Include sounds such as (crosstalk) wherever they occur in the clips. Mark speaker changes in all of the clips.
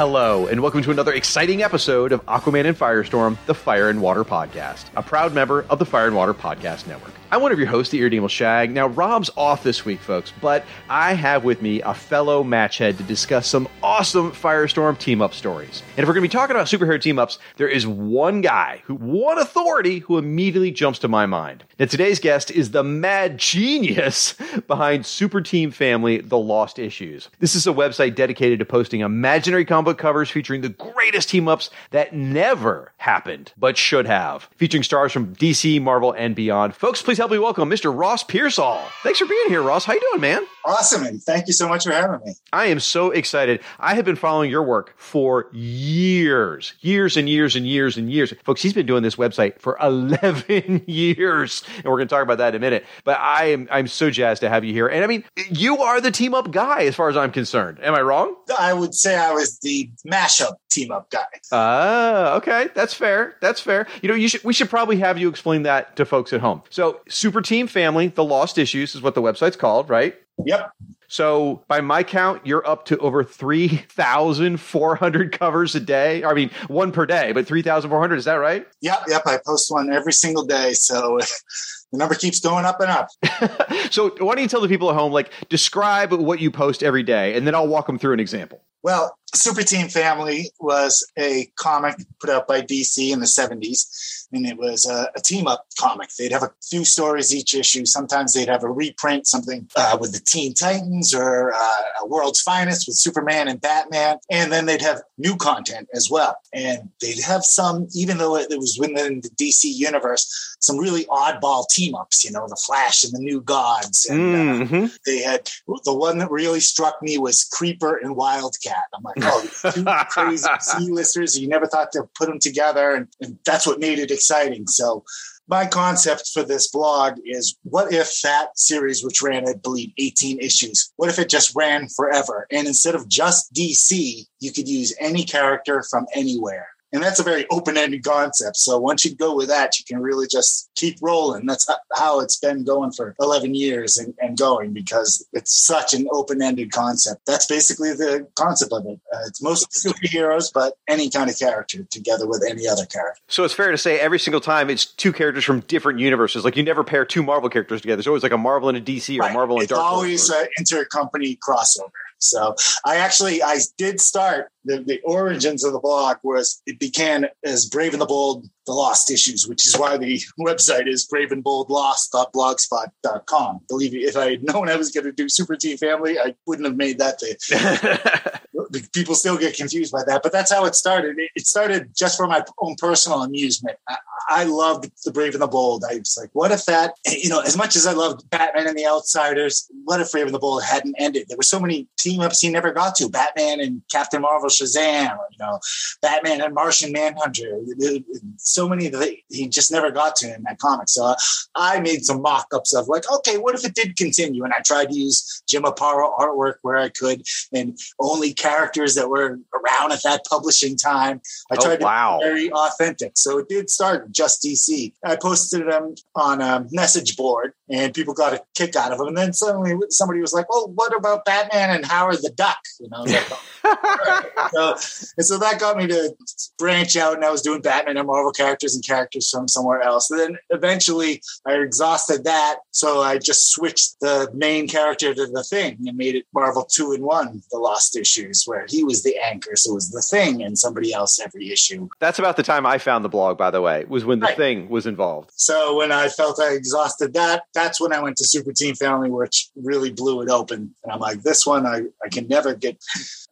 Speaker 1: Hello, and welcome to another exciting episode of Aquaman and Firestorm, the Fire and Water Podcast, a proud member of the Fire and Water Podcast Network. I'm one of your hosts, the Irredeemable Shag. Now, Rob's off this week, folks, but I have with me a fellow matchhead to discuss some awesome Firestorm team up stories. And if we're going to be talking about superhero team ups, there is one guy, who one authority, who immediately jumps to my mind. Now, today's guest is the mad genius (laughs) behind Super Team Family, The Lost Issues. This is a website dedicated to posting imaginary comic covers featuring the greatest team ups that never happened, but should have, featuring stars from DC, Marvel, and beyond. Folks, please help me welcome Mr. Ross Pearsall. Thanks for being here, Ross. How you doing, man?
Speaker 2: Awesome, and thank you so much for having me.
Speaker 1: I am so excited. I have been following your work for years, years and years and years and years. Folks, he's been doing this website for (laughs) 11 years, and we're going to talk about that in a minute. But I am I'm so jazzed to have you here. And I mean, you are the team up guy as far as I'm concerned. Am I wrong?
Speaker 2: I would say I was the mashup team up guy.
Speaker 1: Ah, okay, that's fair. That's fair. You know, you should we should probably have you explain that to folks at home. So, Super Team Family, The Lost Issues is what the website's called, right?
Speaker 2: Yep.
Speaker 1: So, by my count, you're up to over 3,400 (laughs) covers a day. I mean, one per day, but 3,400, is that right?
Speaker 2: Yep. Yep. I post one every single day. So (laughs) the number keeps going up and up. (laughs)
Speaker 1: so, why don't you tell the people at home, like, describe what you post every day, and then I'll walk them through an example.
Speaker 2: Well, Super Team Family was a comic put out by DC in the 70s. And it was a, a team up comic. They'd have a few stories each issue. Sometimes they'd have a reprint, something uh, with the Teen Titans or uh, a World's Finest with Superman and Batman. And then they'd have new content as well. And they'd have some, even though it, it was within the DC universe, some really oddball team ups, you know, the Flash and the New Gods. And uh,
Speaker 1: Mhm.
Speaker 2: they had the one that really struck me was Creeper and Wildcat. I'm like, oh, these (laughs) crazy C-listers. You never thought to put them together, and, and that's what made it exciting. So, my concept for this blog is: what if that series, which ran, I believe, 18 issues, what if it just ran forever? And instead of just DC, you could use any character from anywhere. And that's a very open-ended concept. So once you go with that, you can really just keep rolling. That's how it's been going for 11 years and, and going because it's such an open-ended concept. That's basically the concept of it. Uh, it's mostly superheroes, but any kind of character together with any other character.
Speaker 1: So, it's fair to say every single time it's two characters from different universes. Like, you never pair two Marvel characters together. it's always like a Marvel and a DC or a
Speaker 2: Right.
Speaker 1: Marvel and
Speaker 2: it's
Speaker 1: Dark
Speaker 2: always an intercompany crossover. So I actually I did start the, the origins of the blog was it began as Brave and the Bold, the Lost Issues, which is why the (laughs) website is brave and braveandboldlost.blogspot.com. Believe me, if I had known I was going to do Super Team Family, I wouldn't have made that the (laughs) people still get confused by that, but that's how it started. It, started just for my own personal amusement. I, loved The Brave and the Bold. I was like, what if that, you know, as much as I loved Batman and the Outsiders, what if Brave and the Bold hadn't ended? There were so many team ups he never got to Batman and Captain Marvel Shazam, you know, Batman and Martian Manhunter. So many that he just never got to in that comic. So I made some mock ups of like, okay, what if it did continue? And I tried to use Jim Aparo artwork where I could and only characters that were around at that publishing time. I
Speaker 1: Oh,
Speaker 2: tried
Speaker 1: wow.
Speaker 2: to be very authentic. So it did start just DC. I posted them on a message board and people got a kick out of them. And then suddenly somebody was like, well, what about Batman and Howard the Duck? You know, like, (laughs) oh, so, and so that got me to branch out and I was doing Batman and Marvel characters and characters from somewhere else. And then eventually I exhausted that. So I just switched the main character to the thing and made it Marvel two in one, the lost issues where he was the anchor. So it was the thing and somebody else every issue.
Speaker 1: That's about the time I found the blog, by the way, was when the
Speaker 2: Right.
Speaker 1: thing was involved.
Speaker 2: So when I felt I exhausted that, that's when I went to Super Team Family, which really blew it open. And I'm like, this one I, I can never get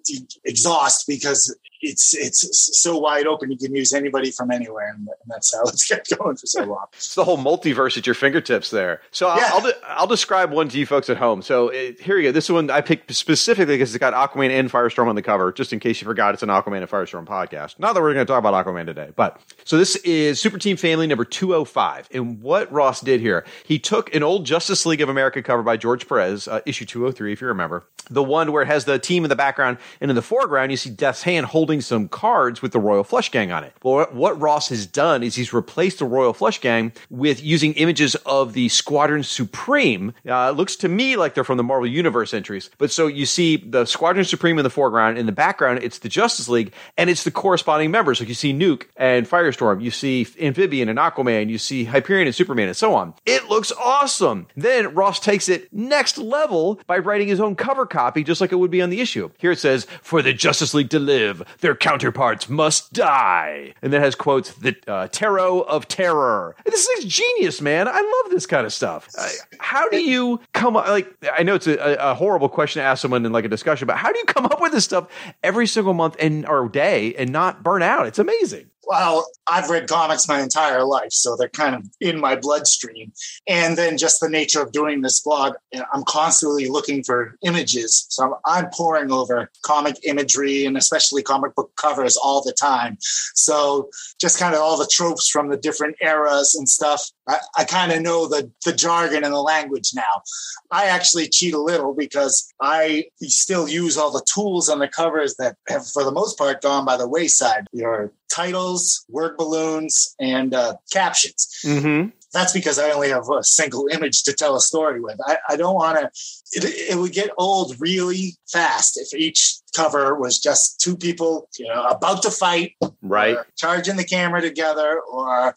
Speaker 2: (laughs) exhaust because it's it's so wide open. You can use anybody from anywhere, and that's how (laughs) it's kept going for so long.
Speaker 1: It's the whole multiverse at your fingertips there. So I'll,
Speaker 2: Yeah.
Speaker 1: I'll, de- I'll describe one to you folks at home. So uh, here you go. This one I picked specifically because it's got Aquaman and Firestorm on the cover, just in case you forgot it's an Aquaman and Firestorm podcast. Not that we're going to talk about Aquaman today, but so this is Super Team Family number 205. And what Ross did here, he took an old Justice League of America cover by George Perez, uh, issue 203, if you remember, the one where it has the team in the background, and in the foreground, you see Death's hand holding some cards with the Royal Flush Gang on it. Well, what- Ross has done is he's replaced the Royal Flush Gang with using images of the Squadron Supreme. Uh, looks to me like they're from the Marvel Universe entries. But so you see the Squadron Supreme in the foreground. In the background, it's the Justice League, and it's the corresponding members. Like you see Nuke and Firestorm, you see Amphibian and Aquaman, you see Hyperion and Superman, and so on. It looks awesome. Then Ross takes it next level by writing his own cover copy, just like it would be on the issue. Here it says, "For the Justice League to live, their counterparts must die," and then it has quotes, "The uh, tarot of terror." This is genius, man. I love this kind of stuff. Uh, how do you come up? Like, I know it's a, a horrible question to ask someone in like a discussion, but how do you come up with this stuff every single month and or day and not burn out? It's amazing.
Speaker 2: Well, I've read comics my entire life, so they're kind of in my bloodstream. And then just the nature of doing this blog, I'm constantly looking for images. So I'm, I'm pouring over comic imagery and especially comic book covers all the time. So just kind of all the tropes from the different eras and stuff. I, I kind of know the, the jargon and the language now. I actually cheat a little because I still use all the tools on the covers that have, for the most part, gone by the wayside. Your titles, word balloons, and uh, captions.
Speaker 1: Mm-hmm.
Speaker 2: That's because I only have a single image to tell a story with. I, I don't want to. It, it would get old really fast if each cover was just two people, you know, about to fight,
Speaker 1: Right.
Speaker 2: charging the camera together, or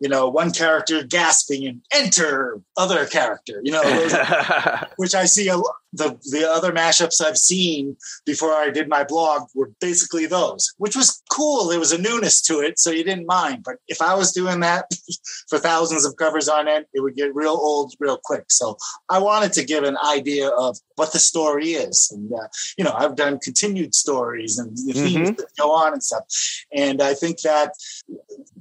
Speaker 2: you know, one character gasping and enter other character. You know, those, (laughs) which I see a, the the other mashups I've seen before I did my blog were basically those, which was cool. There was a newness to it, so you didn't mind. But if I was doing that (laughs) for thousands of covers on end, it would get real old real quick. So I wanted to give an idea of what the story is, and uh, you know, I've done continued stories and the themes
Speaker 1: Mhm.
Speaker 2: that go on and stuff, and I think that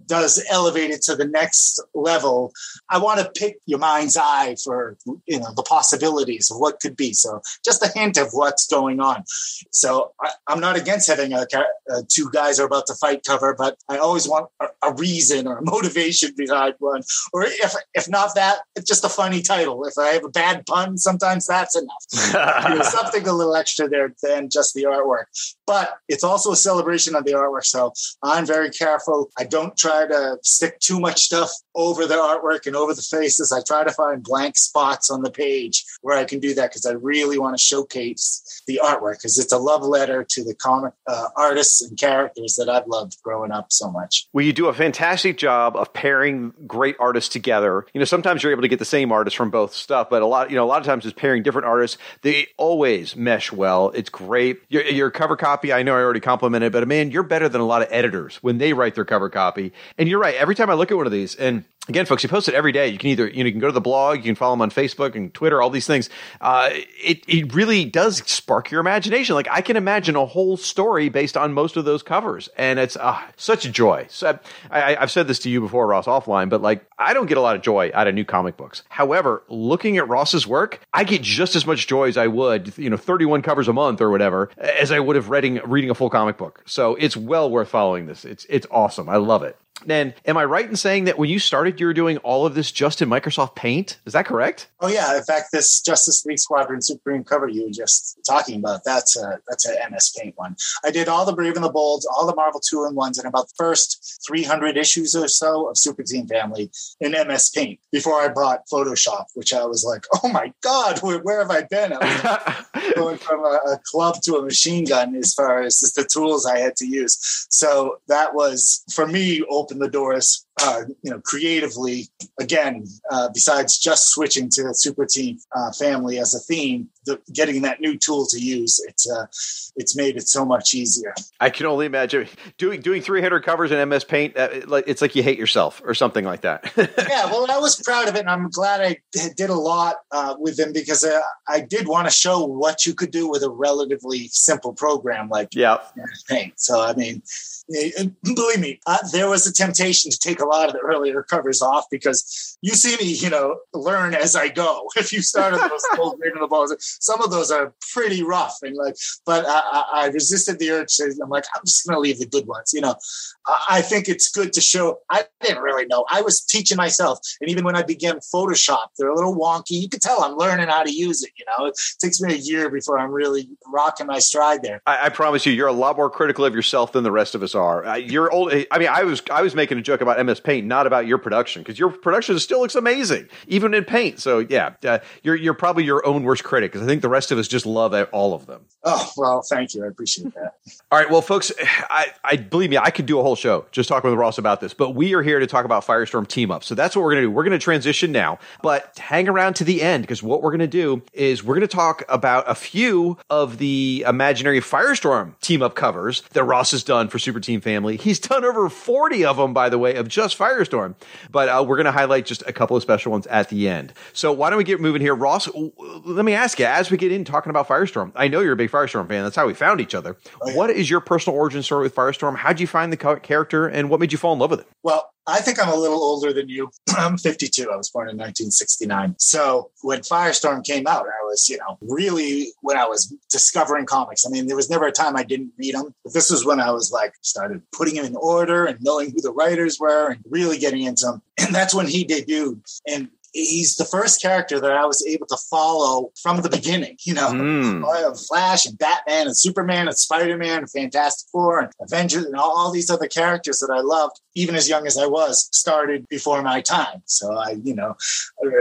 Speaker 2: does elevate it to the next level. I want to pick your mind's eye for you know the possibilities of what could be. So just a hint of what's going on. So I, I'm not against having a, ca- uh two guys are about to fight cover, but I always want a, a reason or a (laughs) motivation behind one, or if if not that, it's just a funny title. If I have a bad pun, sometimes that's enough. (laughs) You know, something a little extra there than just the artwork. But it's also a celebration of the artwork. So I'm very careful. I don't try to stick too much stuff over the artwork and over the faces. I try to find blank spots on the page where I can do that because I really want to showcase the artwork because it's a love letter to the comic uh, artists and characters that I've loved growing up so much.
Speaker 1: Well, you do a fantastic job of pairing great artists together. You know, sometimes you're able to get the same artist from both stuff, but a lot, you know, a lot of times it's pairing different artists. They always mesh well. It's great. Your, your cover copy, I know I already complimented, but man, you're better than a lot of editors when they write their cover copy. And you're right. Every time I look at one of these, and again, folks, he posts it every day. You can either you know you can go to the blog, you can follow him on Facebook and Twitter, all these things. Uh, it it really does spark your imagination. Like I can imagine a whole story based on most of those covers, and it's uh, such a joy. So I, I've said this to you before, Ross, offline, but like I don't get a lot of joy out of new comic books. However, looking at Ross's work, I get just as much joy as I would, you know, 31 covers a month or whatever, as I would have reading reading a full comic book. So it's well worth following this. It's it's awesome. I love it. And am I right in saying that when you started, you were doing all of this just in Microsoft Paint? Is that correct?
Speaker 2: Oh yeah. In fact, this Justice League Squadron Supreme cover you were just talking about that's a that's an MS Paint one. I did all the Brave and the Bold, all the Marvel two in ones, and about the first 300 issues or so of Super Team Family in MS Paint before I bought Photoshop, which I was like, oh my god, where, where have I been? I was (laughs) going from a, a club to a machine gun as far as the tools I had to use. So that was for me open the doors uh, you know, creatively, again, uh, besides just switching to the Super Team uh, Family as a theme, the, getting that new tool to use, it's uh, it's made it so much easier.
Speaker 1: I can only imagine doing doing 300 covers in MS Paint. Uh, it's like you hate yourself or something like that. (laughs)
Speaker 2: yeah, well, I was proud of it, and I'm glad I did a lot uh, with them because I did want to show what you could do with a relatively simple program like
Speaker 1: yeah.
Speaker 2: MS Paint. So, I mean believe me, uh, there was a temptation to take a lot of the earlier covers off because you see me, you know, learn as I go. (laughs) If you started those (laughs) old in the balls, some of those are pretty rough and like, but I, I resisted the urge. To, I'm like, I'm just going to leave the good ones. You know, I think it's good to show. I didn't really know. I was teaching myself, and even when I began Photoshop, they're a little wonky. You can tell I'm learning how to use it. You know, it takes me a year before I'm really rocking my stride there.
Speaker 1: I, I promise you, you're a lot more critical of yourself than the rest of us are. Uh, you're old. I mean, I was I was making a joke about MS Paint, not about your production, because your production still looks amazing, even in Paint. So yeah, uh, you're you're probably your own worst critic, because I think the rest of us just love all of them.
Speaker 2: Oh well, thank you. I appreciate that. (laughs)
Speaker 1: all right, well, folks, I, I believe me, I could do a whole show just talking with Ross about this, but we are here to talk about Firestorm team up. So that's what we're going to do. We're going to transition now, but hang around to the end because what we're going to do is we're going to talk about a few of the imaginary Firestorm team up covers that Ross has done for Super Team Family. He's done over 40 of them, by the way, of just Firestorm, but uh, we're going to highlight just a couple of special ones at the end. So why don't we get moving here? Ross, let me ask you, as we get in talking about Firestorm, I know you're a big Firestorm fan. That's how we found each other. Oh. What is your personal origin story with Firestorm? How'd you find the character and what made you fall in love with it?
Speaker 2: Well, I think I'm a little older than you. (clears throat) I'm 52. I was born in 1969. So when Firestorm came out, I was, you know, really when I was discovering comics. I mean, there was never a time I didn't read them, but this was when I was like started putting them in order and knowing who the writers were and really getting into them. (clears throat) And that's when he debuted. And he's the first character that I was able to follow from the beginning. You know, mm. Flash and Batman and Superman and Spider Man and Fantastic Four and Avengers and all, all, these other characters that I loved, even as young as I was, started before my time. So I, you know,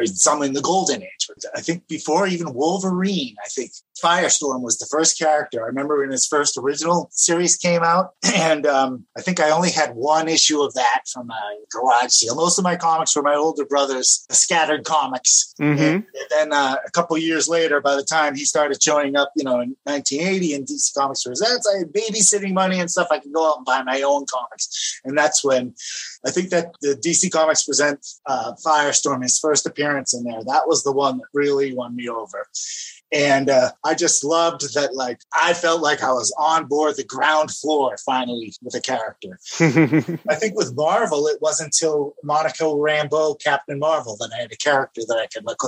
Speaker 2: some in the golden age. But I think before even Wolverine, I think Firestorm was the first character. I remember when his first original series came out, (clears throat) and um, I think I only had one issue of that from my garage sale. Most of my comics were my older brother's scattered comics. Mm-hmm. And, and, then uh, a couple years later, by the time he started showing up, you know, in 1980 in DC Comics Presents, I had babysitting money and stuff. I could go out and buy my own comics, and that's when I think that the DC Comics Present uh, Firestorm, his first appearance in there, that was the one that really won me over. And uh, I just loved that, like, I felt like I was on board the ground floor finally with a character. (laughs) I think with Marvel, it wasn't until Monica Rambeau, Captain Marvel, that I had a character that I could, like,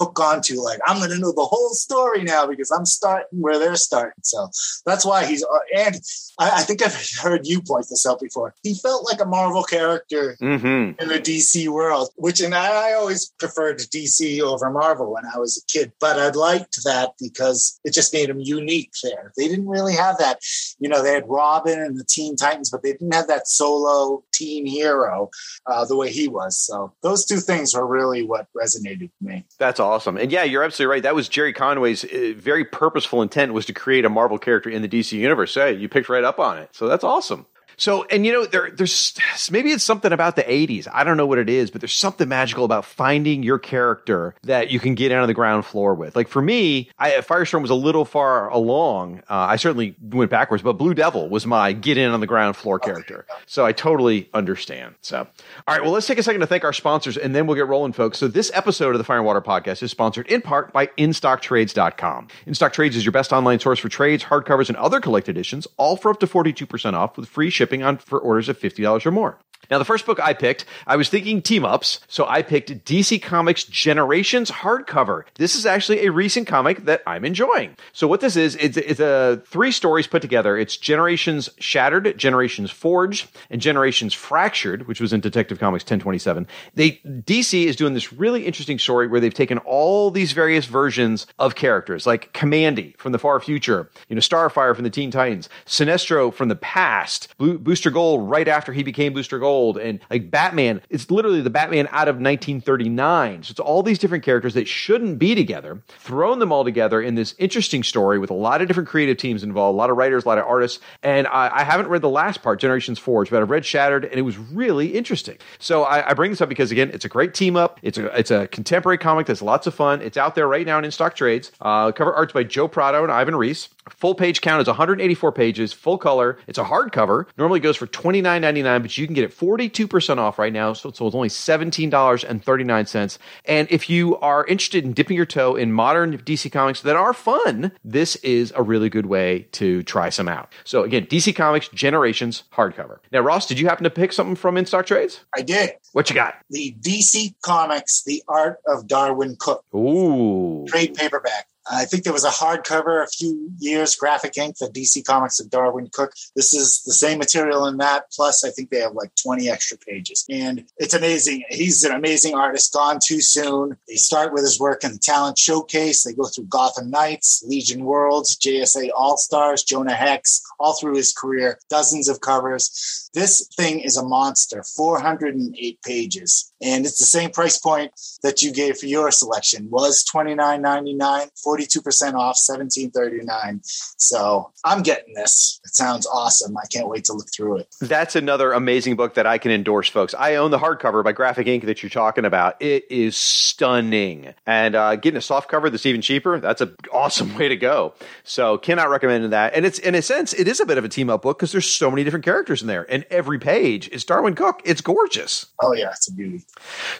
Speaker 2: hook onto. Like, I'm going to know the whole story now because I'm starting where they're starting. So that's why he's, uh, and I, I think I've heard you point this out before. He felt like a Marvel character mm-hmm. in the DC world, which, and I always preferred DC over Marvel when I was a kid, but I liked that because it just made him unique there. They didn't really have that. You know, they had Robin and the Teen Titans, but they didn't have that solo teen hero uh, the way he was. So those two things were really what resonated with me.
Speaker 1: That's awesome. And yeah, you're absolutely right. That was Gerry Conway's uh, very purposeful intent was to create a Marvel character in the DC universe. Hey, you picked right up on it. So that's awesome. So, and you know, there, there's maybe it's something about the 80s. I don't know what it is, but there's something magical about finding your character that you can get out of the ground floor with. Like for me, I, Firestorm was a little far along. Uh, I certainly went backwards, but Blue Devil was my get in on the ground floor character. So I totally understand. So, all right, well, let's take a second to thank our sponsors and then we'll get rolling, folks. So, this episode of the Fire and Water podcast is sponsored in part by InStockTrades.com. InStockTrades is your best online source for trades, hardcovers, and other collect editions, all for up to 42% off with free shipping on for orders of $50 or more. Now, the first book I picked, I was thinking team ups, so I picked DC Comics Generations hardcover. This is actually a recent comic that I'm enjoying. So, what this is, it's, it's a three stories put together. It's Generations Shattered, Generations Forged, and Generations Fractured, which was in Detective Comics 1027. They DC is doing this really interesting story where they've taken all these various versions of characters, like Kamandi from the far future, you know, Starfire from the Teen Titans, Sinestro from the past, Bo- Booster Gold right after he became Booster Gold and like Batman. It's literally the Batman out of 1939. So it's all these different characters that shouldn't be together, thrown them all together in this interesting story with a lot of different creative teams involved, a lot of writers, a lot of artists. And I, I haven't read the last part, Generations Forged, but I've read Shattered, and it was really interesting. So I, I bring this up because again, it's a great team up. It's a it's a contemporary comic that's lots of fun. It's out there right now in stock trades. Uh, cover art's by Joe Prado and Ivan Reis. Full page count is 184 pages, full color. It's a hardcover. Normally goes for $29.99, but you can get it 42% off right now. So, so it's only $17.39. And if you are interested in dipping your toe in modern DC comics that are fun, this is a really good way to try some out. So again, DC Comics Generations hardcover. Now, Ross, did you happen to pick something from In Stock Trades?
Speaker 2: I did.
Speaker 1: What you got?
Speaker 2: The DC Comics, The Art of Darwyn Cooke
Speaker 1: Ooh.
Speaker 2: trade paperback. I think there was a hardcover a few years, graphic ink, the DC Comics of Darwyn Cooke. This is the same material in that. Plus, I think they have like 20 extra pages. And it's amazing. He's an amazing artist, gone too soon. They start with his work in the Talent Showcase. They go through Gotham Knights, Legion Worlds, JSA All Stars, Jonah Hex, all through his career, dozens of covers. This thing is a monster, 408 pages. And it's the same price point that you gave for your selection was $29.99, 42% off, $17.39. So I'm getting this. It sounds awesome. I can't wait to look through it.
Speaker 1: That's another amazing book that I can endorse, folks. I own the hardcover by Graphic Ink that you're talking about. It is stunning. And uh, getting a soft cover that's even cheaper, that's an awesome way to go. So cannot recommend that. And it's in a sense, it is a bit of a team up book because there's so many different characters in there. And every page is Darwyn Cooke. It's gorgeous.
Speaker 2: Oh, yeah, it's a beauty.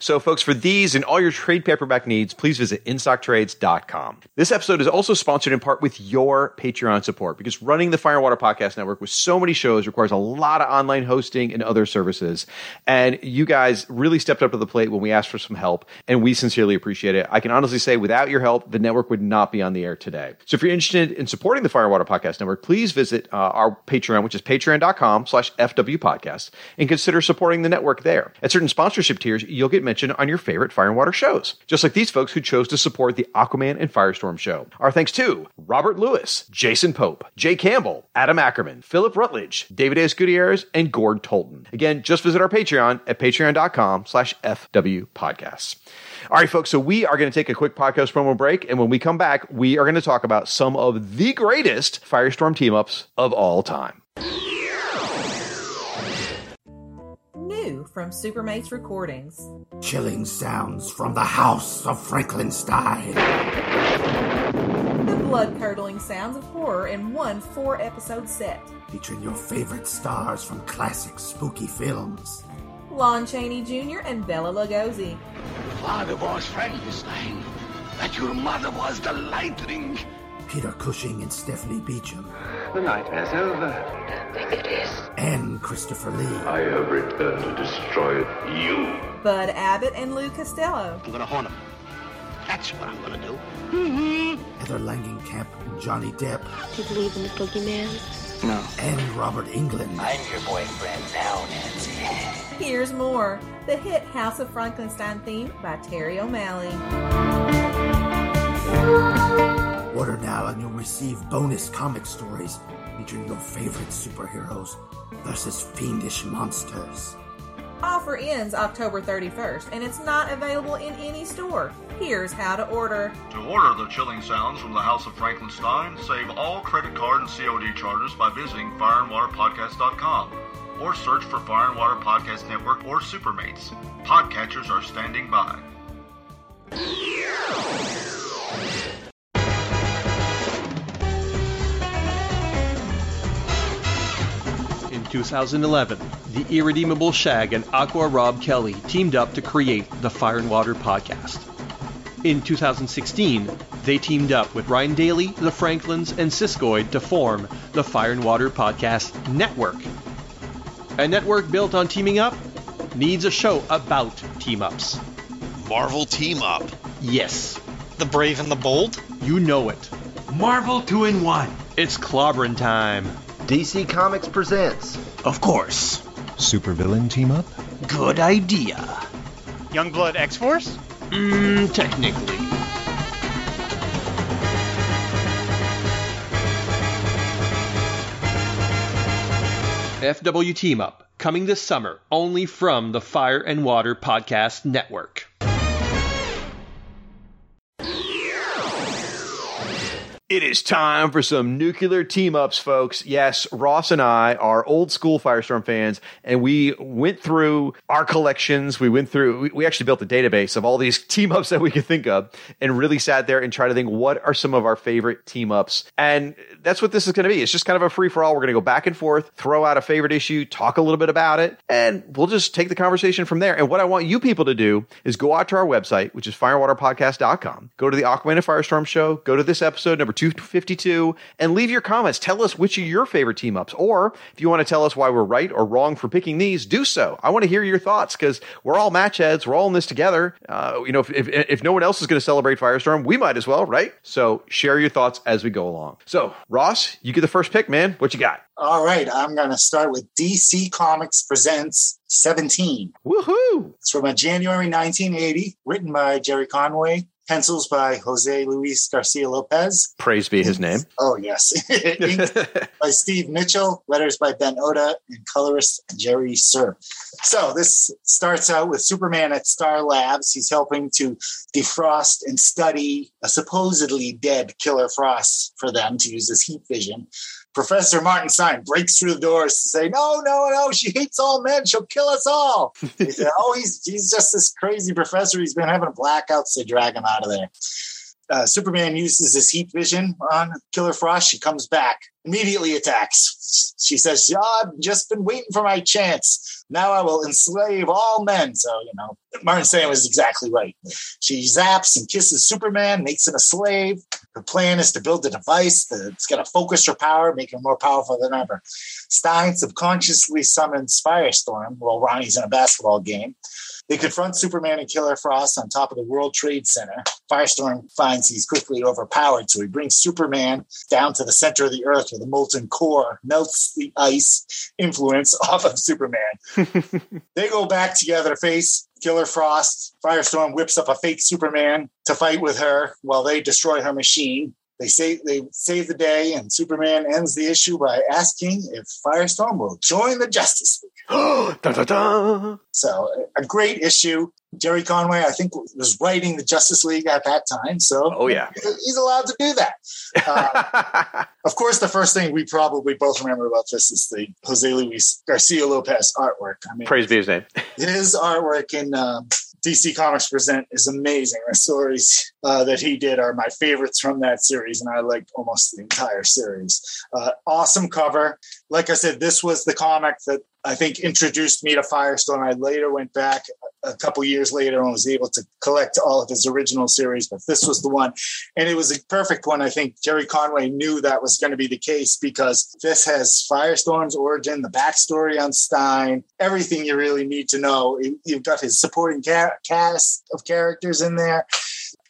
Speaker 1: So, folks, for these and all your trade paperback needs, please visit InStockTrades.com. This episode is also sponsored in part with your Patreon support because running the Fire and Water Podcast Network with so many shows requires a lot of online hosting and other services. And you guys really stepped up to the plate when we asked for some help, and we sincerely appreciate it. I can honestly say, without your help, the network would not be on the air today. So, if you're interested in supporting the Fire and Water Podcast Network, please visit uh, our Patreon, which is patreon.com slash FW Podcast, and consider supporting the network there. At certain sponsorship tiers, you'll get mentioned on your favorite Fire and Water shows, just like these folks who chose to support the Aquaman and Firestorm show. Our thanks to Robert Lewis, Jason Pope, Jay Campbell, Adam Ackerman, Philip Rutledge, David S. Gutierrez, and Gord Tolton. Again, just visit our Patreon at patreon.com slash FW Podcasts. All right, folks. So we are going to take a quick podcast promo break, and when we come back, we are going to talk about some of the greatest Firestorm team ups of all time.
Speaker 3: New from Supermates Recordings.
Speaker 4: Chilling sounds from the house of Frankenstein.
Speaker 3: The blood curdling sounds of horror in one four episode set.
Speaker 4: Featuring your favorite stars from classic spooky films.
Speaker 3: Lon Chaney Jr. and Bela Lugosi.
Speaker 5: Father was Frankenstein. That your mother was the Lightning.
Speaker 4: Peter Cushing and Stephanie Beacham.
Speaker 6: The nightmare's over. I think it is.
Speaker 4: And Christopher Lee.
Speaker 6: I have returned to destroy you.
Speaker 3: Bud Abbott and Lou Costello.
Speaker 5: I'm gonna haunt him. That's what I'm gonna do. Mm-hmm.
Speaker 4: Heather Langenkamp and Johnny Depp.
Speaker 7: Do you believe in the boogeyman?
Speaker 5: No.
Speaker 4: And Robert Englund.
Speaker 5: I'm your boyfriend now, Nancy.
Speaker 3: Here's more. The hit House of Frankenstein theme by Terry O'Malley.
Speaker 4: Order now and you'll receive bonus comic stories featuring your favorite superheroes versus fiendish monsters.
Speaker 3: Offer ends October 31st and it's not available in any store. Here's how to order.
Speaker 8: To order the chilling sounds from the House of Frankenstein, save all credit card and COD charges by visiting fireandwaterpodcast.com or search for Fire and Water Podcast Network or Supermates. Podcatchers are standing by.
Speaker 1: 2011, the irredeemable Shag and Aqua Rob Kelly teamed up to create the Fire and Water podcast. In 2016, they teamed up with Ryan Daly, the Franklins, and Siskoid to form the Fire and Water Podcast Network. A network built on teaming up needs a show about team ups.
Speaker 9: Marvel Team Up.
Speaker 1: Yes,
Speaker 9: The Brave and the Bold.
Speaker 1: you know it.
Speaker 4: Marvel 2 in 1.
Speaker 1: It's clobbering time.
Speaker 10: DC Comics presents
Speaker 1: Of course.
Speaker 11: Supervillain team up?
Speaker 1: Good idea.
Speaker 12: Youngblood X Force?
Speaker 1: Mmm, technically. FW Team Up, coming this summer only from the Fire and Water Podcast Network. It is time for some nuclear team ups, folks. Yes, Ross and I are old school Firestorm fans, and we went through our collections. We went through, we, actually built a database of all these (laughs) team ups that we could think of and really sat there and tried to think what are some of our favorite team ups. And that's what this is going to be. It's just kind of a free for all. We're going to go back and forth, throw out a favorite issue, talk a little bit about it, and we'll just take the conversation from there. And what I want you people to do is go out to our website, which is firewaterpodcast.com, go to the Aquaman and Firestorm show, go to this episode, number 252, and leave your comments. Tell us which are your favorite team ups. Or if you want to tell us why we're right or wrong for picking these, do so. I want to hear your thoughts because we're all match heads. We're all in this together. Uh, you know, if, if, if no one else is going to celebrate Firestorm, we might as well, right? So share your thoughts as we go along. So, Ross, you get the first pick, man. What you got?
Speaker 2: All right, I'm going to start with DC Comics Presents 17.
Speaker 1: Woohoo!
Speaker 2: It's from a January 1980, written by Gerry Conway, pencils by Jose Luis Garcia Lopez.
Speaker 1: Praise be his name.
Speaker 2: Oh, yes. (laughs) (laughs) By Steve Mitchell, letters by Ben Oda, and colorist Jerry Sir. So this starts out with Superman at Star Labs. He's helping to defrost and study a supposedly dead Killer Frost for them to use his heat vision. Professor Martin Stein breaks through the doors to say, "No, no, no! She hates all men. She'll kill us all." (laughs) He said, "Oh, he's he's just this crazy professor. He's been having blackouts. They drag him out of there." Uh, Superman uses his heat vision on Killer Frost. She comes back, immediately attacks. She says, oh, I've just been waiting for my chance. Now I will enslave all men. So, you know, Martin Stein was exactly right. She zaps and kisses Superman, makes him a slave. Her plan is to build a device that's going to focus her power, make her more powerful than ever. Stein subconsciously summons Firestorm while Ronnie's in a basketball game. They confront Superman and Killer Frost on top of the World Trade Center. Firestorm finds he's quickly overpowered, so he brings Superman down to the center of the Earth where the molten core melts the ice influence (laughs) off of Superman. (laughs) they go back together to face Killer Frost. Firestorm whips up a fake Superman to fight with her while they destroy her machine. They say they save the day, and Superman ends the issue by asking if Firestorm will join the Justice League. (gasps) So a great issue. Gerry Conway, I think, was writing the Justice League at that time. So
Speaker 1: Oh, yeah. (laughs)
Speaker 2: he's allowed to do that. (laughs) Uh, of course, the first thing we probably both remember about this is the Jose Luis Garcia Lopez artwork. I mean,
Speaker 1: Praise be his name.
Speaker 2: his artwork in um, DC Comics Present is amazing. The stories uh, that he did are my favorites from that series, and I liked almost the entire series. Uh, awesome cover. Like I said, this was the comic that I think introduced me to Firestorm. I later went back a couple years later and was able to collect all of his original series, but this was the one. And it was a perfect one. I think Gerry Conway knew that was going to be the case because this has Firestorm's origin, the backstory on Stein, everything you really need to know. You've got his supporting cast of characters in there.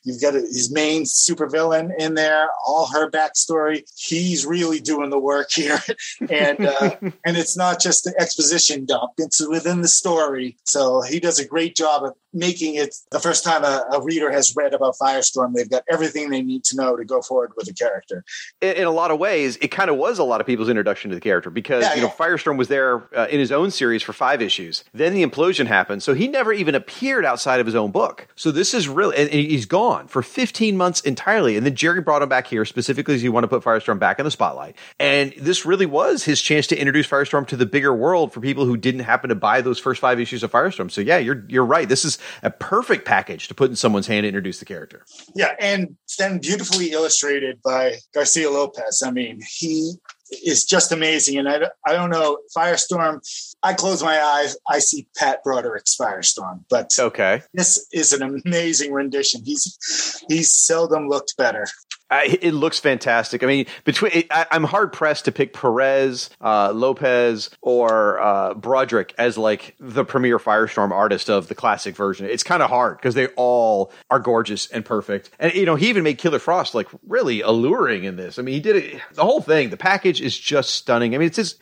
Speaker 2: You've got his main supervillain in there, all her backstory. He's really doing the work here, (laughs) and uh, (laughs) and it's not just the exposition dump; it's within the story. So he does a great job of making it the first time a, a, reader has read about Firestorm. They've got everything they need to know to go forward with the character.
Speaker 1: In, in a lot of ways, it kind of was a lot of people's introduction to the character because yeah, you know Firestorm was there uh, in his own series for five issues. Then the implosion happened, so he never even appeared outside of his own book. So this is really, and, and he's gone for 15 months entirely. And then Gerry brought him back here specifically as he wanted to put Firestorm back in the spotlight. And this really was his chance to introduce Firestorm to the bigger world for people who didn't happen to buy those first five issues of Firestorm. So yeah, you're you're right. This is a perfect package to put in someone's hand to introduce the character.
Speaker 2: Yeah, and then beautifully illustrated by Garcia Lopez. I mean, he is just amazing. And I, I don't know, Firestorm, I close my eyes, I see Pat Broderick's Firestorm. But
Speaker 1: okay,
Speaker 2: this is an amazing rendition. He's he's seldom looked better.
Speaker 1: I, it looks fantastic. I mean, between I, am hard pressed to pick Perez, uh, Lopez, or uh, Broderick as like the premier Firestorm artist of the classic version. It's kind of hard because they all are gorgeous and perfect. And you know, he even made Killer Frost like really alluring in this. I mean, he did it. The whole thing, the package is just stunning. I mean, it's just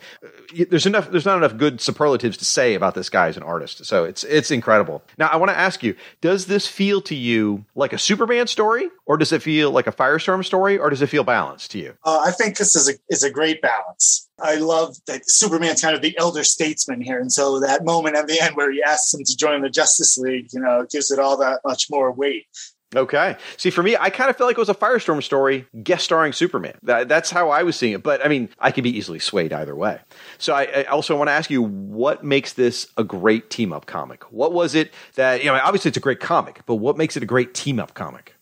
Speaker 1: there's enough. There's not enough good superlatives to say about this guy as an artist. So it's it's incredible. Now, I want to ask you: Does this feel to you like a Superman story, or does it feel like a Firestorm? story, or does it feel balanced to you?
Speaker 2: Uh, I think this is a is a great balance. I love that Superman's kind of the elder statesman here, and so that moment at the end where he asks him to join the Justice League, you know, gives it all that much more weight.
Speaker 1: Okay. See, for me, I kind of felt like it was a Firestorm story guest starring Superman. That, that's how I was seeing it. But I mean, I could be easily swayed either way. So I, I also want to ask you, what makes this a great team up comic? What was it that, you know, obviously it's a great comic, but what makes it a great team up comic?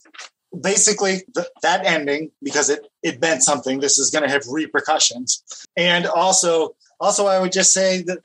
Speaker 2: basically th- that ending because it it meant something this is going to have repercussions and also also i would just say that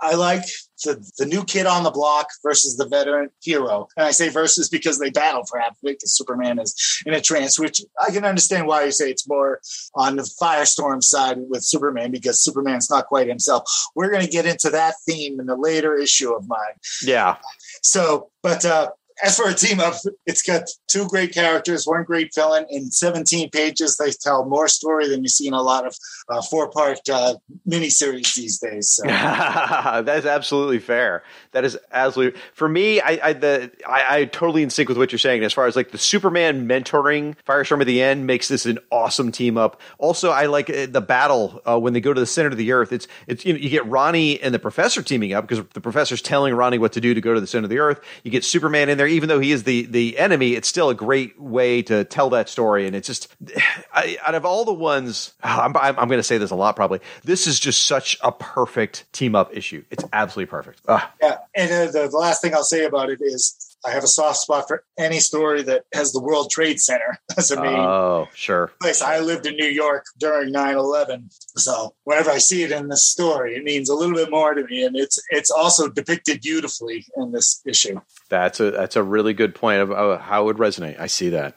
Speaker 2: i like the, the new kid on the block versus the veteran hero. And i say versus because they battle for half of it because superman is in a trance which i can understand why you say it's more on the firestorm side with superman because superman's not quite himself. We're going to get into that theme in a later issue of mine.
Speaker 1: Yeah.
Speaker 2: So but uh as for a team up, it's got two great characters, one great villain. In 17 pages, they tell more story than you see in a lot of uh, four part uh, miniseries these days. So. (laughs)
Speaker 1: That's absolutely fair. That is absolutely for me. I I, the, I I totally in sync with what you're saying as far as like the Superman mentoring Firestorm at the end makes this an awesome team up. Also, I like uh, the battle uh, when they go to the center of the earth. It's it's you know you get Ronnie and the Professor teaming up because the Professor's telling Ronnie what to do to go to the center of the earth. You get Superman in there even though he is the the enemy, it's still a great way to tell that story. And it's just (sighs) I, out of all the ones, (sighs) I'm, I'm, I'm going to say this a lot probably. This is just such a perfect team up issue. It's absolutely perfect.
Speaker 2: Ugh. Yeah, and uh, the, the last thing I'll say about it is I have a soft spot for any story that has the World Trade Center (laughs) as a main
Speaker 1: oh, sure.
Speaker 2: place. I lived in New York during 9-11. So whenever I see it in this story, it means a little bit more to me. And it's it's also depicted beautifully in this issue.
Speaker 1: That's a that's a really good point of, of how it would resonate. I see that.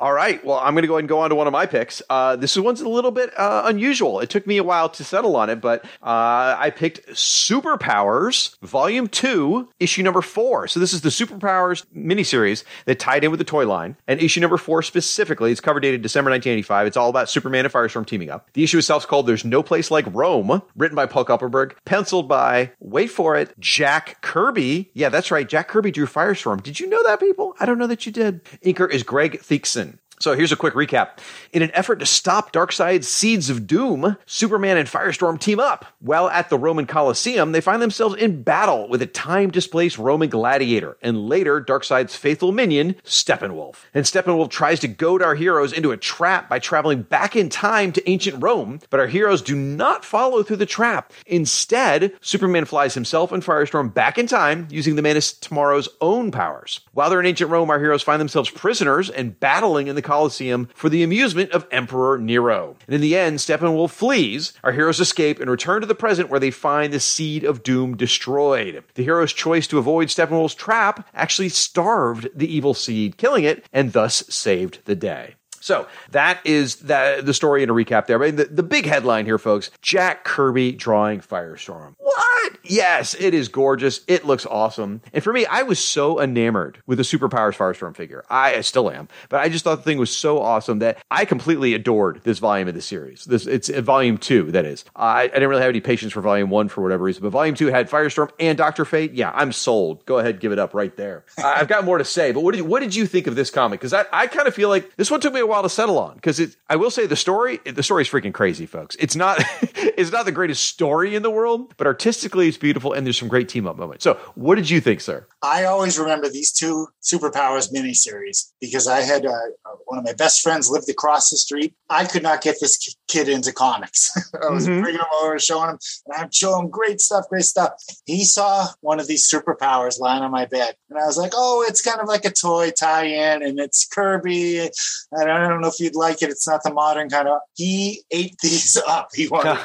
Speaker 1: All right. Well, I'm going to go ahead and go on to one of my picks. Uh, this one's a little bit uh, unusual. It took me a while to settle on it, but uh, I picked Superpowers Volume 2, issue number 4. So this is the Superpowers miniseries that tied in with the toy line. And issue number 4 specifically, it's cover dated December 1985. It's all about Superman and Firestorm teaming up. The issue itself is called There's No Place Like Rome, written by Paul Kupperberg, penciled by, wait for it, Jack Kirby. Yeah, that's right. Jack Kirby drew Firestorm. Did you know that, people? I don't know that you did. Inker is Greg Theakston. So here's a quick recap. In an effort to stop Darkseid's seeds of doom, Superman and Firestorm team up. While at the Roman Colosseum, they find themselves in battle with a time-displaced Roman gladiator, and later Darkseid's faithful minion, Steppenwolf. And Steppenwolf tries to goad our heroes into a trap by traveling back in time to ancient Rome, but our heroes do not follow through the trap. Instead, Superman flies himself and Firestorm back in time using the Man of Tomorrow's own powers. While they're in ancient Rome, our heroes find themselves prisoners and battling in the Colosseum for the amusement of Emperor Nero. And in the end, Steppenwolf flees. Our heroes escape and return to the present where they find the Seed of Doom destroyed. The hero's choice to avoid Steppenwolf's trap actually starved the evil seed, killing it, and thus saved the day. So that is the, the story in a recap there. Mean, the, the big headline here, folks Jack Kirby drawing Firestorm. What? Yes, it is gorgeous. It looks awesome. And for me, I was so enamored with the Superpowers Firestorm figure. I, I still am, but I just thought the thing was so awesome that I completely adored this volume of the series. This It's uh, volume two, that is. I, I didn't really have any patience for volume one for whatever reason, but volume two had Firestorm and Dr. Fate. Yeah, I'm sold. Go ahead, give it up right there. I've got more to say, but what did you, what did you think of this comic? Because I, I kind of feel like this one took me a while to settle on because I will say the story the story is freaking crazy, folks. It's not (laughs) it's not the greatest story in the world, but artistically it's beautiful and there's some great team up moments. So, what did you think, sir?
Speaker 2: I always remember these two superpowers miniseries because I had uh, one of my best friends lived across the street. I could not get this kid into comics. (laughs) I was mm-hmm. bringing him over, showing him, and I'm showing him great stuff, great stuff. He saw one of these superpowers lying on my bed, and I was like, "Oh, it's kind of like a toy tie-in, and it's Kirby." And I don't know if you'd like it. It's not the modern kind of. He ate these (laughs) up. He wanted.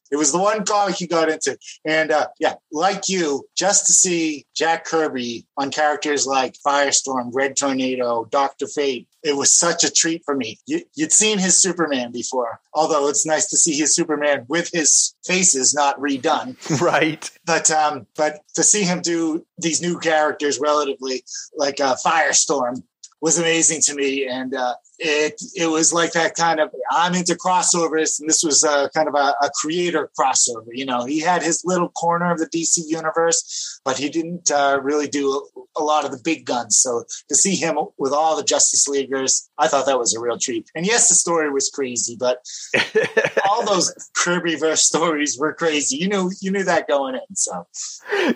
Speaker 2: (laughs) it was the one comic he got into, and uh, yeah, like you, just to see Jack Kirby on characters like Firestorm, Red Tornado, Doctor Fate, it was such a treat for me. You, would seen his Superman before, although it's nice to see his Superman with his faces not redone. (laughs)
Speaker 1: right.
Speaker 2: But um, but to see him do these new characters relatively like uh, Firestorm was amazing to me, and uh, it it was like that kind of I'm into crossovers, and this was a, kind of a, a, creator crossover. You know, he had his little corner of the DC universe, but he didn't uh, really do a, a, lot of the big guns. So to see him with all the Justice Leaguers, I thought that was a real treat. And yes, the story was crazy, but (laughs) all those Kirbyverse stories were crazy. You knew you knew that going in. So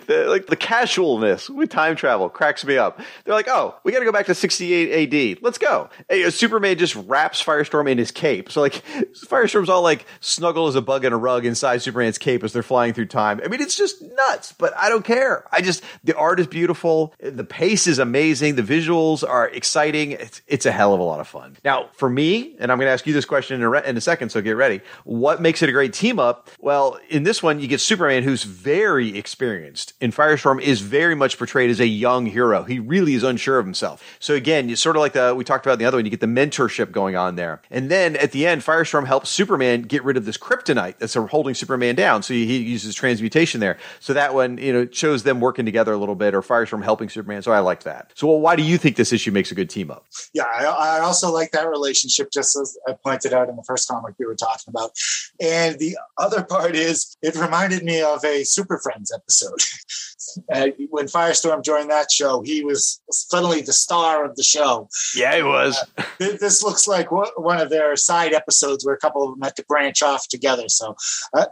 Speaker 1: the, like the casualness with time travel cracks me up. They're like, oh, we got to go back to 68 AD. Let's go. Hey, super Superman just wraps Firestorm in his cape. So like Firestorm's all like snuggle as a bug in a rug inside Superman's cape as they're flying through time. I mean, it's just nuts, but I don't care. I just the art is beautiful, the pace is amazing, the visuals are exciting. It's it's a hell of a lot of fun. Now, for me, and I'm going to ask you this question in a, re- in a second, so get ready. What makes it a great team up? Well, in this one, you get Superman, who's very experienced. In Firestorm, is very much portrayed as a young hero. He really is unsure of himself. So again, you sort of like the we talked about in the other one. You get the mentorship going on there. And then at the end, Firestorm helps Superman get rid of this kryptonite that's holding Superman down. So he uses transmutation there. So that one, you know, shows them working together a little bit or Firestorm helping Superman. So I like that. So well, why do you think this issue makes a good team up?
Speaker 2: Yeah, I, I also like that relationship, just as I pointed out in the first comic we were talking about. And the other part is it reminded me of a Super Friends episode. (laughs) uh, when Firestorm joined that show, he was suddenly the star of the show.
Speaker 1: Yeah, he was.
Speaker 2: Uh, this looks like one of their side episodes where a couple of them had to branch off together. So uh,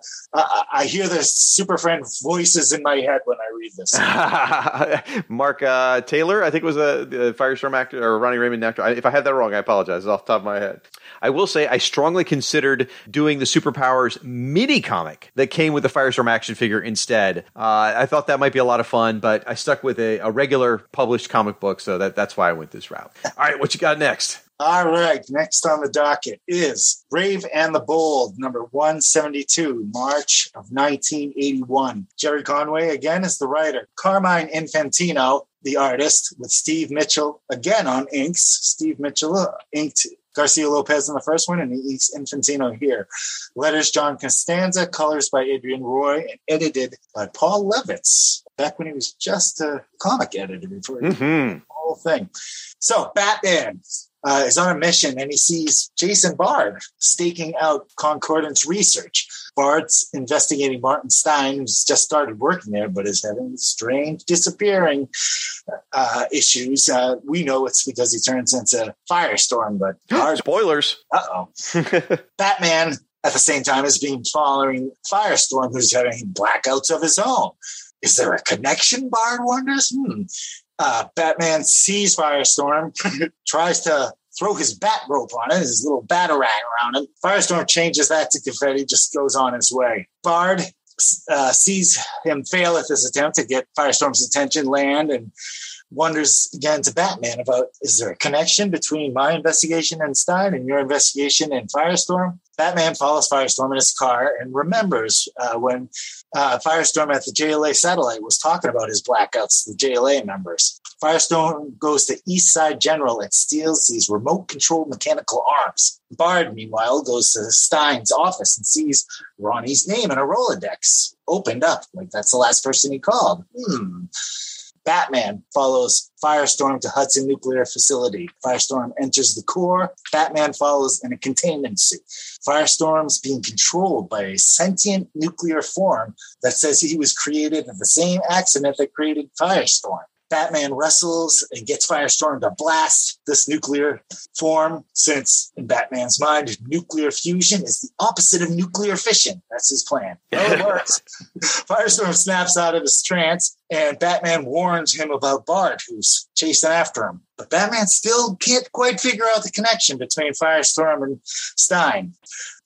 Speaker 2: I hear the Super Friend voices in my head when I read
Speaker 1: this. (laughs) Mark uh, Taylor, I think was a, a Firestorm actor or Ronnie Raymond actor. If I had that wrong, I apologize. It's off the top of my head. I will say I strongly considered doing the Superpowers mini comic that came with the Firestorm action figure instead. Uh, I thought that might be a lot of fun, but I stuck with a, a regular published comic book, so that, that's why I went this route. All right, what you got next?
Speaker 2: All right, next on the docket is Brave and the Bold, number 172, March of 1981. Gerry Conway again is the writer. Carmine Infantino, the artist, with Steve Mitchell again on inks. Steve Mitchell uh, inked Garcia Lopez in the first one, and he's Infantino here. Letters John Costanza, colors by Adrienne Roy, and edited by Paul Levitz. Back when he was just a comic editor before mm-hmm. the whole thing. So Batman uh, is on a mission and he sees Jason Bard staking out Concordance Research. Bard's investigating Martin Stein, who's just started working there, but is having strange disappearing uh, issues. Uh, we know it's because he turns into Firestorm, but (gasps)
Speaker 1: Bard, spoilers.
Speaker 2: Uh oh. (laughs) Batman at the same time is being following Firestorm, who's having blackouts of his own. Is there a connection? Bard wonders. Hmm. Uh, Batman sees Firestorm, (laughs) tries to throw his bat rope on it, his little batarang around him. Firestorm changes that to confetti, just goes on his way. Bard uh, sees him fail at this attempt to get Firestorm's attention, land, and wonders again to Batman about is there a connection between my investigation and Stein and your investigation and Firestorm? Batman follows Firestorm in his car and remembers uh, when uh, Firestorm at the JLA satellite was talking about his blackouts to the JLA members. Firestorm goes to East Side General and steals these remote controlled mechanical arms. Bard, meanwhile, goes to Stein's office and sees Ronnie's name in a Rolodex opened up. Like that's the last person he called. Hmm. Batman follows Firestorm to Hudson Nuclear Facility. Firestorm enters the core. Batman follows in a containment suit. Firestorm's being controlled by a sentient nuclear form that says he was created in the same accident that created Firestorm. Batman wrestles and gets Firestorm to blast this nuclear form, since in Batman's mind, nuclear fusion is the opposite of nuclear fission. That's his plan. (laughs) Oh, it works. Firestorm snaps out of his trance, and Batman warns him about Bard, who's chasing after him. But Batman still can't quite figure out the connection between Firestorm and Stein.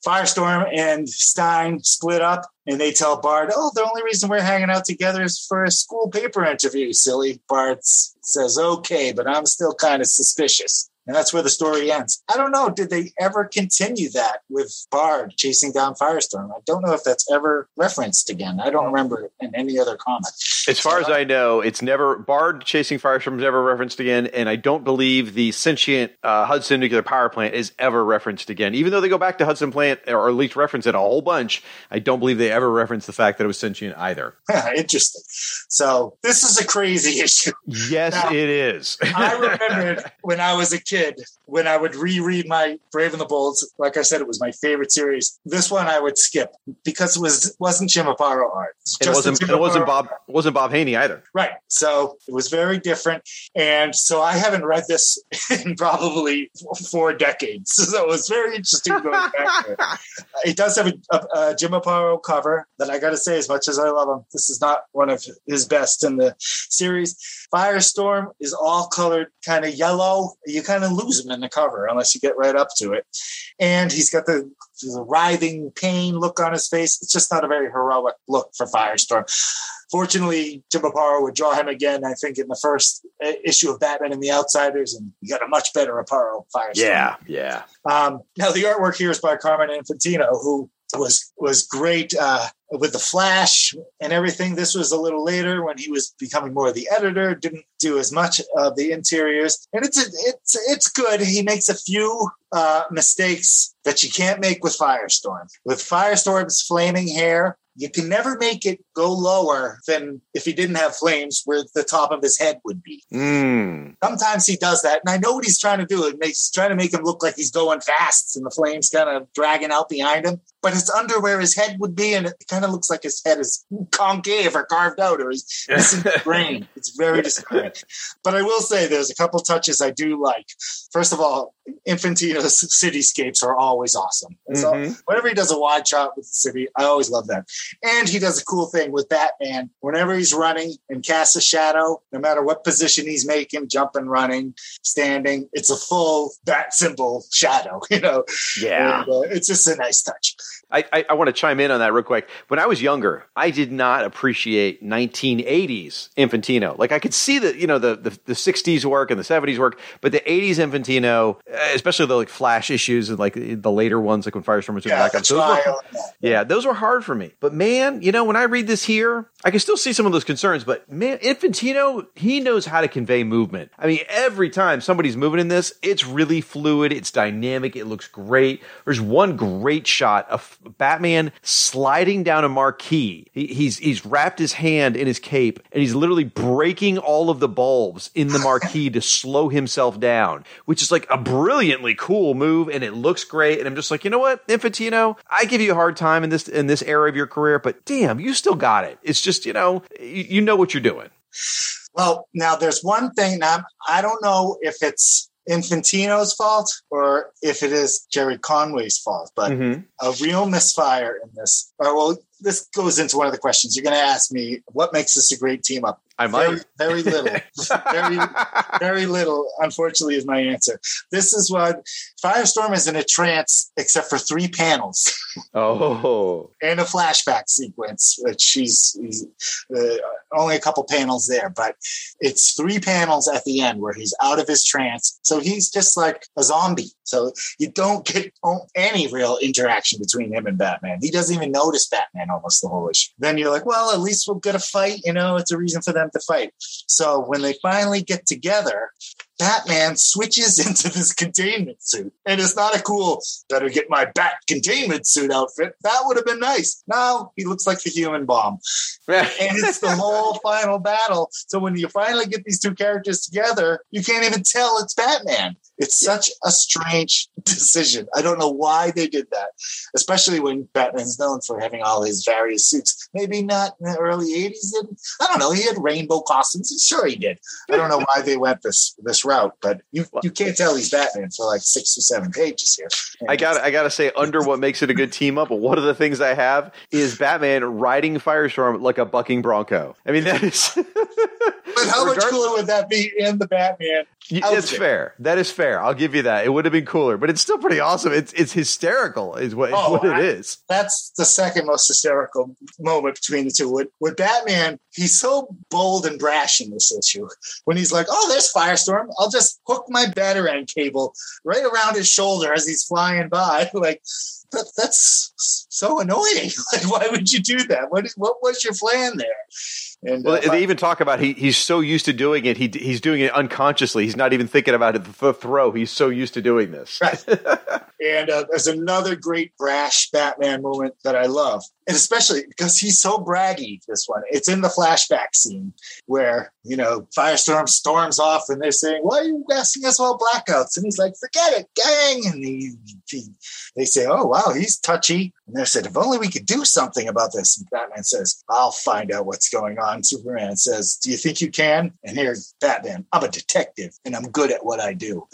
Speaker 2: Firestorm and Stein split up and they tell Bard, Oh, the only reason we're hanging out together is for a school paper interview, silly. Bard says, Okay, but I'm still kind of suspicious. And that's where the story ends. I don't know. Did they ever continue that with Bard chasing down Firestorm? I don't know if that's ever referenced again. I don't remember in any other comic.
Speaker 1: As far so, as I know, it's never Bard chasing Firestorm is never referenced again, and I don't believe the sentient uh, Hudson nuclear power plant is ever referenced again. Even though they go back to Hudson plant or at least reference it a whole bunch, I don't believe they ever reference the fact that it was sentient either. (laughs)
Speaker 2: Interesting. So this is a crazy (laughs) issue.
Speaker 1: Yes, now, it is.
Speaker 2: I remembered when I was a kid kid, when I would reread my Brave and the Bolds, like I said, it was my favorite series. This one I would skip because it was wasn't Jim Aparo art.
Speaker 1: It wasn't. It wasn't Bob. wasn't Bob Haney either.
Speaker 2: Right. So it was very different, and so I haven't read this (laughs) in probably four decades. (laughs) So it was very interesting going back. it. (laughs) it does have a, a, a Jim Aparo cover that I got to say, as much as I love him, this is not one of his best in the series. Firestorm is all colored kind of yellow. You kind of lose him in the cover unless you get right up to it. And he's got the, the writhing pain look on his face. It's just not a very heroic look for Firestorm. Fortunately, Jim Aparo would draw him again, I think, in the first uh, issue of Batman and the Outsiders, and you got a much better Aparo Firestorm.
Speaker 1: Yeah, yeah.
Speaker 2: Um, now, the artwork here is by Carmine Infantino, who was was great uh, with the Flash and everything. This was a little later when he was becoming more of the editor. Didn't do as much of the interiors, and it's a, it's it's good. He makes a few uh, mistakes that you can't make with Firestorm. With Firestorm's flaming hair, you can never make it go lower than if he didn't have flames where the top of his head would be.
Speaker 1: Mm.
Speaker 2: Sometimes he does that. And I know what he's trying to do. It makes trying to make him look like he's going fast and the flames kind of dragging out behind him. But it's under where his head would be, and it kind of looks like his head is concave or carved out, or the brain. It's very disturbing. But I will say there's a couple touches I do like. First of all, Infantino's cityscapes are always awesome. So mm-hmm. whenever he does a wide shot with the city, I always love that. And he does a cool thing with Batman. Whenever he's running and casts a shadow, no matter what position he's making, jumping, running, standing, it's a full bat symbol shadow, (laughs) you know?
Speaker 1: Yeah.
Speaker 2: And, uh, it's just a nice touch.
Speaker 1: I, I, I, want to chime in on that real quick. When I was younger, I did not appreciate 1980s Infantino. Like I could see the you know the, the, the 60s work and the 70s work, but the 80s Infantino, especially the like Flash issues and like the later ones, like when Firestorm was yeah, back up, those were, yeah, those were hard for me. But man, you know when I read this here, I can still see some of those concerns. But man, Infantino, he knows how to convey movement. I mean, every time somebody's moving in this, it's really fluid, it's dynamic, it looks great. There's one great shot of Batman sliding down a marquee. He, he's he's wrapped his hand in his cape and he's literally breaking all of the bulbs in the marquee to slow himself down, which is like a brilliantly cool move and it looks great. And I'm just like, you know what, Infantino, I give you a hard time in this in this era of your career, but damn, you still got it. It's just you know you, you know what you're doing.
Speaker 2: Well, now there's one thing. Now I don't know if it's Infantino's fault or if it is Gerry Conway's fault, but
Speaker 1: mm-hmm.
Speaker 2: a real misfire in this. Or well, this goes into one of the questions you're going to ask me. What makes this a great team up?
Speaker 1: I might.
Speaker 2: Very, very little. (laughs) very, very little, unfortunately, is my answer. This is what Firestorm is in a trance except for three panels.
Speaker 1: Oh.
Speaker 2: and a flashback sequence, which she's, uh, only a couple panels there, but it's three panels at the end where he's out of his trance. So he's just like a zombie. So you don't get any real interaction between him and Batman. He doesn't even notice Batman almost the whole issue. Then you're like, well, at least we're going to fight. You know, it's a reason for them to fight. So when they finally get together, Batman switches (laughs) into this containment suit. And it's not a cool, better get my bat containment suit outfit. That would have been nice. No, he looks like the human bomb. and it's the whole (laughs) final battle. So when you finally get these two characters together, you can't even tell it's Batman. It's such a strange (laughs) decision. I don't know why they did that, especially when Batman's known for having all his various suits. Maybe not in the early 80s. I don't know. He had rainbow costumes. Sure, he did. I don't know why they went this this route, but you, you can't tell he's Batman for like six or seven pages here.
Speaker 1: And I got I got to say, under what makes it a good team up, one of the things I have is Batman riding Firestorm like a bucking bronco. I mean, that is.
Speaker 2: but how (laughs) much cooler would that be in the Batman?
Speaker 1: It's fair. That is fair. I'll give you that. It would have been cooler, but it's still pretty awesome. It's it's hysterical, is what, oh, what it I, is.
Speaker 2: That's the second most hysterical moment between the two. With, with Batman, he's so bold and brash in this issue. When he's like, "Oh, there's Firestorm. I'll just hook my Batarang cable right around his shoulder as he's flying by." (laughs) like that, that's so annoying. (laughs) Like, why would you do that? What what was your plan there?
Speaker 1: And, well, uh, they even talk about he he's so used to doing it. He he's doing it unconsciously. He's not even thinking about it. The throw. He's so used to doing this.
Speaker 2: Right. (laughs) and uh, there's another great brash Batman moment that I love, and especially because he's so braggy. This one, it's in the flashback scene where you know Firestorm storms off, and they're saying, "Why are you asking us all blackouts?" And he's like, "Forget it, gang." And he, he they say, "Oh wow, he's touchy." And they said, "If only we could do something about this." And Batman says, "I'll find out what's going on." Superman says, Do you think you can? And here's Batman, I'm a detective and I'm good at what I do.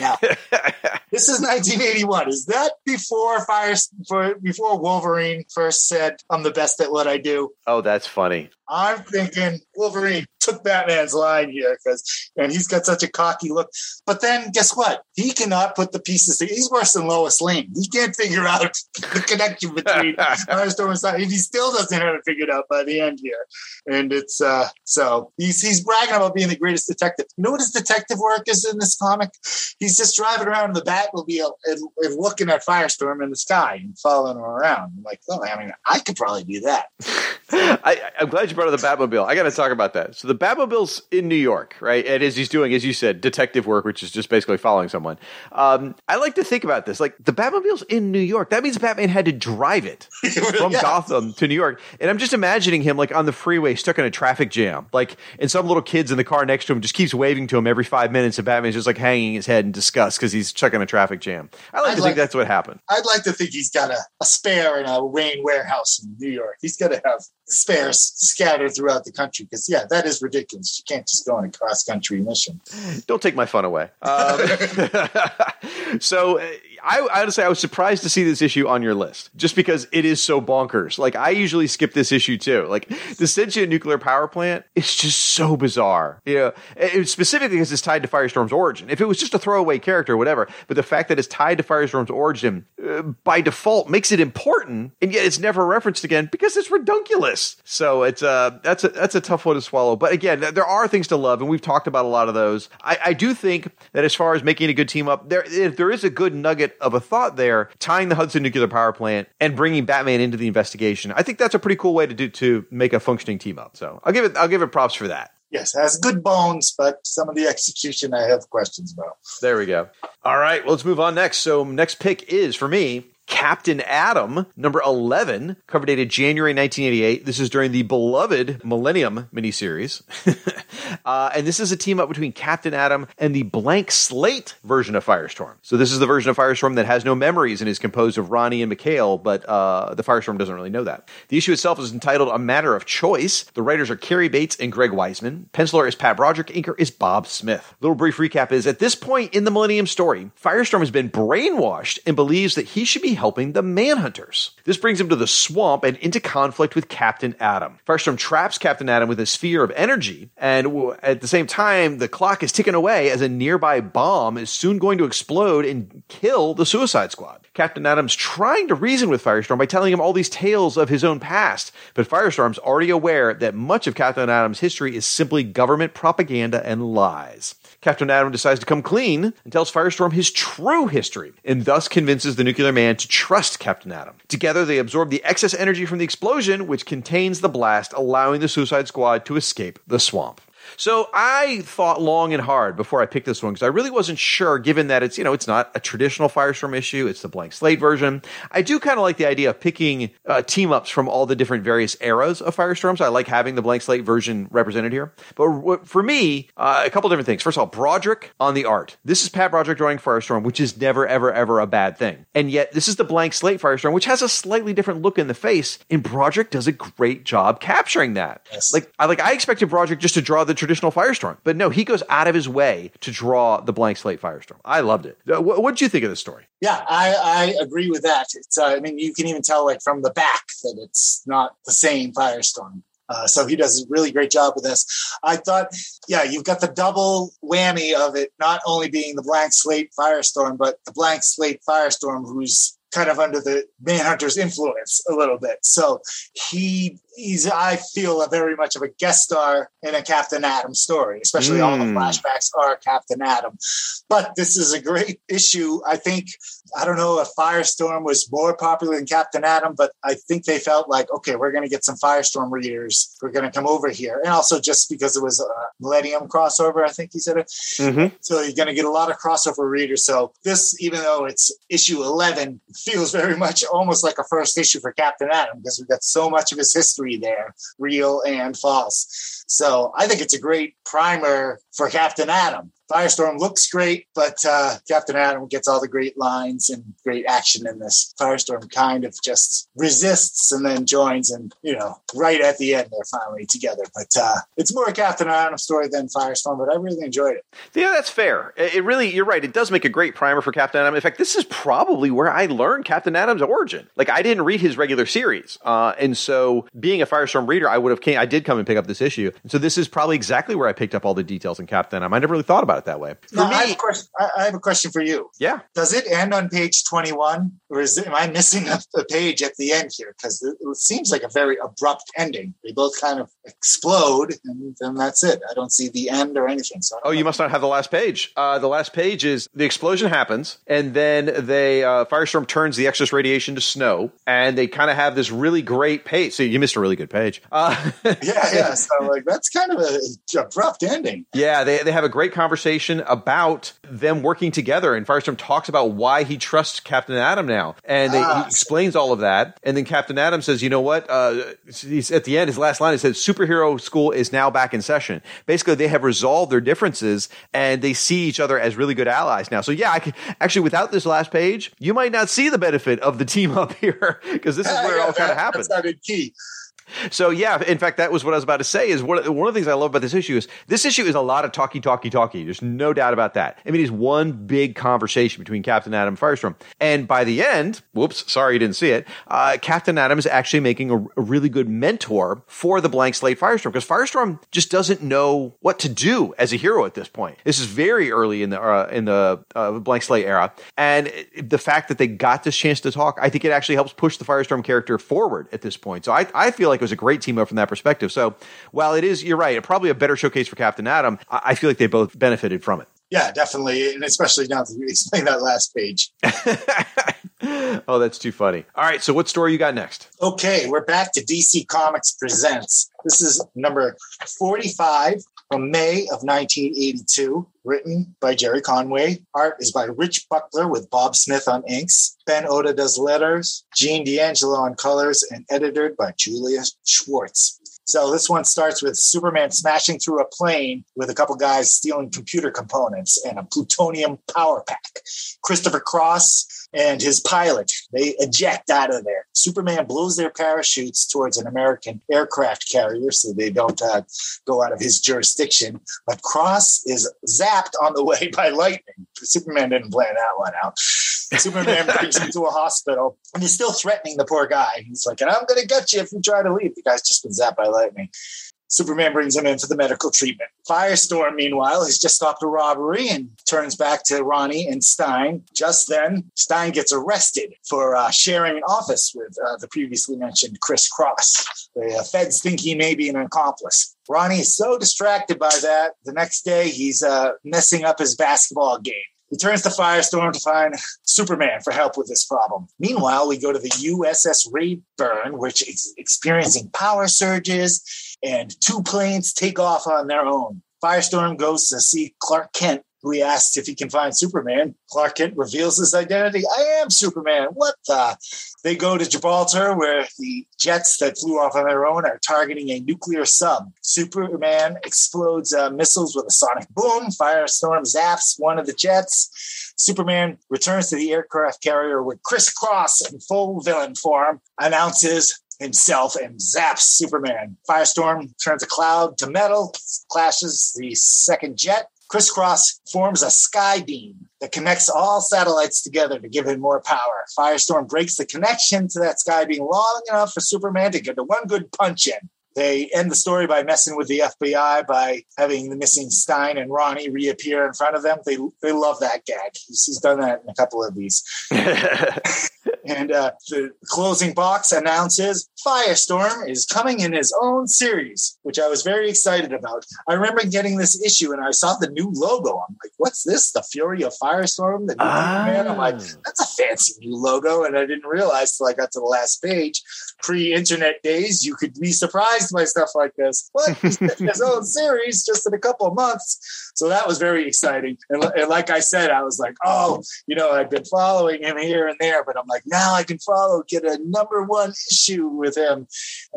Speaker 2: Now, (laughs) this is 1981. Is that before Fire for before Wolverine first said, I'm the best at what I do?
Speaker 1: Oh, that's funny.
Speaker 2: I'm thinking Wolverine took Batman's line here because, and he's got such a cocky look. But then guess what? He cannot put the pieces together. He's worse than Lois Lane. He can't figure out (laughs) the connection between (laughs) Firestorm and Sun. He still doesn't have it figured out by the end here. And it's, uh, so he's, he's bragging about being the greatest detective. You know what his detective work is in this comic? He's just driving around in the Batmobile and, and looking at Firestorm in the sky and following him around. I'm like, oh, I mean, I could probably do that. (laughs)
Speaker 1: I, I'm glad you brought up the Batmobile. I got to talk about that. So the Batmobile's in New York, right? And as he's doing, as you said, detective work, which is just basically following someone. Um, I like to think about this. Like the Batmobile's in New York. That means Batman had to drive it (laughs) from yeah. Gotham to New York. And I'm just imagining him like on the freeway, stuck in a traffic jam, like, and some little kids in the car next to him just keeps waving to him every five minutes, and Batman's just like hanging his head in disgust because he's stuck in a traffic jam. I like I'd to like, think that's what happened.
Speaker 2: I'd like to think he's got a, a spare in a Wayne warehouse in New York. He's got to have spares scattered throughout the country because yeah that is ridiculous you can't just go on a cross country mission
Speaker 1: don't take my fun away um, (laughs) so I honestly I was surprised to see this issue on your list just because it is so bonkers. Like I usually skip this issue too. Like the sentient nuclear power plant is just so bizarre. You know, it, specifically because it's tied to Firestorm's origin. If it was just a throwaway character or whatever, but the fact that it's tied to Firestorm's origin uh, by default makes it important, and yet it's never referenced again because it's redunculous. So it's uh that's a that's a tough one to swallow. But again, there are things to love, and we've talked about a lot of those. I, I do think that as far as making a good team up, there if there is a good nugget of a thought there, tying the Hudson nuclear power plant and bringing Batman into the investigation. I think that's a pretty cool way to do to make a functioning team up. So I'll give it I'll give it props for that.
Speaker 2: Yes, has good bones, but some of the execution I have questions about.
Speaker 1: There we go. All right, well, let's move on next. So next pick is for me Captain Atom, number 11, cover dated January 1988. This is during the beloved Millennium miniseries. (laughs) uh, and this is a team up between Captain Atom and the blank slate version of Firestorm. So, this is the version of Firestorm that has no memories and is composed of Ronnie and Mikhail, but uh, the Firestorm doesn't really know that. The issue itself is entitled A Matter of Choice. The writers are Cary Bates and Greg Weisman. Penciler is Pat Broderick. Inker is Bob Smith. Little brief recap is at this point in the Millennium story, Firestorm has been brainwashed and believes that he should be helping the Manhunters. This brings him to the swamp and into conflict with Captain Atom. Firestorm traps Captain Atom with a sphere of energy, and at the same time, the clock is ticking away as a nearby bomb is soon going to explode and kill the Suicide Squad. Captain Atom's trying to reason with Firestorm by telling him all these tales of his own past, but Firestorm's already aware that much of Captain Atom's history is simply government propaganda and lies. Captain Atom decides to come clean and tells Firestorm his true history, and thus convinces the nuclear man to trust Captain Atom. Together, they absorb the excess energy from the explosion, which contains the blast, allowing the Suicide Squad to escape the swamp. So I thought long and hard before I picked this one because I really wasn't sure, given that it's you know it's not a traditional Firestorm issue, it's the blank slate version. I do kind of like the idea of picking uh, team ups from all the different various eras of Firestorm. So I like having the blank slate version represented here. But for me, uh, a couple different things. First of all, Broderick on the art. This is Pat Broderick drawing Firestorm, which is never ever ever a bad thing. And yet this is the blank slate Firestorm, which has a slightly different look in the face. And Broderick does a great job capturing that.
Speaker 2: Yes.
Speaker 1: Like I like I expected Broderick just to draw the traditional Firestorm. But no, he goes out of his way to draw the blank slate Firestorm. I loved it. Uh, What did you think of this story?
Speaker 2: Yeah, I, I agree with that. It's, uh, I mean, you can even tell like from the back that it's not the same Firestorm. Uh, so he does a really great job with this. I thought, yeah, you've got the double whammy of it, not only being the blank slate Firestorm, but the blank slate Firestorm who's kind of under the Manhunter's influence a little bit. So he he's I feel a very much of a guest star in a Captain Atom story, especially all the
Speaker 1: Mm.
Speaker 2: flashbacks are Captain Atom. But this is a great issue. I think I don't know if Firestorm was more popular than Captain Atom, but I think they felt like, okay, we're going to get some Firestorm readers. We're going to come over here, and also just because it was a Millennium crossover, I think he said it.
Speaker 1: Mm-hmm.
Speaker 2: So you're going to get a lot of crossover readers. So this, even though it's issue 11, feels very much almost like a first issue for Captain Atom because we've got so much of his history there, real and false. So I think it's a great primer for Captain Atom. Firestorm looks great, but uh, Captain Atom gets all the great lines and great action in this. Firestorm kind of just resists and then joins, and you know, right at the end, they're finally together. But uh, it's more a Captain Atom story than Firestorm, but I really enjoyed it.
Speaker 1: Yeah, that's fair. It really, you're right. It does make a great primer for Captain Atom. In fact, this is probably where I learned Captain Atom's origin. Like, I didn't read his regular series, uh, and so being a Firestorm reader, I would have came. I did come and pick up this issue, and so this is probably exactly where I picked up all the details in Captain Atom. I never really thought about it that way. For
Speaker 2: Now,
Speaker 1: me,
Speaker 2: I, have a question, I I have a question for you.
Speaker 1: yeah.
Speaker 2: Does it end on page 21 or is it, am I missing (laughs) a, a page at the end here? Because it, it seems like a very abrupt ending. They both kind of explode and then that's it. I don't see the end or anything. So I don't
Speaker 1: Oh, you must not have the last page. Uh, the last page is the explosion happens, and then they uh, Firestorm turns the excess radiation to snow, and they kind of have this really great page. So you missed a really good page. Uh, (laughs)
Speaker 2: yeah, yeah. So like that's kind of a abrupt ending.
Speaker 1: Yeah, they, they have a great conversation about them working together, and Firestorm talks about why he trusts Captain Atom now, and they,
Speaker 2: Ah.
Speaker 1: he explains all of that. And then Captain Atom says, "You know what? Uh, he's at the end. His last line he says, "Superhero school is now back in session." Basically, they have resolved their differences, and they see each other as really good allies now. So yeah, I can, actually, without this last page, you might not see the benefit of the team up (laughs) here because this is
Speaker 2: Yeah, (laughs)
Speaker 1: where it
Speaker 2: yeah,
Speaker 1: all kind of happens.
Speaker 2: That sounded key.
Speaker 1: So yeah, in fact, that was what I was about to say. Is one of, one of the things I love about this issue is this issue is a lot of talky, talky, talky. There's no doubt about that. I mean, it's one big conversation between Captain Atom and Firestorm, and by the end, whoops, sorry you didn't see it. Uh, Captain Atom is actually making a, a really good mentor for the blank slate Firestorm because Firestorm just doesn't know what to do as a hero at this point. This is very early in the uh, in the uh, blank slate era, and the fact that they got this chance to talk, I think it actually helps push the Firestorm character forward at this point. So I, I feel like it was a great team up from that perspective. So while it is, you're right, probably a better showcase for Captain Atom, I, I feel like they both benefited from it.
Speaker 2: Yeah, definitely. And especially now that you explain that last page. (laughs)
Speaker 1: oh, that's too funny. All right, so what story you got next?
Speaker 2: Okay, we're back to DC Comics Presents. This is number 45 from May of 1982, written by Gerry Conway. Art is by Rich Buckler with Bob Smith on inks. Ben Oda does letters, Gene D'Angelo on colors, and edited by Julius Schwartz. So this one starts with Superman smashing through a plane with a couple guys stealing computer components and a plutonium power pack. Christopher Cross and his pilot, they eject out of there. Superman blows their parachutes towards an American aircraft carrier so they don't uh, go out of his jurisdiction. But Cross is zapped on the (laughs) way by lightning. Superman didn't plan that one out. Superman (laughs) brings him to a hospital and he's still threatening the poor guy. He's like, and I'm going to get you if you try to leave. The guy's just been zapped by lightning. Superman brings him in for the medical treatment. Firestorm, meanwhile, has just stopped a robbery and turns back to Ronnie and Stein. Just then, Stein gets arrested for uh, sharing an office with uh, the previously mentioned Chris Cross. The uh, feds think he may be an accomplice. Ronnie is so distracted by that, the next day he's uh, messing up his basketball game. He turns to Firestorm to find Superman for help with this problem. Meanwhile, we go to the USS Rayburn, which is experiencing power surges, and two planes take off on their own. Firestorm goes to see Clark Kent, who he asks if he can find Superman. Clark Kent reveals his identity. I am Superman. What the? They go to Gibraltar, where the jets that flew off on their own are targeting a nuclear sub. Superman explodes uh, missiles with a sonic boom. Firestorm zaps one of the jets. Superman returns to the aircraft carrier with crisscross in full villain form, announces himself and zaps Superman. Firestorm turns a cloud to metal, clashes the second jet. Crisscross forms a sky beam that connects all satellites together to give him more power. Firestorm breaks the connection to that sky beam long enough for Superman to get a one good punch in. They end the story by messing with the FBI by having the missing Stein and Ronnie reappear in front of them. They they love that gag. He's, he's done that in a couple of these. (laughs) and uh, the closing box announces Firestorm is coming in his own series, which I was very excited about. I remember getting this issue and I saw the new logo. I'm like, what's this? The Fury of Firestorm? The new
Speaker 1: Ah.
Speaker 2: man? I'm like, that's a fancy new logo. And I didn't realize till I got to the last page. Pre internet days, you could be surprised by stuff like this. What? (laughs) His own series just in a couple of months. So that was very exciting. And, and like I said, I was like, oh, you know, I've been following him here and there, but I'm like, now I can follow, get a number one issue with him.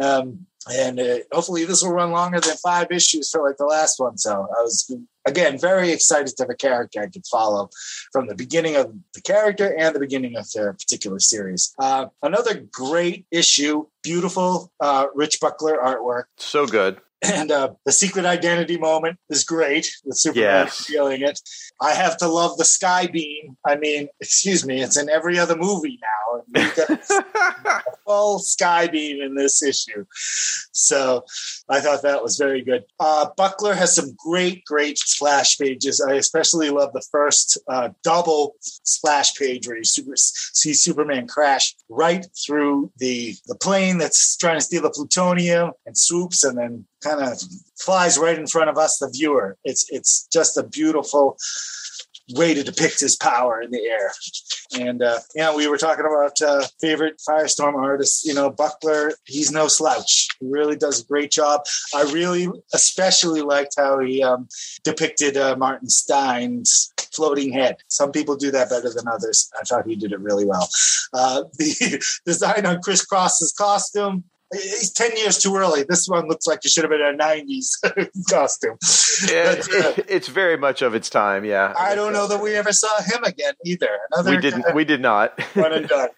Speaker 2: Um, and uh, hopefully this will run longer than five issues for like the last one. So I was again very excited to have a character I could follow from the beginning of the character and the beginning of their particular series. Uh, another great issue, beautiful uh, Rich Buckler artwork.
Speaker 1: So good.
Speaker 2: And uh, the secret identity moment is great with Superman
Speaker 1: Yes.
Speaker 2: feeling it. I have to love the sky beam. I mean, excuse me, it's in every other movie now. (laughs) A full sky beam in this issue. So I thought that was very good. Uh, Buckler has some great, great splash pages. I especially love the first uh, double splash page where you super, see Superman crash right through the, the plane that's trying to steal the plutonium and swoops and then kind of flies right in front of us, the viewer. It's it's just a beautiful way to depict his power in the air. And uh, yeah, we were talking about uh, favorite Firestorm artists. You know, Buckler, he's no slouch. He really does a great job. I really, especially liked how he um, depicted uh, Martin Stein's floating head. Some people do that better than others. I thought he did it really well. Uh, (laughs) the design on Chris Cross's costume. He's 10 years too early. This one looks like it should have been a 90s (laughs) costume.
Speaker 1: Yeah,
Speaker 2: But, uh,
Speaker 1: it- (laughs) it's very much of its time. Yeah,
Speaker 2: I don't know that we ever saw him again either. Another
Speaker 1: we didn't. We did not. (laughs)
Speaker 2: one and done.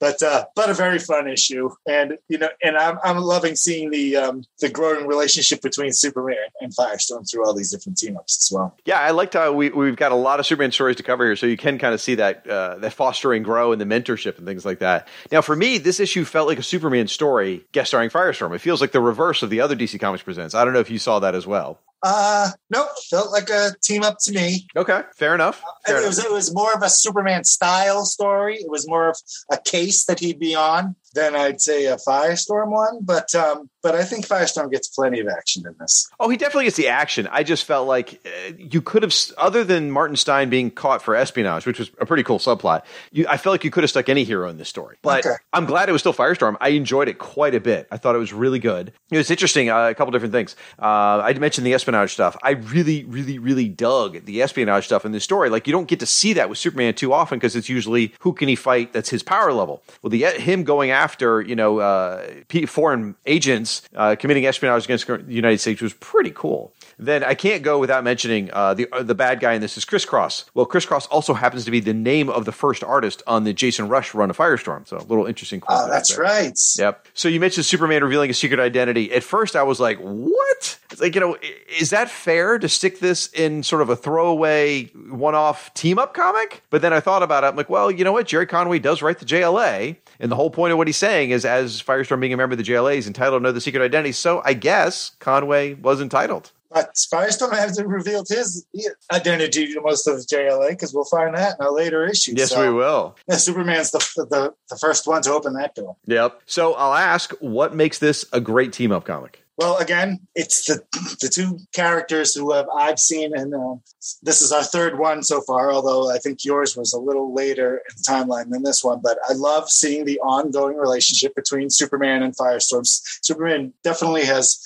Speaker 2: But uh, but a very fun issue, and you know, and I'm I'm loving seeing the um, the growing relationship between Superman and Firestorm through all these different team ups as well.
Speaker 1: Yeah, I liked how we we've got a lot of Superman stories to cover here, so you can kind of see that uh, that fostering grow and the mentorship and things like that. Now, for me, this issue felt like a Superman story guest starring Firestorm. It feels like the reverse of the other DC Comics presents. I don't know if you saw that as well.
Speaker 2: Uh no, felt like a team up to me.
Speaker 1: Okay, fair enough. Fair
Speaker 2: it was it was more of a Superman style story. It was more of a case that he'd be on than I'd say a Firestorm one. But um, but I think Firestorm gets plenty of action in this.
Speaker 1: Oh, he definitely gets the action. I just felt like uh, you could have, other than Martin Stein being caught for espionage, which was a pretty cool subplot. You, I felt like you could have stuck any hero in this story. But
Speaker 2: Okay.
Speaker 1: I'm glad it was still Firestorm. I enjoyed it quite a bit. I thought it was really good. It was interesting. Uh, a couple different things. Uh, I mentioned the espionage stuff. I really, really, really dug the espionage stuff in this story. Like you don't get to see that with Superman too often because it's usually who can he fight that's his power level. Well, the him going after you know uh, foreign agents uh, committing espionage against the United States was pretty cool. Then I can't go without mentioning uh, the uh, the bad guy in this is Crisscross. Well, Crisscross also happens to be the name of the first artist on the Jason Rusch run of Firestorm. So a little interesting.
Speaker 2: Oh, that's
Speaker 1: there.
Speaker 2: right.
Speaker 1: Yep. So you mentioned Superman revealing a secret identity. At first, I was like, "What?" It's like, you know, is that fair to stick this in sort of a throwaway, one-off team-up comic? But then I thought about it. I'm like, well, you know what? Gerry Conway does write the JLA, and the whole point of what he's saying is, as Firestorm being a member of the JLA, he's entitled to know the secret identity. So I guess Conway was entitled.
Speaker 2: But Firestorm hasn't revealed his identity to most of the JLA because we'll find that in a later issue.
Speaker 1: Yes, so, we will.
Speaker 2: Yeah, (laughs) Superman's the, the the first one to open that door.
Speaker 1: Yep. So I'll ask, what makes this a great team up comic?
Speaker 2: Well, again, it's the the two characters who have I've seen, and uh, this is our third one so far. Although I think yours was a little later in the timeline than this one, but I love seeing the ongoing relationship between Superman and Firestorm. Superman definitely has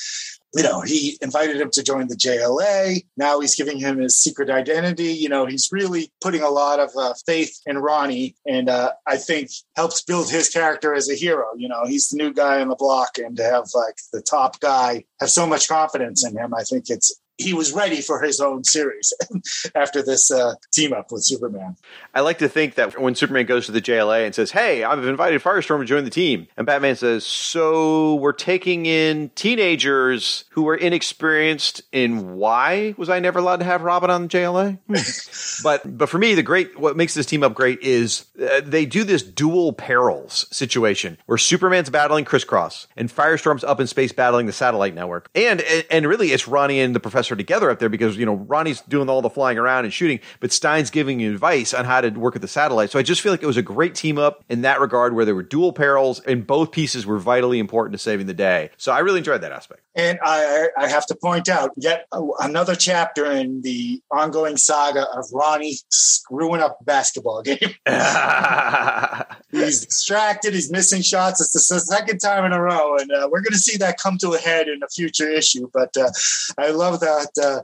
Speaker 2: you know, he invited him to join the JLA. Now he's giving him his secret identity. You know, he's really putting a lot of uh, faith in Ronnie, and uh, I think helps build his character as a hero. You know, he's the new guy on the block, and to have like the top guy have so much confidence in him, I think it's he was ready for his own series (laughs) after this uh, team up with Superman.
Speaker 1: I like to think that when Superman goes to the JLA and says, "Hey, I've invited Firestorm to join the team," and Batman says, "So we're taking in teenagers who are inexperienced in why was I never allowed to have Robin on the JLA?" (laughs) But but for me, the great what makes this team up great is uh, they do this dual perils situation where Superman's battling Crisscross and Firestorm's up in space battling the satellite network, and and really it's Ronnie and the Professor are together up there because you know Ronnie's doing all the flying around and shooting, but Stein's giving advice on how to work with the satellite. So I just feel like it was a great team up in that regard, where there were dual perils and both pieces were vitally important to saving the day. So I really enjoyed that aspect.
Speaker 2: And I, I have to point out yet another chapter in the ongoing saga of Ronnie screwing up basketball game. (laughs) (laughs) he's distracted. He's missing shots. It's the second time in a row, and uh, we're going to see that come to a head in a future issue. But uh, I love that uh,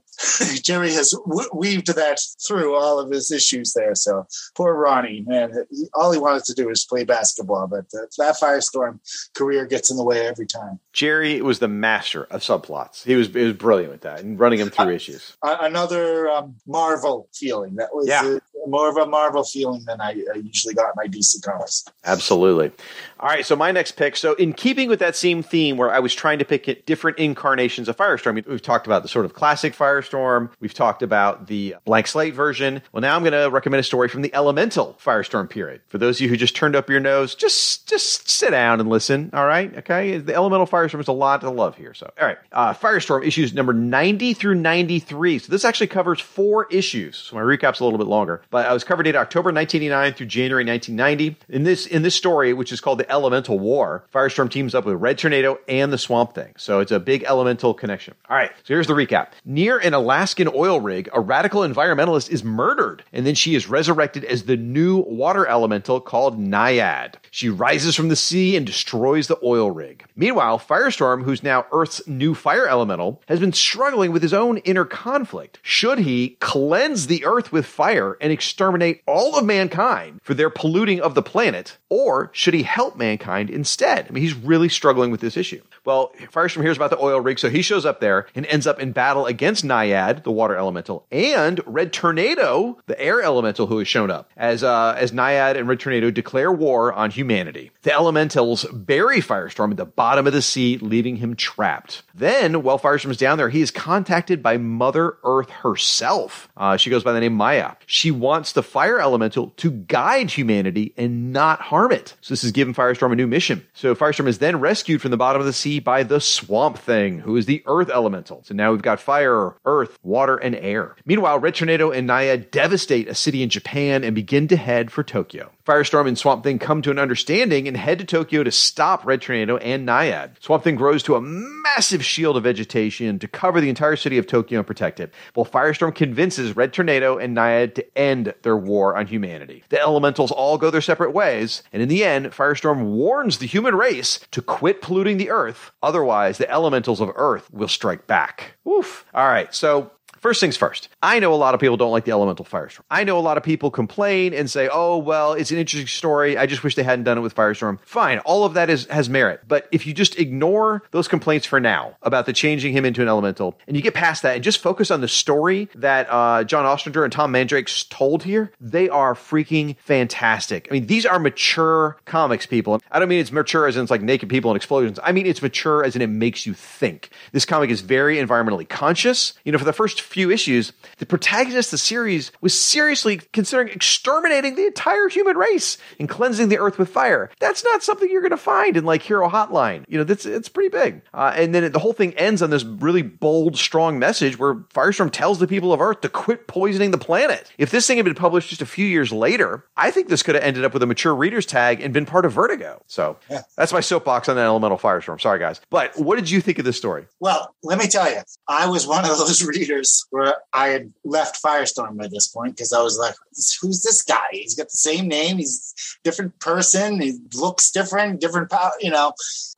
Speaker 2: (laughs) Gerry has w- weaved that through all of his issues there. So poor Ronnie, man, he, all he wanted to do was play basketball, but uh, that Firestorm career gets in the way every time.
Speaker 1: Gerry was the master of subplots. He was, he was brilliant with that and running him through issues.
Speaker 2: Another um, Marvel feeling that was yeah. More of a Marvel feeling than I, I usually got in my DC comics.
Speaker 1: Absolutely. All right, so my next pick. So, in keeping with that same theme, where I was trying to pick different incarnations of Firestorm, we've talked about the sort of classic Firestorm. We've talked about the blank slate version. Well, now I'm going to recommend a story from the Elemental Firestorm period. For those of you who just turned up your nose, just just sit down and listen. All right, okay. The Elemental Firestorm is a lot to love here. So, all right, uh, Firestorm issues number 90 through 93. So this actually covers four issues. So my recap's a little bit longer, but I was covered in October 1989 through January 1990. In this in this story, which is called the Elemental War, Firestorm teams up with Red Tornado and the Swamp Thing. So it's a big elemental connection. All right, so here's the recap. Near an Alaskan oil rig, a radical environmentalist is murdered, and then she is resurrected as the new water elemental called Naiad. She rises from the sea and destroys the oil rig. Meanwhile, Firestorm, who's now Earth's new fire elemental, has been struggling with his own inner conflict. Should he cleanse the Earth with fire and exterminate all of mankind for their polluting of the planet, or should he help mankind instead? I mean, he's really struggling with this issue. Well, Firestorm hears about the oil rig, so he shows up there and ends up in battle against Naiad, the water elemental, and Red Tornado, the air elemental who has shown up, as uh, as Naiad and Red Tornado declare war on humanity. The elementals bury Firestorm at the bottom of the sea, leaving him trapped. Then, while Firestorm's down there, he is contacted by Mother Earth herself. Uh, she goes by the name Maya. She wants the fire elemental to guide humanity and not harm it. So this is giving Firestorm a new mission. So Firestorm is then rescued from the bottom of the sea by the Swamp Thing, who is the Earth elemental. So now we've got fire, earth, water, and air. Meanwhile, Red Tornado and Naiad devastate a city in Japan and begin to head for Tokyo. Firestorm and Swamp Thing come to an understanding and head to Tokyo to stop Red Tornado and Naiad. Swamp Thing grows to a massive shield of vegetation to cover the entire city of Tokyo and protect it, while Firestorm convinces Red Tornado and Naiad to end their war on humanity. The elementals all go their separate ways, and in the end, Firestorm warns the human race to quit polluting the earth, otherwise, the elementals of Earth will strike back. Oof. All right, so First things first, I know a lot of people don't like the Elemental Firestorm. I know a lot of people complain and say, oh, well, it's an interesting story. I just wish they hadn't done it with Firestorm. Fine, all of that is, has merit. But if you just ignore those complaints for now about the changing him into an Elemental and you get past that and just focus on the story that uh, John Ostrander and Tom Mandrake told here, they are freaking fantastic. I mean, these are mature comics, people. I don't mean it's mature as in it's like naked people and explosions. I mean, it's mature as in it makes you think. This comic is very environmentally conscious. You know, for the first few issues, the protagonist of the series was seriously considering exterminating the entire human race and cleansing the earth with fire. That's not something you're going to find in like Hero Hotline. You know, that's it's pretty big. Uh, and then the whole thing ends on this really bold, strong message where Firestorm tells the people of Earth to quit poisoning the planet. If this thing had been published just a few years later, I think this could have ended up with a mature reader's tag and been part of Vertigo. So yeah. that's my soapbox on that Elemental Firestorm. Sorry, guys. But what did you think of this story?
Speaker 2: Well, let me tell you, I was one of those (laughs) readers where I had left Firestorm by this point because I was like, who's this guy? He's got the same name. He's different person. He looks different, different power. You know,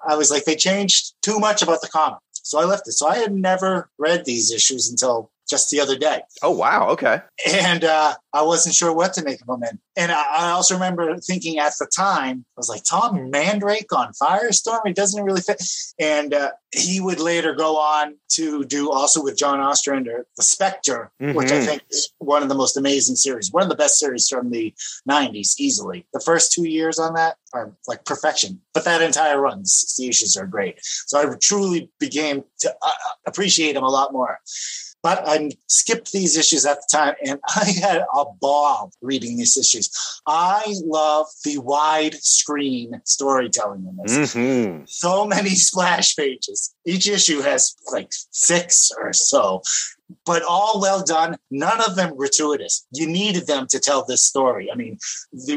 Speaker 2: I was like, they changed too much about the comic. So I left it. So I had never read these issues until just the other day.
Speaker 1: Oh wow, okay.
Speaker 2: And uh, I wasn't sure what to make of him. And, and I, also remember thinking at the time, I was like, Tom Mandrake on Firestorm, he doesn't really fit. And uh, he would later go on to do also with John Ostrander, The Spectre, mm-hmm. which I think is one of the most amazing series, one of the best series from the 90s, easily. The first two years on that are like perfection, but that entire run, the 60 issues are great. So I truly began to uh, appreciate him a lot more. But I skipped these issues at the time and (laughs) I had a ball reading these issues. I love the wide screen storytelling in this. Mm-hmm. So many (laughs) splash pages. Each issue has like six or so but all well done. None of them gratuitous. You needed them to tell this story. I mean,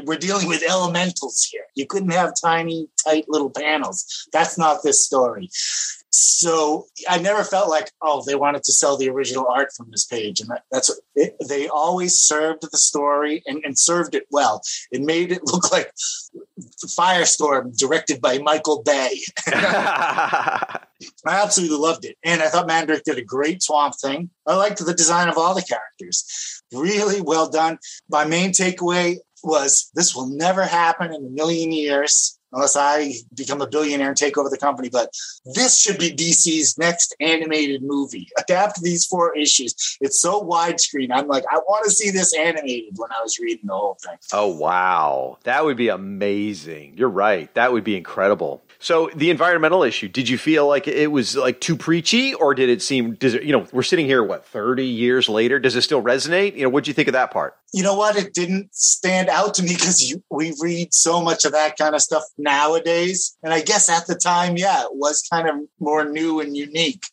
Speaker 2: we're dealing with elementals here. You couldn't have tiny, tight little panels. That's not this story. So I never felt like, oh, they wanted to sell the original art from this page, and that, that's what it, they always served the story and, and served it well. It made it (laughs) look like Firestorm, directed by Michael Bay. (laughs) (laughs) I absolutely loved it, and I thought Mandrake did a great Swamp Thing. I liked the design of all the characters, really well done. My main takeaway was this will never happen in a million years unless I become a billionaire and take over the company. But this should be DC's next animated movie. Adapt these four issues. It's so widescreen. I'm like, I want to see this animated when I was reading the whole thing.
Speaker 1: Oh, wow. That would be amazing. You're right. That would be incredible. So the environmental issue, did you feel like it was like too preachy or did it seem, does it, you know, we're sitting here, what, 30 years later? Does it still resonate? You know, what'd you think of that part?
Speaker 2: You know what? It didn't stand out to me because we read so much of that kind of stuff nowadays. And I guess at the time, yeah, it was kind of more new and unique.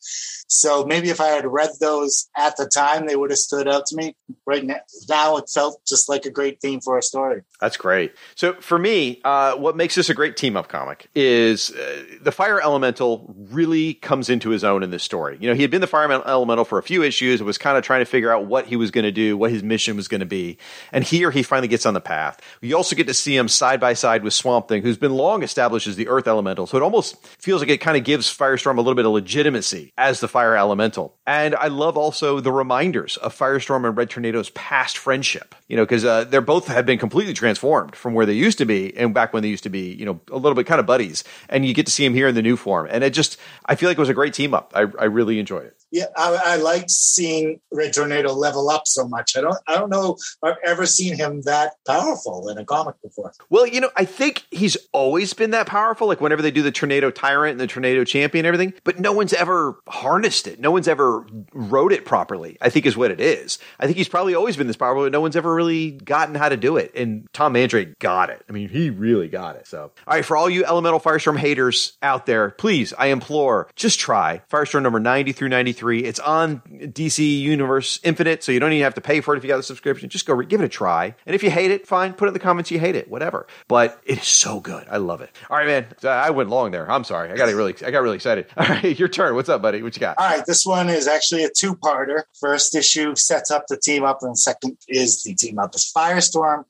Speaker 2: So maybe if I had read those at the time, they would have stood out to me. Right now, now it felt just like a great theme for a story.
Speaker 1: That's great. So for me, uh, what makes this a great team up comic is uh, the Fire Elemental really comes into his own in this story. You know, he had been the Fire Elemental for a few issues, It was kind of trying to figure out what he was going to do, what his mission was going to be. And here he finally gets on the path. You also get to see him side by side with Swamp Thing, who's been long established as the Earth Elemental. So it almost feels like it kind of gives Firestorm a little bit of legitimacy as the Fire Fire Elemental. And I love also the reminders of Firestorm and Red Tornado's past friendship, you know, because uh, they're both have been completely transformed from where they used to be and back when they used to be, you know, a little bit kind of buddies. And you get to see them here in the new form. And it just, I feel like it was a great team up. I, I really enjoyed it.
Speaker 2: Yeah, I, I liked seeing Red Tornado level up so much. I don't, I don't know I've ever seen him that powerful in a comic before.
Speaker 1: Well, you know, I think he's always been that powerful. Like whenever they do the Tornado Tyrant and the Tornado Champion and everything, but no one's ever harnessed it. No one's ever wrote it properly. I think is what it is. I think he's probably always been this powerful, but no one's ever really gotten how to do it. And Tom Mandrake got it. I mean, he really got it. So, all right, for all you Elemental Firestorm haters out there, please, I implore, just try Firestorm number ninety through ninety three. It's on DC Universe Infinite, so you don't even have to pay for it if you got a subscription. Just go re- give it a try. And if you hate it, fine. Put it in the comments you hate it, whatever. But it is so good. I love it. All right, man. I went long there. I'm sorry. I got really, I got really excited. (laughs) All right, your turn. What's up, buddy? What you got?
Speaker 2: All right, this one is actually a two-parter. First issue sets up the team up, and second is the team up. It's Firestorm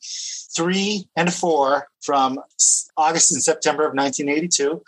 Speaker 2: three and four from August and September of 1982.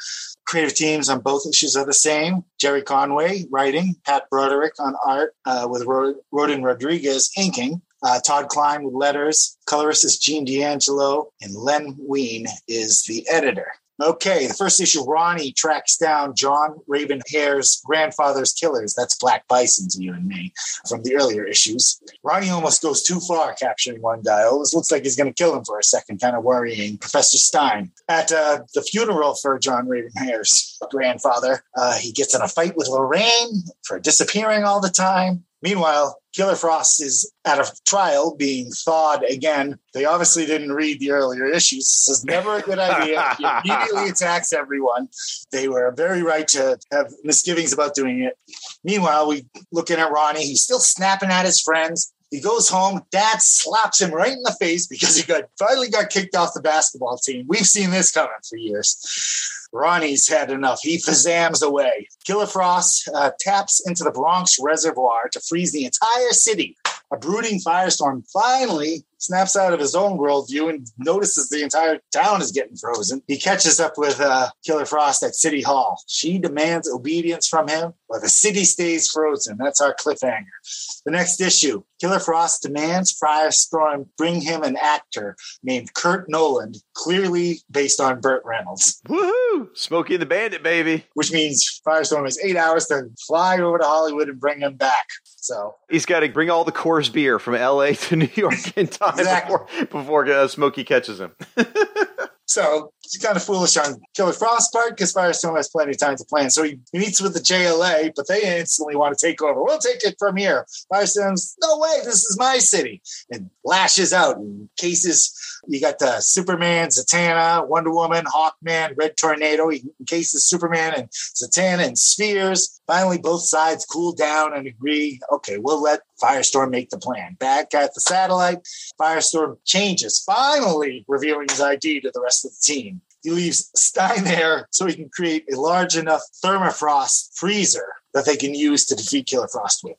Speaker 2: Creative teams on both issues are the same. Gerry Conway writing, Pat Broderick on art, uh, with Rodin Rodriguez inking. Uh, Todd Klein with letters. Colorist is Gene D'Angelo, and Len Wein is the editor. Okay, the first issue, Ronnie tracks down John Ravenhair's grandfather's killers. That's Black Bison to you and me from the earlier issues. Ronnie almost goes too far capturing one guy. Almost looks like he's going to kill him for a second, kind of worrying Professor Stein. At uh, the funeral for John Ravenhair's grandfather, uh, he gets in a fight with Lorraine for disappearing all the time. Meanwhile, Killer Frost is at a trial being thawed again. They obviously didn't read the earlier issues. This is never a good idea. He (laughs) immediately attacks everyone. They were very right to have misgivings about doing it. Meanwhile, we looking at Ronnie. He's still snapping at his friends. He goes home. Dad slaps him right in the face because he got finally got kicked off the basketball team. We've seen this coming for years. Ronnie's had enough. He fazams away. Killer Frost uh, taps into the Bronx Reservoir to freeze the entire city. A brooding firestorm finally snaps out of his own worldview and notices the entire town is getting frozen. He catches up with uh, Killer Frost at City Hall. She demands obedience from him, but the city stays frozen. That's our cliffhanger. The next issue Killer Frost demands Firestorm bring him an actor named Kurt Noland, clearly based on Burt Reynolds.
Speaker 1: Woohoo! Smokey the Bandit, baby.
Speaker 2: Which means Firestorm has eight hours to fly over to Hollywood and bring him back. So
Speaker 1: he's got to bring all the Coors beer from L.A. to New York in time (laughs) exactly. before, before uh, Smokey catches him. (laughs)
Speaker 2: so it's kind of foolish on Killer Frost part because Firestorm has plenty of time to plan. So he, he, meets with the JLA, but they instantly want to take over. We'll take it from here. Firestorm's no way. This is my city, and lashes out and cases you got the Superman, Zatanna, Wonder Woman, Hawkman, Red Tornado. He cases Superman and Zatanna and Spheres. Finally, both sides cool down and agree. Okay, we'll let Firestorm make the plan. Back at the satellite, Firestorm changes, finally revealing his ID to the rest of the team. He leaves Stein there so he can create a large enough thermofrost freezer that they can use to defeat Killer Frost with.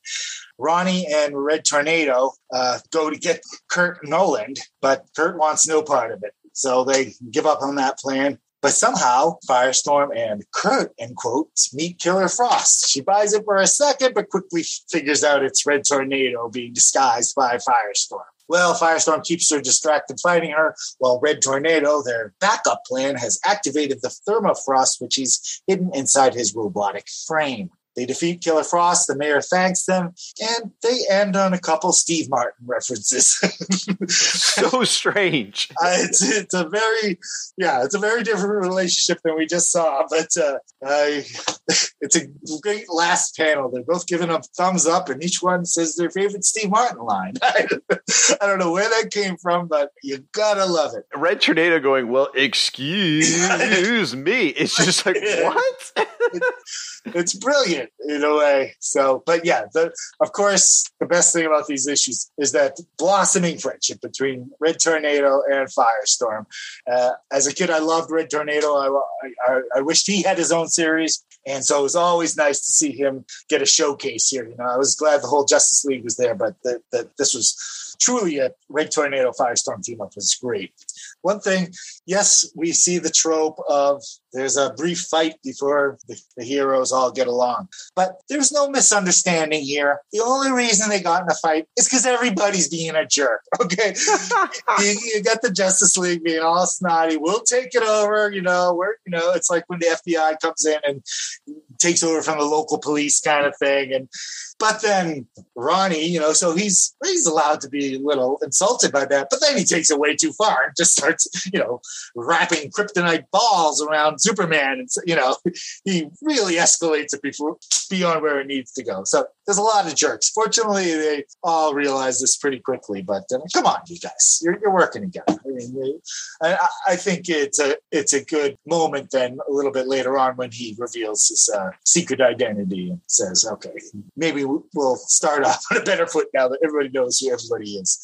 Speaker 2: Ronnie and Red Tornado uh, go to get Kurt Noland, but Kurt wants no part of it. So they give up on that plan. But somehow, Firestorm and Kurt, in quotes, meet Killer Frost. She buys it for a second, but quickly figures out it's Red Tornado being disguised by Firestorm. Well, Firestorm keeps her distracted fighting her, while Red Tornado, their backup plan, has activated the Thermofrost, which he's hidden inside his robotic frame. They defeat Killer Frost. The mayor thanks them, and they end on a couple Steve Martin references. (laughs)
Speaker 1: so strange.
Speaker 2: Uh, it's, it's a very, yeah, it's a very different relationship than we just saw. But uh, I, (laughs) it's a great last panel. They're both giving a thumbs up, and each one says their favorite Steve Martin line. (laughs) I don't know where that came from, but you gotta love it.
Speaker 1: Red Tornado going, well, excuse me. It's just like what?
Speaker 2: it's brilliant in a way. So, but yeah, the, of course, the best thing about these issues is that blossoming friendship between Red Tornado and Firestorm. Uh, as a kid, I loved Red Tornado. I, I, I wished he had his own series. And so it was always nice to see him get a showcase here. You know, I was glad the whole Justice League was there, but that this was truly a Red Tornado Firestorm team up was great. One thing, yes, we see the trope of there's a brief fight before the, the, heroes all get along. But there's no misunderstanding here. The only reason they got in a fight is because everybody's being a jerk. (laughs) Okay. (laughs) you, you, got the Justice League being all snotty. We'll take it over. You know, we're, you know, it's like when the FBI comes in and takes over from the local police kind of thing. And but then Ronnie, you know, so he's he's allowed to be a little insulted by that, but then he takes it way too far and just starts, you know, wrapping kryptonite balls around Superman, and you know, (laughs) he really escalates it before beyond where it needs to go. So there's a lot of jerks. Fortunately, they all realize this pretty quickly. But uh, come on, you guys, you're, you're working together. I mean, I, I, think it's a it's a good moment. Then a little bit later on, when he reveals his uh, secret identity and says, "Okay, maybe we'll start (laughs) off on a better foot now that everybody knows who everybody is."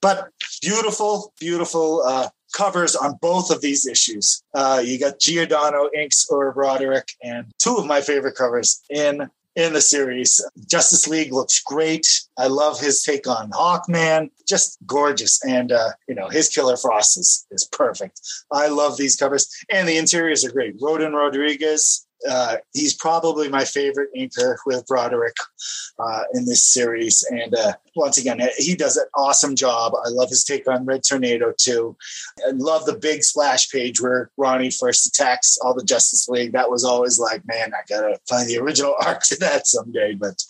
Speaker 2: But beautiful, beautiful uh, covers on both of these issues. Uh, you got Giordano inks or Broderick, and two of my favorite covers in in the series. Justice League looks great. I love his take on Hawkman, just gorgeous. And, uh, you know, his Killer Frost is, is perfect. I love these covers. And the interiors are great. Rodin Rodriguez uh, he's probably my favorite inker with Broderick uh, in this series. And uh, once again, he does an awesome job. I love his take on Red Tornado too. I love the big splash page where Ronnie first attacks all the Justice League. That was always like, man, I gotta find the original (laughs) arc to that someday. But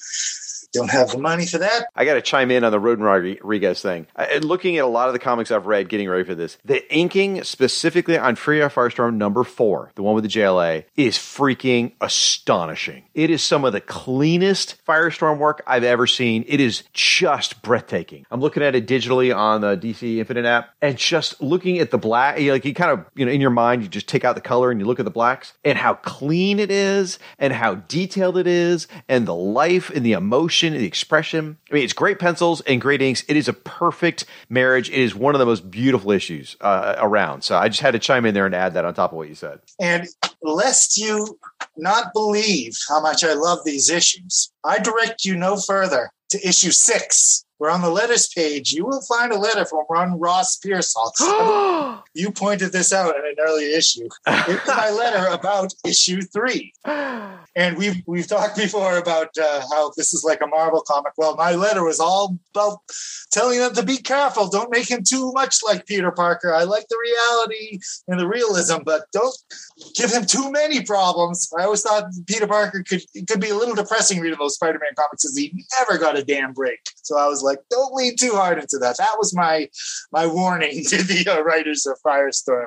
Speaker 2: don't have the money for that.
Speaker 1: I got to chime in on the Rodin Rodriguez thing. I, looking at a lot of the comics I've read, getting ready for this, the inking specifically on Free Firestorm number four, the one with the JLA, is freaking astonishing. It is some of the cleanest Firestorm work I've ever seen. It is just breathtaking. I'm looking at it digitally on the DC Infinite app, and just looking at the black, like you kind of, you know, in your mind, you just take out the color and you look at the blacks, and how clean it is, and how detailed it is, and the life and the emotion the expression. I mean, it's great pencils and great inks. It is a perfect marriage. It is one of the most beautiful issues uh, around. So I just had to chime in there and add that on top of what you said.
Speaker 2: And lest you not believe how much I love these issues, I direct you no further to issue six where on the letters page you will find a letter from Ron Ross Pearsall. (gasps) you pointed this out in an early issue. It's my letter about issue three. (gasps) And we've we've talked before about uh, how this is like a Marvel comic. Well, my letter was all about telling them to be careful. Don't make him too much like Peter Parker. I like the reality and the realism, but don't give him too many problems. I always thought Peter Parker could could be a little depressing reading those Spider-Man comics because he never got a damn break. So I was like, don't lean too hard into that. That was my my warning (laughs) to the uh, writers of Firestorm,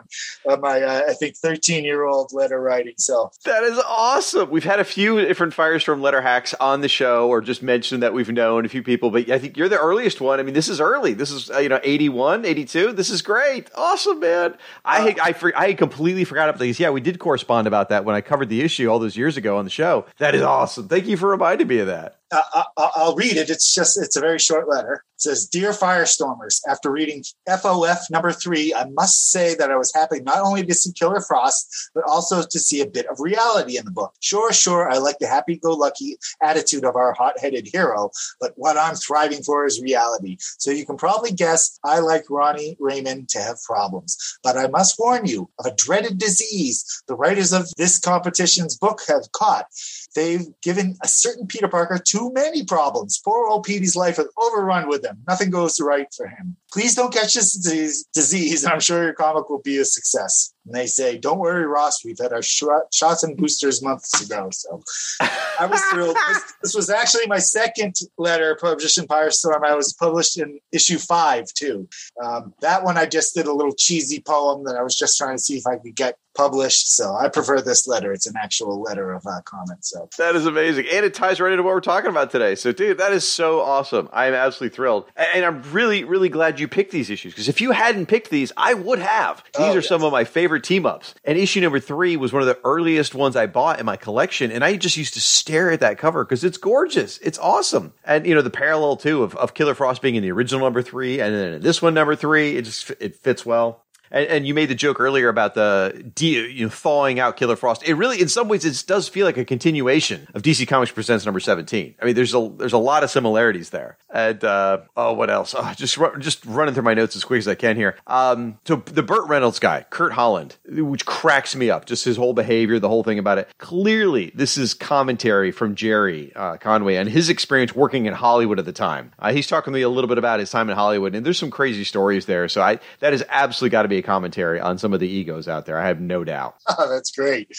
Speaker 2: uh, my uh, I think 13 year old letter writing. So
Speaker 1: that is awesome. We've had a few different Firestorm letter hacks on the show, or just mentioned that we've known a few people, but I think you're the earliest one. I mean, this is early. This is uh, you know 81, 82. This is great. Awesome, man. I, I, I completely forgot about these. Yeah, we did correspond about that when I covered the issue all those years ago on the show. That is awesome. Thank you for reminding me of that.
Speaker 2: Uh, I'll read it. It's just, it's a very short letter. It says, Dear Firestormers, after reading FOF number three, I must say that I was happy not only to see Killer Frost, but also to see a bit of reality in the book. Sure, sure, I like the happy go lucky attitude of our hot headed hero, but what I'm thriving for is reality. So you can probably guess I like Ronnie Raymond to have problems. But I must warn you of a dreaded disease the writers of this competition's book have caught. They've given a certain Peter Parker too many problems. Poor old Petey's life is overrun with them. Nothing goes right for him. Please don't catch this disease, (laughs) and I'm sure your comic will be a success. And they say, "Don't worry, Ross. We've had our sh- shots and boosters months ago." So I was thrilled. (laughs) This, this, was actually my second letter published in Firestorm. I was published in issue five too. Um, that one I just did a little cheesy poem that I was just trying to see if I could get published. So I prefer this letter. It's an actual letter of uh, comment. So
Speaker 1: that is amazing, and it ties right into what we're talking about today. So, dude, that is so awesome. I'm absolutely thrilled, and I'm really, really glad you picked these issues because if you hadn't picked these, I would have. These oh, are yes. some of my favorite team ups, and issue number three was one of the earliest ones I bought in my collection, and I just used to stare at that cover because it's gorgeous. It's awesome, and you know the parallel too of, of Killer Frost being in the original number three, and then this one number three. It just it fits well. And, and, you made the joke earlier about the you know, thawing out Killer Frost. It really, in some ways, it does feel like a continuation of DC Comics Presents number seventeen. I mean, there's a there's a lot of similarities there. And uh, oh, what else? Oh, just just running through my notes as quick as I can here. Um, so the Burt Reynolds guy, Kurt Holland, which cracks me up. Just his whole behavior, the whole thing about it. Clearly, this is commentary from Gerry uh, Conway and his experience working in Hollywood at the time. Uh, he's talking to me a little bit about his time in Hollywood, and there's some crazy stories there. So I that has absolutely got to be commentary on some of the egos out there. I have no doubt. (laughs)
Speaker 2: Oh, that's great.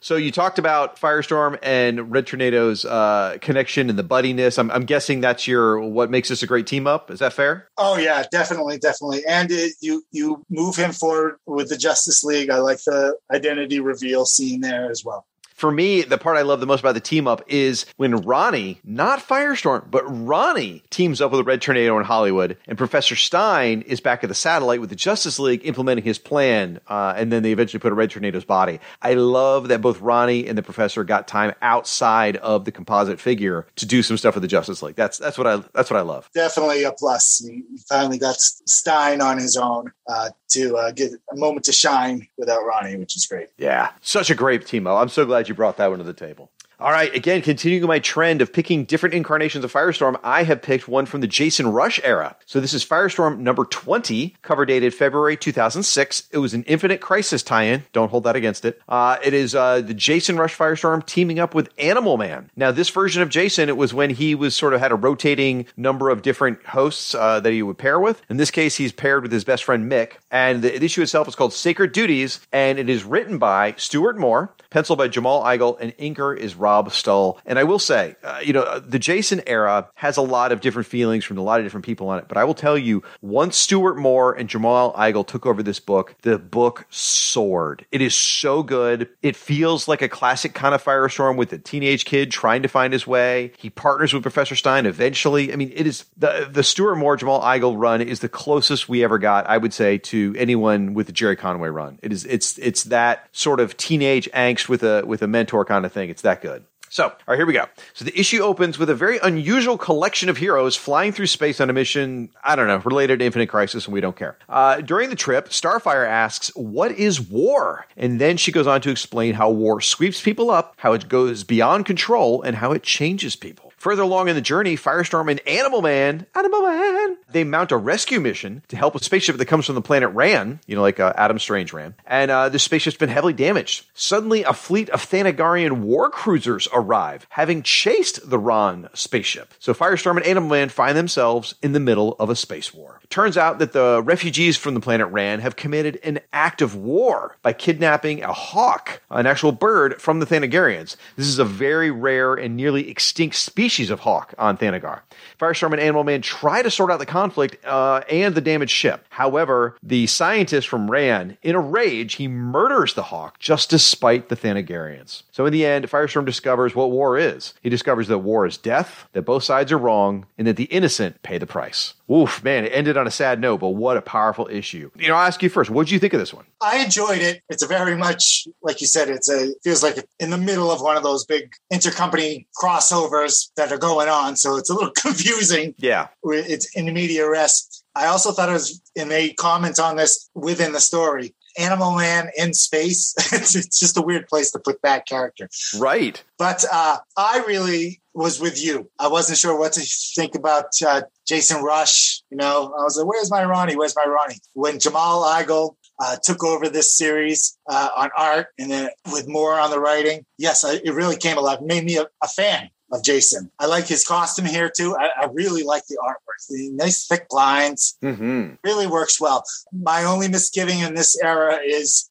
Speaker 1: So you talked about Firestorm and Red Tornado's uh, connection and the buddiness. I'm, I'm, guessing that's your what makes this a great team up. Is that fair?
Speaker 2: Oh yeah, definitely, definitely. And it, you you move him forward with the Justice League. I like the identity reveal scene there as well
Speaker 1: for me, the part I love the most about the team up is when Ronnie, not Firestorm, but Ronnie teams up with a Red Tornado in Hollywood, and Professor Stein is back at the satellite with the Justice League implementing his plan, uh, and then they eventually put a Red Tornado's body. I love that both Ronnie and the Professor got time outside of the composite figure to do some stuff with the Justice League. That's that's what I that's what I love.
Speaker 2: Definitely a plus. He finally got Stein on his own uh, to uh, get a moment to shine without Ronnie, which is great.
Speaker 1: Yeah, such a great team. I'm so glad you brought that one to the table. All right, again, continuing my trend of picking different incarnations of Firestorm, I have picked one from the Jason Rusch era. So this is Firestorm number 20, cover dated February 2006. It was an Infinite Crisis tie-in. Don't hold that against it. Uh, it is uh, the Jason Rusch Firestorm teaming up with Animal Man. Now, this version of Jason, it was when he was sort of had a rotating number of different hosts uh, that he would pair with. In this case, he's paired with his best friend Mick. And the issue itself is called Sacred Duties, and it is written by Stuart Moore, penciled by Jamal Igle, and inker is Rob Rob Stull. And I will say, uh, you know, the Jason era has a lot of different feelings from a lot of different people on it. But I will tell you, once Stuart Moore and Jamal Igle took over this book, the book soared. It is so good. It feels like a classic kind of Firestorm with a teenage kid trying to find his way. He partners with Professor Stein eventually. I mean, it is the the Stuart Moore Jamal Igle run is the closest we ever got, I would say, to anyone with the Gerry Conway run. It is it's it's that sort of teenage angst with a with a mentor kind of thing. It's that good. So, all right, here we go. So the issue opens with a very unusual collection of heroes flying through space on a mission, I don't know, related to Infinite Crisis, and we don't care. Uh, during the trip, Starfire asks, What is war? And then she goes on to explain how war sweeps people up, how it goes beyond control, and how it changes people. Further along in the journey, Firestorm and Animal Man, Animal Man, they mount a rescue mission to help a spaceship that comes from the planet Rann, you know, like uh, Adam Strange Rann. And uh, the spaceship's been heavily damaged. Suddenly, a fleet of Thanagarian war cruisers arrive, having chased the Rann spaceship. So Firestorm and Animal Man find themselves in the middle of a space war. It turns out that the refugees from the planet Rann have committed an act of war by kidnapping a hawk, an actual bird from the Thanagarians. This is a very rare and nearly extinct species species of hawk on Thanagar. Firestorm and Animal Man try to sort out the conflict uh, and the damaged ship. However, the scientist from Rann, in a rage, he murders the hawk just despite the Thanagarians. So in the end, Firestorm discovers what war is. He discovers that war is death, that both sides are wrong, and that the innocent pay the price. Oof, man, it ended on a sad note, but what a powerful issue. You know, I'll ask you first, what did you think of this one?
Speaker 2: I enjoyed it. It's a very much, like you said, it's a feels like in the middle of one of those big intercompany crossovers that are going on. So it's a little (laughs) confusing.
Speaker 1: Yeah.
Speaker 2: It's in the medias res. I also thought it was, and they comment on this within the story. Animal Man in space. (laughs) it's, just a weird place to put that character.
Speaker 1: Right.
Speaker 2: But uh, I really was with you. I wasn't sure what to think about uh, Jason Rusch. You know, I was like, where's my Ronnie? Where's my Ronnie? When Jamal Igle uh, took over this series uh, on art and then with more on the writing, yes, I, it really came alive. It made me a, a fan of Jason. I like his costume here too. I, I really like the artwork. Nice thick lines
Speaker 1: mm-hmm.
Speaker 2: really works well. My only misgiving in this era is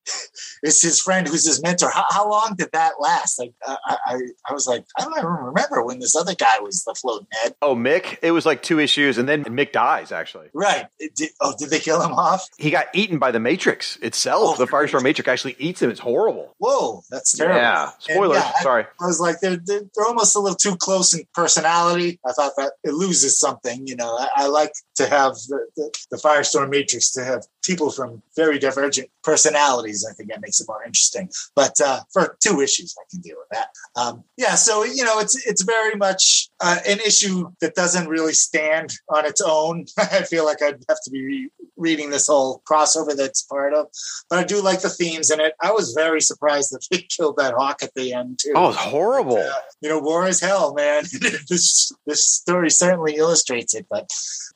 Speaker 2: is his friend who's his mentor. How, how long did that last? Like I, I, I was like I don't even remember when this other guy was the floating head.
Speaker 1: Oh, Mick. It was like two issues, and then Mick dies. Actually,
Speaker 2: right? Did, oh, did they kill him off?
Speaker 1: He got eaten by the Matrix itself. Oh, the Firestorm Matrix actually eats him. It's horrible.
Speaker 2: Whoa, that's terrible.
Speaker 1: Yeah. Spoilers. Yeah, Sorry.
Speaker 2: I, I was like they're, they're they're almost a little too close in personality. I thought that it loses something. You know, I, I like to have the, the, the, Firestorm Matrix to have people from very divergent personalities. I think that makes it more interesting. But uh, for two issues, I can deal with that. Um, yeah, so you know, it's it's very much uh, an issue that doesn't really stand on its own. (laughs) I feel like I'd have to be re- reading this whole crossover that's part of. But I do like the themes in it. I was very surprised that (laughs) they killed that hawk at the end too.
Speaker 1: Oh, it's horrible.
Speaker 2: But, uh, you know, war is hell, man. (laughs) this this story certainly illustrates it. But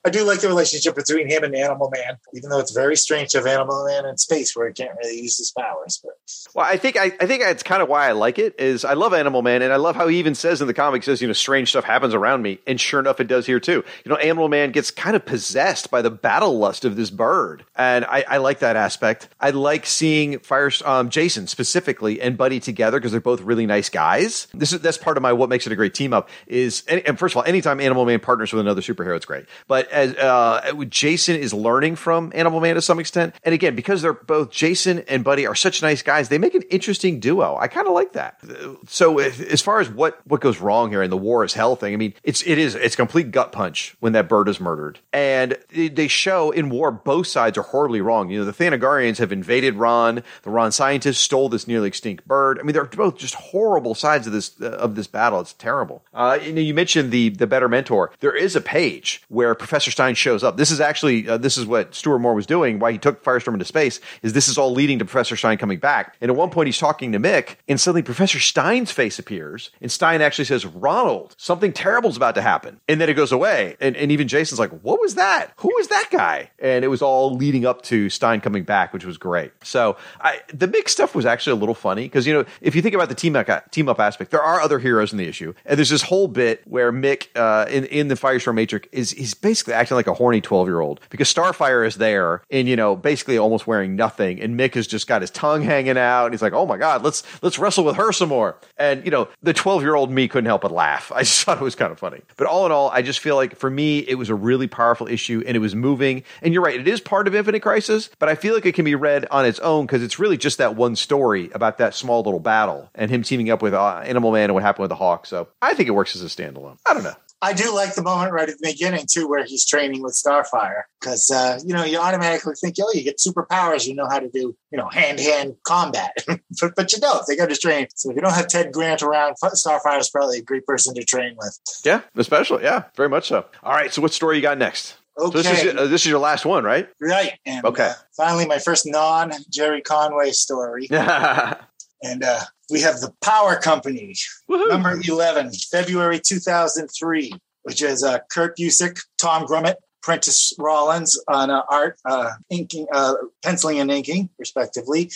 Speaker 2: I do like the relationship between him and Animal Man, even though it's very strange to have Animal Man in space where he can't really use his powers. But
Speaker 1: well, I think I, I think that's kind of why I like it. Is I love Animal Man, and I love how he even says in the comic says you know strange stuff happens around me, and sure enough, it does here too. You know, Animal Man gets kind of possessed by the battle lust of this bird, and I, I like that aspect. I like seeing Fire um, Jason specifically and Buddy together because they're both really nice guys. This is that's part of my what makes it a great team up. Is and first of all, anytime Animal Man partners with another superhero, it's great. But as uh, Jason is learning from Animal Man to some extent, and again because they're both Jason and Buddy are such nice guys, they make an interesting duo. I kind of like that. So as far as what what goes wrong here in the war is hell thing, I mean it's it is it's complete gut punch when that bird is murdered, and they show in war both sides are horribly wrong. You know the Thanagarians have invaded Rann, The Rann scientists stole this nearly extinct bird. I mean they're both just horrible sides of this of this battle. It's terrible. Uh, you know you mentioned the the better mentor. There is a page where Professor Stein shows up. This is actually uh, this is what Stuart Moore was doing. Why he took Firestorm into space is this is all leading to Professor Stein coming back. And at one point he's talking to Mick, and suddenly Professor Stein's face appears, and Stein actually says, "Ronald, something terrible's about to happen." And then it goes away, and, and even Jason's like, "What was that? Who was that guy?" And it was all leading up to Stein coming back, which was great. So I, the Mick stuff was actually a little funny because you know if you think about the team up, team up aspect, there are other heroes in the issue, and there's this whole bit where Mick uh, in in the Firestorm Matrix is he's basically acting like a horny twelve year old because Starfire is there and you know basically almost wearing nothing, and Mick has just got his tongue hanging out, and he's like, oh my god, let's let's wrestle with her some more, and you know the twelve year old me couldn't help but laugh. I just (laughs) thought it was kind of funny, but all in all, I just feel like for me it was a really powerful issue, and it was moving. And you're right, it is part of Infinite Crisis, but I feel like it can be read on its own because it's really just that one story about that small little battle and him teaming up with uh, Animal Man and what happened with the Hawk. So I think it works as a standalone. I don't know.
Speaker 2: I do like the moment right at the beginning too, where he's training with Starfire, because uh, you know you automatically think, oh, you get superpowers, you know how to do, you know, hand to hand combat, (laughs) but, but you don't. They got to train. So if you don't have Ted Grant around, Starfire is probably a great person to train with.
Speaker 1: Yeah, especially yeah, very much so. All right, so what story you got next?
Speaker 2: Okay.
Speaker 1: So this is uh, this is your last one, right?
Speaker 2: Right. And,
Speaker 1: okay.
Speaker 2: Uh, finally, my first non Gerry Conway story. (laughs) and uh, we have the Power Company, Woo-hoo. number eleven, February two thousand three, which is uh, Kurt Busiek, Tom Grummett, Prentice Rollins on uh, art, uh, inking, uh, penciling and inking, respectively.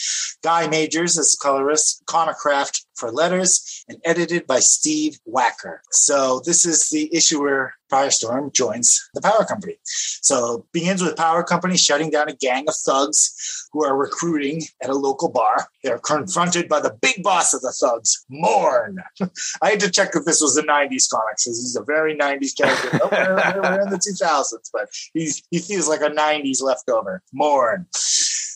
Speaker 2: Guy Majors as colorist, Comicraft for letters, and edited by Steve Wacker. So this is the issue where Firestorm joins the power company. So begins with power company shutting down a gang of thugs who are recruiting at a local bar. They're confronted by the big boss of the thugs, Morn. (laughs) I had to check if this was a 90s comics because he's a very 90s character. oh, we're, in the 2000s, but he's, he feels like a 90s leftover. Morn.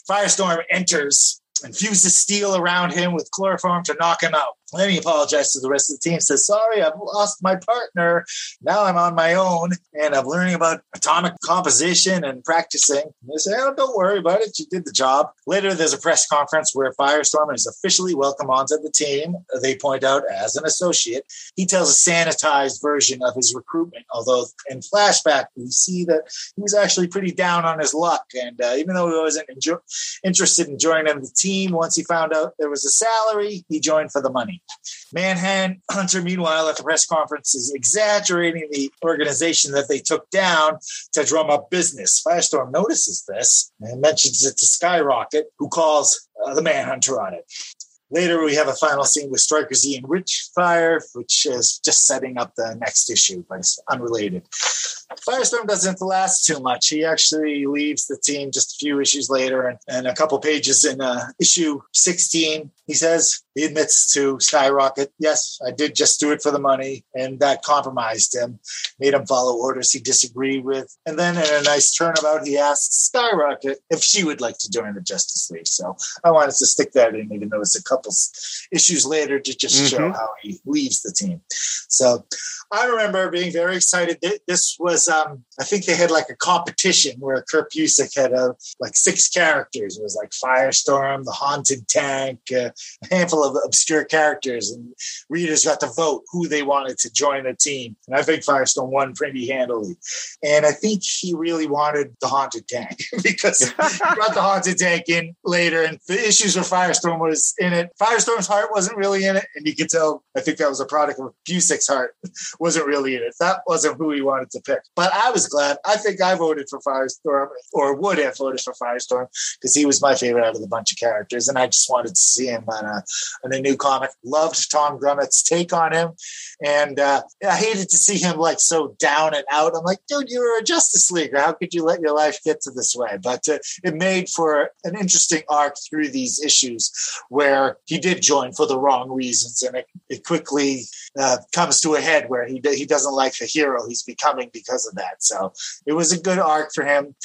Speaker 2: Firestorm enters infuses steel around him with chloroform to knock him out. Then he apologized to the rest of the team, says, Sorry, I've lost my partner. Now I'm on my own and I'm learning about atomic composition and practicing. And they say, Oh, don't worry about it. You did the job. Later, there's a press conference where Firestorm is officially welcome onto the team. They point out as an associate. He tells a sanitized version of his recruitment, although in flashback, we see that he was actually pretty down on his luck. And uh, even though he wasn't enjo- interested in joining the team, once he found out there was a salary, he joined for the money. Manhunter, (clears throat) meanwhile, at the press conference, is exaggerating the organization that they took down to drum up business. Firestorm notices this and mentions it to Skyrocket, who calls uh, the Manhunter on it. Later, we have a final scene with Striker Z and Witchfire, which is just setting up the next issue, but it's unrelated. Firestorm doesn't last too much. He actually leaves the team just a few issues later, and, and a couple pages in uh, issue 16, he says he admits to Skyrocket, yes, I did just do it for the money, and that compromised him, made him follow orders he disagreed with. And then, in a nice turnabout, he asks Skyrocket if she would like to join the Justice League. So I wanted to stick that in, even though it's a couple issues later to just mm-hmm. show how he leaves the team. So I remember being very excited. This was, um, I think they had like a competition where Kurt Busiek had uh, like six characters. It was like Firestorm, the Haunted Tank, uh, a handful of obscure characters, and readers got to vote who they wanted to join the team. And I think Firestorm won pretty handily. And I think he really wanted the Haunted Tank (laughs) because he (laughs) brought the Haunted Tank in later, and the issues where Firestorm was in it. Firestorm's heart wasn't really in it, and you could tell. I think that was a product of Busiek's heart (laughs) wasn't really in it. That wasn't who he wanted to pick. But I was glad. I think I voted for Firestorm, or would have voted for Firestorm, because he was my favorite out of the bunch of characters, and I just wanted to see him on a, on a new comic. Loved Tom Grummett's take on him, and uh, I hated to see him like so down and out. I'm like, dude, you were a Justice League. How could you let your life get to this way? But uh, it made for an interesting arc through these issues where he did join for the wrong reasons, and it, it quickly uh, comes to a head where he he doesn't like the hero he's becoming because of that. So it was a good arc for him.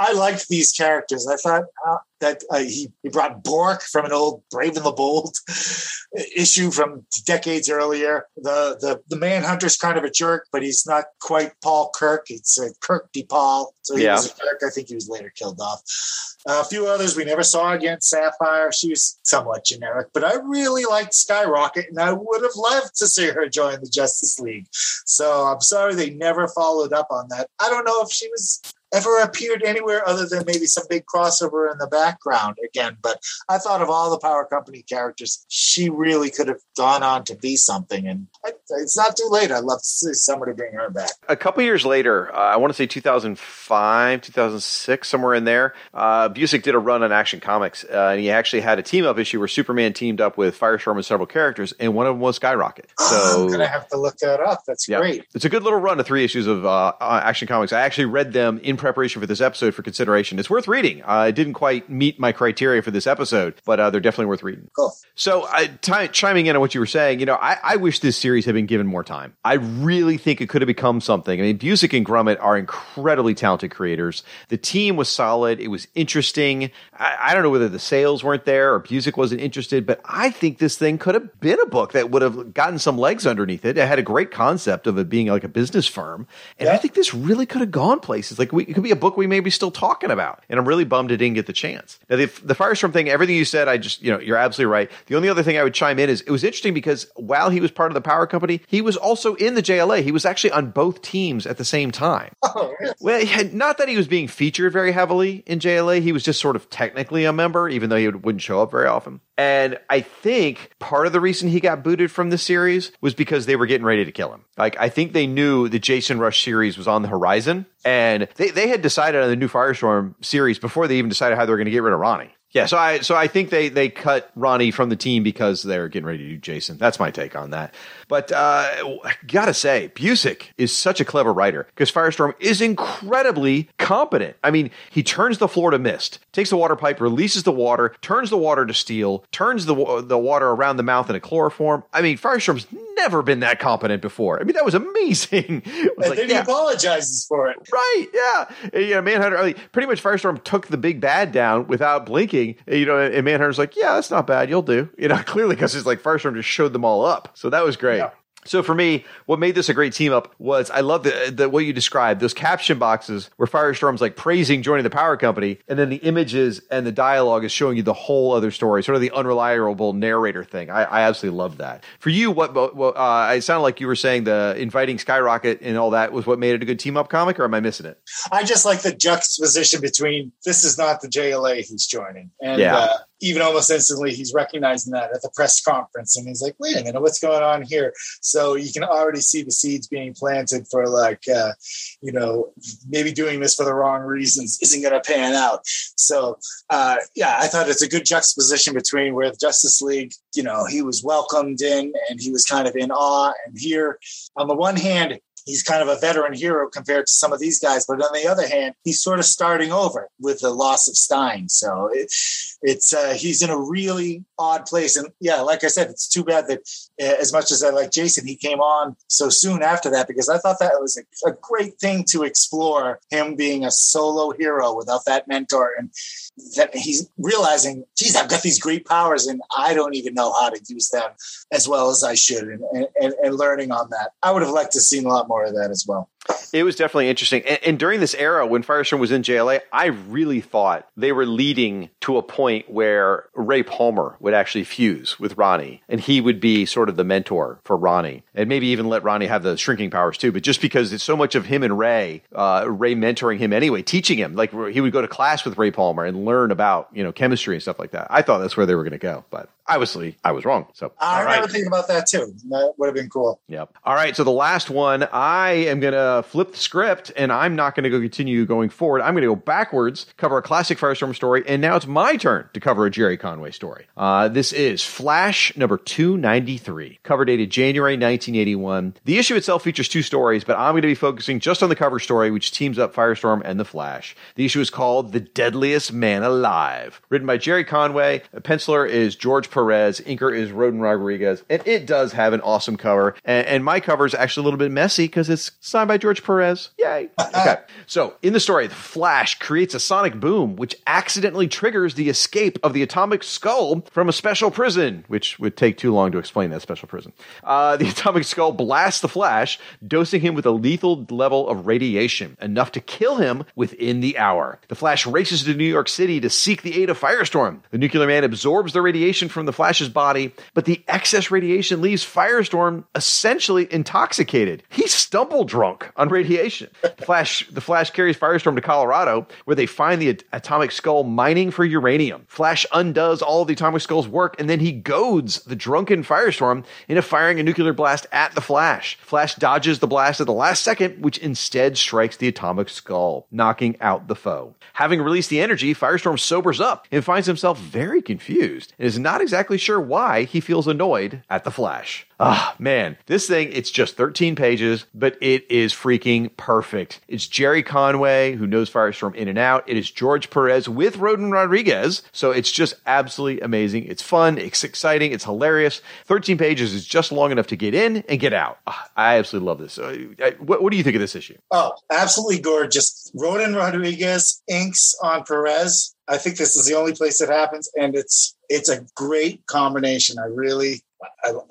Speaker 2: I liked these characters. I thought uh, that uh, he, he brought Bork from an old Brave and the Bold (laughs) issue from decades earlier. The the the Manhunter's kind of a jerk, but he's not quite Paul Kirk. It's uh, Kirk DePaul. So he yeah. was a jerk. I think he was later killed off. Uh, a few others we never saw again. Sapphire, she was somewhat generic, but I really liked Skyrocket, and I would have loved to see her join the Justice League. So I'm sorry they never followed up on that. I don't know if she was ever appeared anywhere other than maybe some big crossover in the background again. But I thought of all the Power Company characters, she really could have gone on to be something. And it's not too late. I'd love to see somebody bring her back.
Speaker 1: A couple years later, uh, I want to say 2005, 2006, somewhere in there, uh, Busiek did a run on Action Comics. Uh, and he actually had a team up issue where Superman teamed up with Firestorm and several characters, and one of them was Skyrocket. (gasps) So
Speaker 2: I'm going to have to look that up. That's
Speaker 1: yeah.
Speaker 2: great.
Speaker 1: It's a good little run of three issues of uh, Action Comics. I actually read them in preparation for this episode for consideration. It's worth reading. Uh, it didn't quite meet my criteria for this episode, but uh, they're definitely worth reading.
Speaker 2: Cool.
Speaker 1: So, t- chiming in on what you were saying, you know, I-, I wish this series had been given more time. I really think it could have become something. I mean, Busiek and Grummett are incredibly talented creators. The team was solid. It was interesting. I, I don't know whether the sales weren't there or Busiek wasn't interested, but I think this thing could have been a book that would have gotten some legs underneath it. It had a great concept of it being like a business firm, and yeah. I think this really could have gone places. Like we, it could be a book we may be still talking about, and I'm really bummed it didn't get the chance. Now the, the Firestorm thing, everything you said, I just you know you're absolutely right. The only other thing I would chime in is it was interesting because while he was part of the Power Company, he was also in the JLA. He was actually on both teams at the same time. (laughs)
Speaker 2: Oh, yes.
Speaker 1: Well, not that he was being featured very heavily in JLA. He was just sort of technically a member, even though he would, wouldn't show up very often. And I think part of the reason he got booted from the series was because they were getting ready to kill him. Like, I think they knew the Jason Rusch series was on the horizon, and they, they had decided on the new Firestorm series before they even decided how they were going to get rid of Ronnie. Yeah, so I so I think they they cut Ronnie from the team because they're getting ready to do Jason. That's my take on that. But uh, I gotta say, Busiek is such a clever writer because Firestorm is incredibly competent. I mean, he turns the floor to mist, takes the water pipe, releases the water, turns the water to steel, turns the the water around the mouth into chloroform. I mean, Firestorm's never been that competent before. I mean, that was amazing. (laughs)
Speaker 2: Was and like, then he apologizes for it.
Speaker 1: Right? Yeah. Yeah. Manhunter. I mean, pretty much Firestorm took the big bad down without blinking. You know, and Manhunter's like, "Yeah, that's not bad. You'll do." You know, (laughs) clearly because it's like Firestorm just showed them all up. So that was great. So for me, what made this a great team up was I love the, the what you described those caption boxes where Firestorm's like praising joining the power company, and then the images and the dialogue is showing you the whole other story, sort of the unreliable narrator thing. I, I absolutely love that. For you, what, what uh, it sounded like you were saying the inviting Skyrocket and all that was what made it a good team up comic, or am I missing it?
Speaker 2: I just like the juxtaposition between this is not the JLA he's joining, and
Speaker 1: yeah.
Speaker 2: uh, even almost instantly he's recognizing that at the press conference, and he's like, "Wait a minute, what's going on here?" So you can already see the seeds being planted for like, uh, you know, maybe doing this for the wrong reasons isn't going to pan out. So, uh, yeah, I thought it's a good juxtaposition between where the Justice League, you know, he was welcomed in and he was kind of in awe. And here, on the one hand, he's kind of a veteran hero compared to some of these guys. But on the other hand, he's sort of starting over with the loss of Stein. So it, it's uh, he's in a really odd place. And yeah, like I said, it's too bad that uh, as much as I like Jason, he came on so soon after that because I thought that was a, a great thing to explore him being a solo hero without that mentor and that he's realizing, geez, I've got these great powers and I don't even know how to use them as well as I should, and, and, and learning on that. I would have liked to have seen a lot more of that as well.
Speaker 1: It was definitely interesting. And, and, during this era, when Firestorm was in JLA, I really thought they were leading to a point where Ray Palmer would actually fuse with Ronnie, and he would be sort of the mentor for Ronnie, and maybe even let Ronnie have the shrinking powers too. But just because it's so much of him and Ray, uh, Ray mentoring him anyway, teaching him, like he would go to class with Ray Palmer and learn about you know chemistry and stuff like that. I thought that's where they were going to go, but obviously I was wrong. So
Speaker 2: I remember right. thinking about that too. That would have been cool.
Speaker 1: Yep. All right. So the last one, I am going to flip the script and I'm not going to go continue going forward. I'm going to go backwards, cover a classic Firestorm story, and now it's my turn to cover a Gerry Conway story. Uh, this is Flash number 293, cover dated January 1981. The issue itself features two stories, but I'm going to be focusing just on the cover story, which teams up Firestorm and the Flash. The issue is called The Deadliest Man Alive, written by Gerry Conway. A penciler is George Perez. Inker is Rodin Rodriguez. And it does have an awesome cover. And, and my cover is actually a little bit messy because it's signed by George Perez. Yay. (laughs) okay. So in the story, the Flash creates a sonic boom which accidentally triggers the escape of the atomic skull from a special prison, which would take too long to explain that special prison. Uh, the (laughs) atomic skull blasts the Flash, dosing him with a lethal level of radiation, enough to kill him within the hour. The Flash races to New York City to seek the aid of Firestorm. The nuclear man absorbs the radiation from the Flash's body, but the excess radiation leaves Firestorm essentially intoxicated. He's stumble drunk. drunk on radiation. The Flash, the Flash carries Firestorm to Colorado, where they find the atomic skull mining for uranium. Flash undoes all of the atomic skull's work, and then he goads the drunken Firestorm into firing a nuclear blast at the Flash. Flash dodges the blast at the last second, which instead strikes the atomic skull, knocking out the foe. Having released the energy, Firestorm sobers up and finds himself very confused and is not exactly sure why he feels annoyed at the Flash. Ah, man, this thing, it's just 13 pages, but it is freaking perfect. It's Gerry Conway, who knows Firestorm in and out. It is George Perez with Rodin Rodriguez. So it's just absolutely amazing. It's fun, it's exciting, it's hilarious. 13 pages is just long enough to get in and get out. Ah, I absolutely love this. Uh, what, what do you think of this issue?
Speaker 2: Oh, absolutely gorgeous. Rodin Rodriguez inks on Perez. I think this is the only place it happens, and it's it's a great combination. I really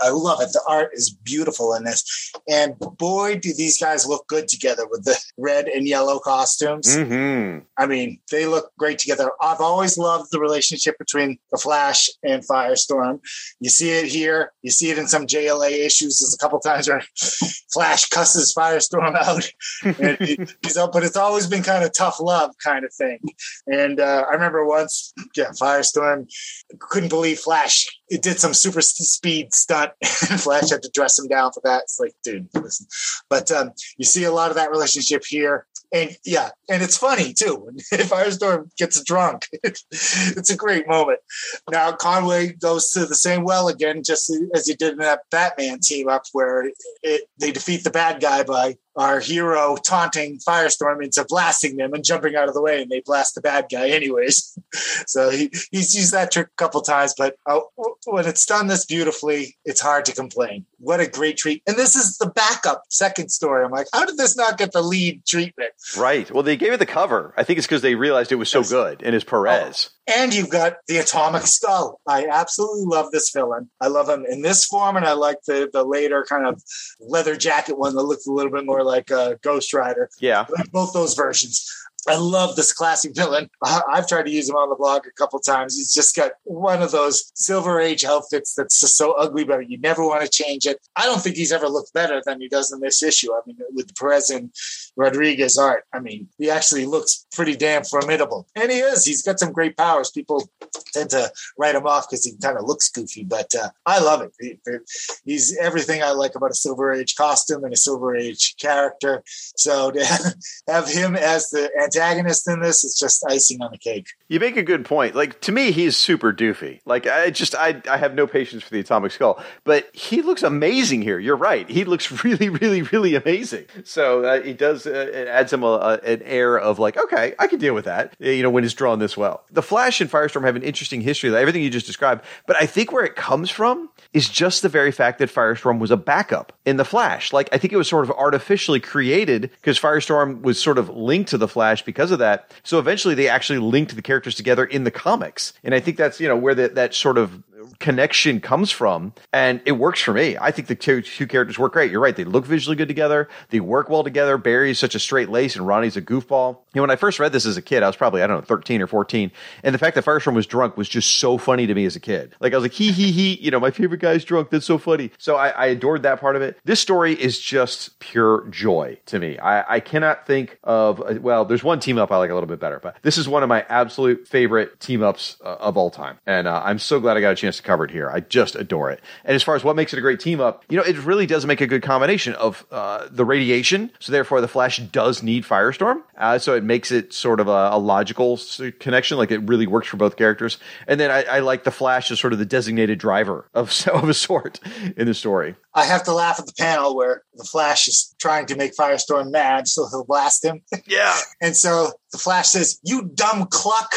Speaker 2: I, I, love it. The art is beautiful in this. And boy, do these guys look good together with the (laughs) red and yellow costumes.
Speaker 1: Mm-hmm.
Speaker 2: I mean, they look great together. I've always loved the relationship between the Flash and Firestorm. You see it here. You see it in some JLA issues. There's a couple times where (laughs) Flash cusses Firestorm (laughs) out. and he's up, but it's always been kind of tough love kind of thing. And uh, I remember once, yeah, Firestorm couldn't believe Flash. It did some super speed stunt, (laughs) and Flash had to dress him down for that. It's like, dude, listen. But um, you see a lot of that relationship here. And yeah, and it's funny too. (laughs) If Firestorm gets drunk, (laughs) it's a great moment. Now Conway goes to the same well again, just as he did in that Batman team up, where it, they defeat the bad guy by our hero taunting Firestorm into blasting them and jumping out of the way, and they blast the bad guy anyways. (laughs) so he, he's used that trick a couple times, but uh, when it's done this beautifully, it's hard to complain. What a great treat! And this is the backup second story. I'm like, how did this not get the lead treatment?
Speaker 1: Right. Well, they gave it the cover. I think it's because they realized it was so yes. good, and it's Perez.
Speaker 2: Oh. And you've got the atomic (laughs) skull. I absolutely love this villain. I love him in this form, and I like the the later kind of leather jacket one that looks a little bit more like a Ghost Rider.
Speaker 1: Yeah,
Speaker 2: both those versions. I love this classic villain. I've tried to use him on the blog a couple times. He's just got one of those Silver Age outfits that's just so ugly, but you never want to change it. I don't think he's ever looked better than he does in this issue. I mean, with Perez and Rodriguez art, I mean, he actually looks pretty damn formidable. And he is. He's got some great powers. People tend to write him off because he kind of looks goofy, but uh, I love it. He's everything I like about a Silver Age costume and a Silver Age character. So to (laughs) have him as the antagonist in this is just icing on the cake.
Speaker 1: You make a good point. Like to me, he's super doofy. Like I just I I have no patience for the Atomic Skull, but he looks amazing here. You're right. He looks (laughs) really, really, really amazing. So uh, he does. Uh, it adds him a, a, an air of like, okay, I can deal with that. You know, when it's drawn this well. The Flash and Firestorm have an interesting history. Everything you just described, but I think where it comes from is just the very fact that Firestorm was a backup in the Flash. Like I think it was sort of artificially created because Firestorm was sort of linked to the Flash because of that. So eventually they actually linked the characters together in the comics. And I think that's, you know, where the, that sort of connection comes from. And it works for me. I think the two, two characters work great. You're right. They look visually good together. They work well together. Barry's such a straight lace and Ronnie's a goofball. You know, when I first read this as a kid, I was probably, I don't know, 13 or 14. And the fact that Firestorm was drunk was just so funny to me as a kid. Like I was like, he, he, he, you know, my favorite guy's drunk. That's so funny. So I, I adored that part of it. This story is just pure joy to me. I, I cannot think of, well, there's one team up I like a little bit better, but this is one of my absolute favorite team ups uh, of all time. And uh, I'm so glad I got a chance to cover it here. I just adore it. And as far as what makes it a great team up, you know, it really does make a good combination of uh, the radiation. So therefore, the Flash does need Firestorm. Uh, so it makes it sort of a, a, logical connection. Like it really works for both characters. And then I, I like the Flash as sort of the designated driver of, (laughs) of a sort in the story.
Speaker 2: I have to laugh at the panel where the Flash is trying to make Firestorm mad, so he'll blast him.
Speaker 1: Yeah. (laughs)
Speaker 2: and so the Flash says, You dumb cluck.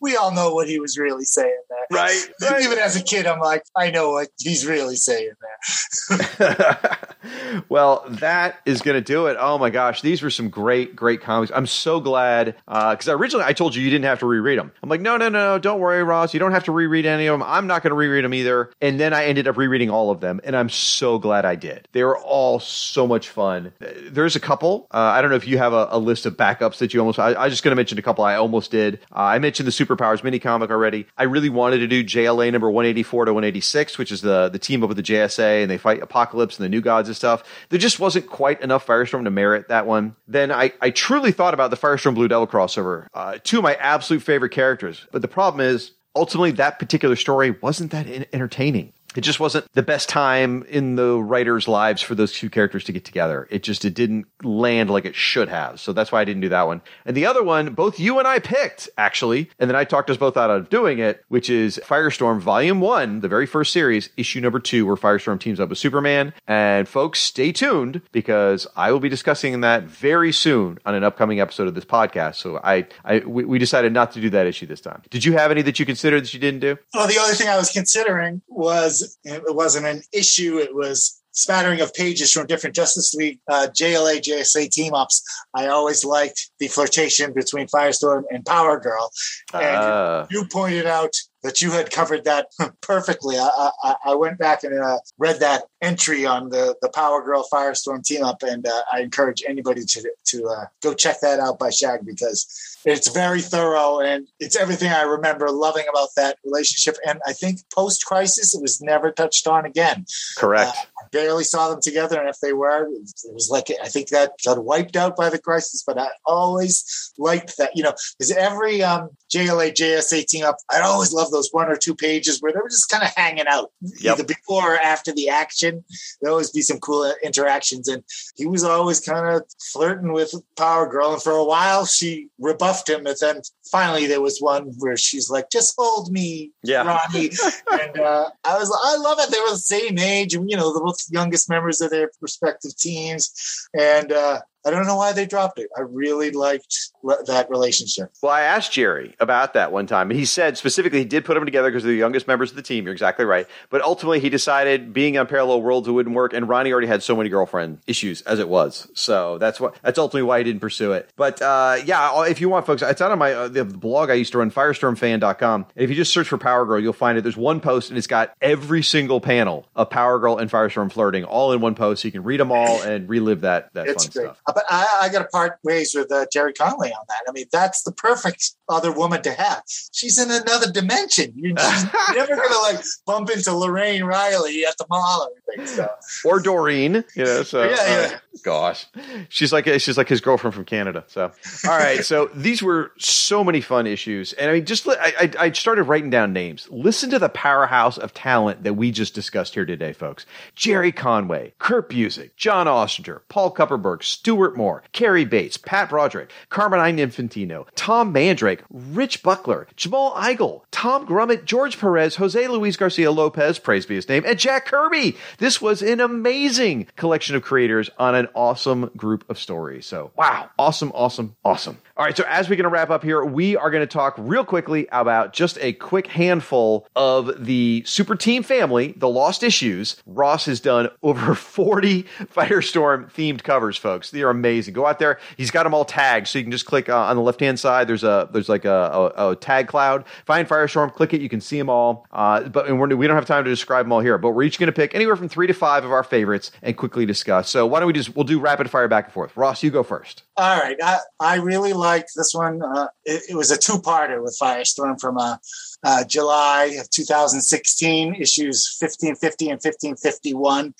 Speaker 2: we all know what he was really saying there.
Speaker 1: Right. (laughs) right.
Speaker 2: Even as a kid, I'm like, I know what he's really saying there. (laughs)
Speaker 1: well, that is going to do it. Oh my gosh, these were some great, great comics. I'm so glad because uh, originally I told you you didn't have to reread them. I'm like, no, no, no, no, don't worry, Ross. You don't have to reread any of them. I'm not going to reread them either. And then I ended up rereading all of them, and I'm so glad I did. They were all so much fun. There's a couple. Uh, I don't know if you have a, a, list of backups that you almost. I, I just going to mention a couple I almost did. Uh, I mentioned the superpowers mini comic already. I really wanted to do JLA number 184 to 186, which is the the team up with the JSA and they fight Apocalypse and the New Gods and stuff. There just wasn't quite enough Firestorm to merit that one. Then I, I truly thought about the Firestorm Blue Devil crossover. Uh, two of my absolute favorite characters. But the problem is, ultimately, that particular story wasn't that entertaining it just wasn't the best time in the writers' lives for those two characters to get together. It just it didn't land like it should have. So that's why I didn't do that one. And the other one, both you and I picked actually, and then I talked us both out of doing it, which is Firestorm Volume One, the very first series, issue number two, where Firestorm teams up with Superman. And folks, stay tuned because I will be discussing that very soon on an upcoming episode of this podcast. So I, I we, we decided not to do that issue this time. Did you have any that you considered that you didn't do?
Speaker 2: Well, the only thing I was considering was it wasn't an issue. It was spattering of pages from different Justice League uh, JLA JSA team ups. I always liked the flirtation between Firestorm and Power Girl, and uh. you pointed out that you had covered that (laughs) perfectly. I, I, I went back and uh, read that entry on the, the Power Girl Firestorm team up, and uh, I encourage anybody to to uh, go check that out by Shag because it's very thorough and it's everything I remember loving about that relationship. And I think post crisis, it was never touched on again.
Speaker 1: Correct.
Speaker 2: Uh, I barely saw them together, and if they were, it was like I think that got wiped out by the crisis. But I always liked that, you know, because every um, JLA JSA team up, I always love those one or two pages where they were just kind of hanging out, yep. either before or after the action. There always be some cool interactions, and he was always kind of flirting with Power Girl, and for a while she rebuffed him, and then finally there was one where she's like, "Just hold me,
Speaker 1: yeah.
Speaker 2: Ronnie," (laughs) and uh, I was, I love it. They were the same age, and you know, the both youngest members of their respective teams, and uh, I don't know why they dropped it. I really liked that relationship.
Speaker 1: Well, I asked Gerry about that one time, and he said specifically he did put them together because they're the youngest members of the team. You're exactly right. But ultimately, he decided being on parallel worlds it wouldn't work, and Ronnie already had so many girlfriend issues as it was. So that's what that's ultimately why he didn't pursue it. But uh, yeah, if you want, folks, it's out on my uh, the blog I used to run, FirestormFan.com. And if you just search for Power Girl, you'll find it. There's one post, and it's got every single panel of Power Girl and Firestorm flirting all in one post. So you can read them all and relive that that
Speaker 2: it's
Speaker 1: fun
Speaker 2: great.
Speaker 1: stuff.
Speaker 2: But I, I got to part ways with uh, Gerry Conway on that. I mean, that's the perfect other woman to have. She's in another dimension. You're, (laughs) never going to like bump into Lorraine Reilly at the mall or anything. So.
Speaker 1: Or Doreen, you know. So
Speaker 2: yeah, yeah.
Speaker 1: Uh, gosh, she's like she's like his girlfriend from Canada. So all right, so these were so many fun issues, and I mean, just I, I started writing down names. Listen to the powerhouse of talent that we just discussed here today, folks. Gerry Conway, Kurt Busiek, John Ostrander, Paul Kupperberg, Stuart Moore, Cary Bates, Pat Broderick, Carmine Infantino, Tom Mandrake, Rich Buckler, Jamal Igle, Tom Grummett, George Perez, Jose Luis Garcia Lopez, praise be his name, and Jack Kirby. This was an amazing collection of creators on an awesome group of stories. So, wow, awesome, awesome, awesome. All right, so as we're going to wrap up here, we are going to talk real quickly about just a quick handful of the Super Team family, the lost issues. Ross has done (laughs) over 40 Firestorm themed covers, folks. They are amazing. Go out there. He's got them all tagged, so you can just click uh, on the left hand side. There's a there's like a, a, a, tag cloud. Find Firestorm, click it. You can see them all. Uh, but and we're, we don't have time to describe them all here. But we're each going to pick anywhere from three to five of our favorites and quickly discuss. So why don't we just we'll do rapid fire back and forth. Ross, you go first.
Speaker 2: All right, I, I really liked this one. Uh, it, it, was a two-parter with Firestorm from uh, uh, July of 2016, issues 1550 and 1551.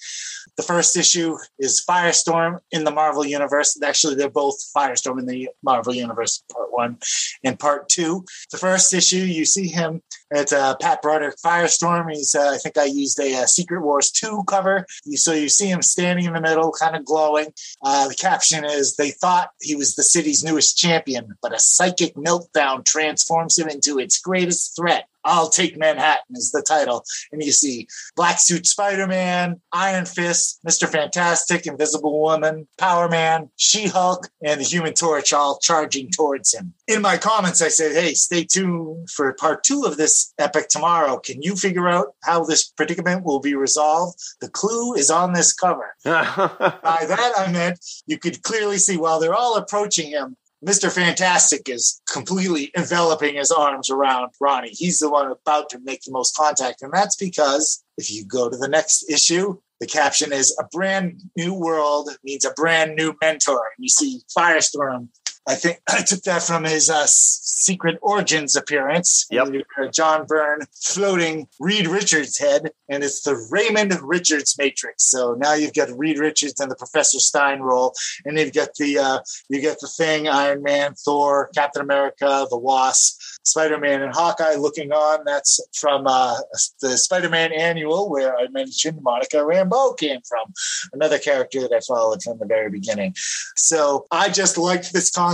Speaker 2: The first issue is Firestorm in the Marvel Universe. Actually, they're both Firestorm in the Marvel Universe, part one and part two. The first issue, you see him at uh, Pat Broderick Firestorm. He's, uh, I think I used a, a, uh, Secret Wars 2 cover. So you see him standing in the middle, kind of glowing. Uh, the caption is They thought he was the city's newest champion, but a psychic meltdown transforms him into its greatest threat. I'll Take Manhattan is the title. And you see Black Suit Spider Man, Iron Fist, Mr. Fantastic, Invisible Woman, Power Man, She Hulk, and the Human Torch all charging towards him. In my comments, I said, hey, stay tuned for part two of this epic tomorrow. Can you figure out how this predicament will be resolved? The clue is on this cover. (laughs) By that, I meant you could clearly see while they're all approaching him, Mr. Fantastic is completely enveloping his arms around Ronnie. He's the one about to make the most contact. And that's because if you go to the next issue, the caption is a brand new world means a brand new mentor. You see Firestorm I think (clears throat) I took that from his uh, Secret Origins appearance.
Speaker 1: Yep.
Speaker 2: John Byrne floating Reed Richards' head, and it's the Raymond Richards Matrix. So now you've got Reed Richards and the Professor Stein role, and you've got the uh, you get the Thing, Iron Man, Thor, Captain America, the Wasp. Spider-Man and Hawkeye looking on. That's from uh, the Spider-Man annual where I mentioned Monica Rambeau came from, another character that I followed from the very beginning. So I just liked this concept.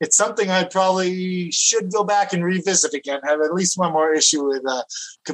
Speaker 2: It's something I probably should go back and revisit again. Have at least one more issue with uh,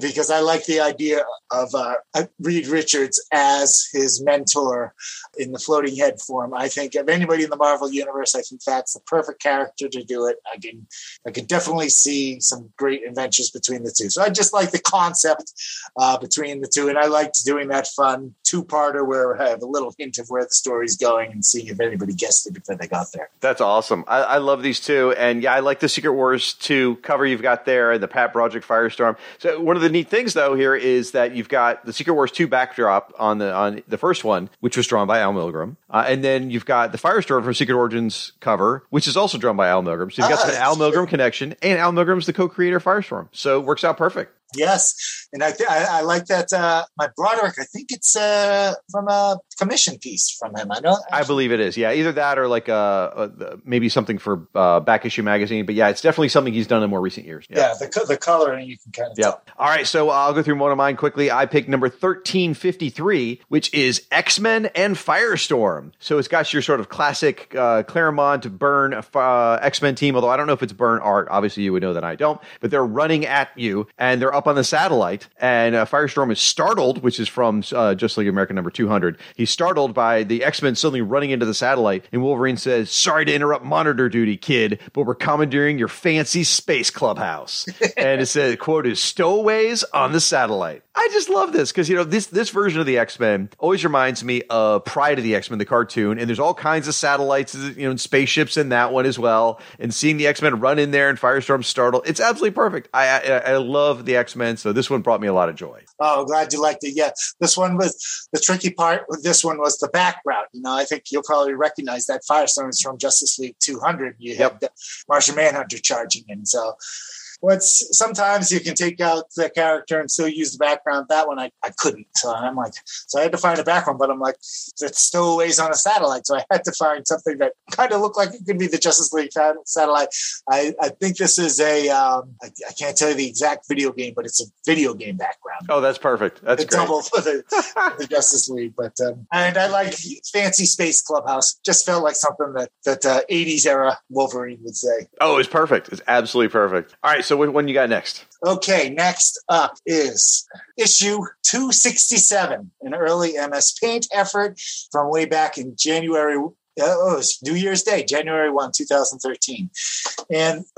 Speaker 2: because I like the idea of uh, Reed Richards as his mentor in the floating head form. I think of anybody in the Marvel universe, I think that's the perfect character to do it. I can I can definitely see some great adventures between the two. So I just like the concept uh, between the two, and I liked doing that fun two-parter where I have a little hint of where the story's going and seeing if anybody guessed it before they got there.
Speaker 1: That's awesome. I, I love these two, and yeah, I like the Secret Wars two cover you've got there, and the Pat Broderick Firestorm. So one of the neat things though here is that you've got the Secret Wars two backdrop on the on the first one, which was drawn by Al Milgrom, uh, and then you've got the Firestorm from Secret Origins cover, which is also drawn by Al Milgrom. So you've got
Speaker 2: Ah,
Speaker 1: the Al Milgrom connection, and Al Milgrom's the co-creator of Firestorm, so it works out perfect.
Speaker 2: Yes, and I th- I, I like that. Uh, my Broderick, I think it's uh, from a commission piece from him. I don't.
Speaker 1: I believe it is. Yeah, either that or like uh, uh maybe something for uh, back issue magazine. But yeah, it's definitely something he's done in more recent years.
Speaker 2: Yeah, the co- the coloring you can kind of
Speaker 1: Yep. All right, so I'll go through one of mine quickly. I picked number 1353, which is X Men and Firestorm. So it's got your sort of classic uh, Claremont Byrne uh, X Men team, although I don't know if it's Byrne art. Obviously, you would know that I don't. But they're running at you, and they're up on the satellite. And uh, Firestorm is startled, which is from uh, Just League America number 200. He's startled by the X Men suddenly running into the satellite, and Wolverine says, Sorry to interrupt monitor duty, kid, but we're commandeering your fancy space clubhouse. (laughs) and it says, quote, is stowaways on the satellite. I just love this because you know this this version of the X Men always reminds me of Pryde of the X Men, the cartoon, and there's all kinds of satellites, you know, and spaceships in that one as well. And seeing the X Men run in there and Firestorm startle, it's absolutely perfect. I I, I love the X Men, so this one brought me a lot of joy.
Speaker 2: Oh, glad you liked it. Yeah, this one was the tricky part. With this one was the background. You know, I think you'll probably recognize that Firestorm is from Justice League 200. You
Speaker 1: Yep.
Speaker 2: had the Martian Manhunter charging in. So, what's sometimes you can take out the character and still use the background. That one I, I couldn't. So I'm like, so I had to find a background, but I'm like, it's stowaways on a satellite. So I had to find something that kind of looked like it could be the Justice League satellite. I, I think this is a, um, I, I can't tell you the exact video game, but it's a video game background
Speaker 1: Oh, that's perfect. That's
Speaker 2: the
Speaker 1: great.
Speaker 2: double for the, the Justice League. But um, and I like fancy space clubhouse. Just felt like something that that uh, '80s era Wolverine would say.
Speaker 1: Oh, it's perfect. It's absolutely perfect. All right, so what one you got next?
Speaker 2: Okay, next up is issue 267, an early MS Paint effort from way back in January. Oh, it was New Year's Day, January 1, 2013. And (clears throat)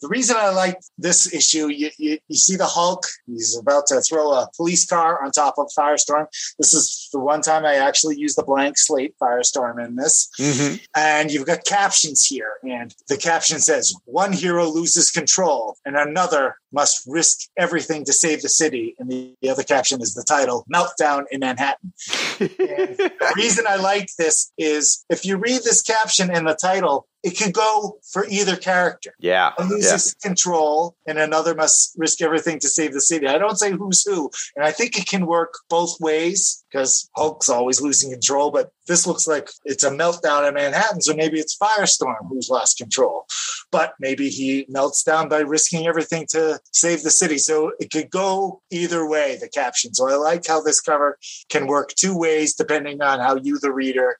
Speaker 2: the reason I like this issue, you, you, you see the Hulk, he's about to throw a police car on top of Firestorm. This is the one time I actually used the blank slate Firestorm in this.
Speaker 1: Mm-hmm.
Speaker 2: And you've got captions here. And the caption says, One hero loses control, and another must risk everything to save the city. And the, the other caption is the title, Meltdown in Manhattan. (laughs) The reason I like this is if you read this caption and the title, it could go for either character.
Speaker 1: Yeah,
Speaker 2: One loses control and another must risk everything to save the city. I don't say who's who. And I think it can work both ways because Hulk's always losing control, but this looks like it's a meltdown in Manhattan. So maybe it's Firestorm who's lost control, but maybe he melts down by risking everything to save the city. So it could go either way, the caption. So I like how this cover can work two ways depending on how you, the reader,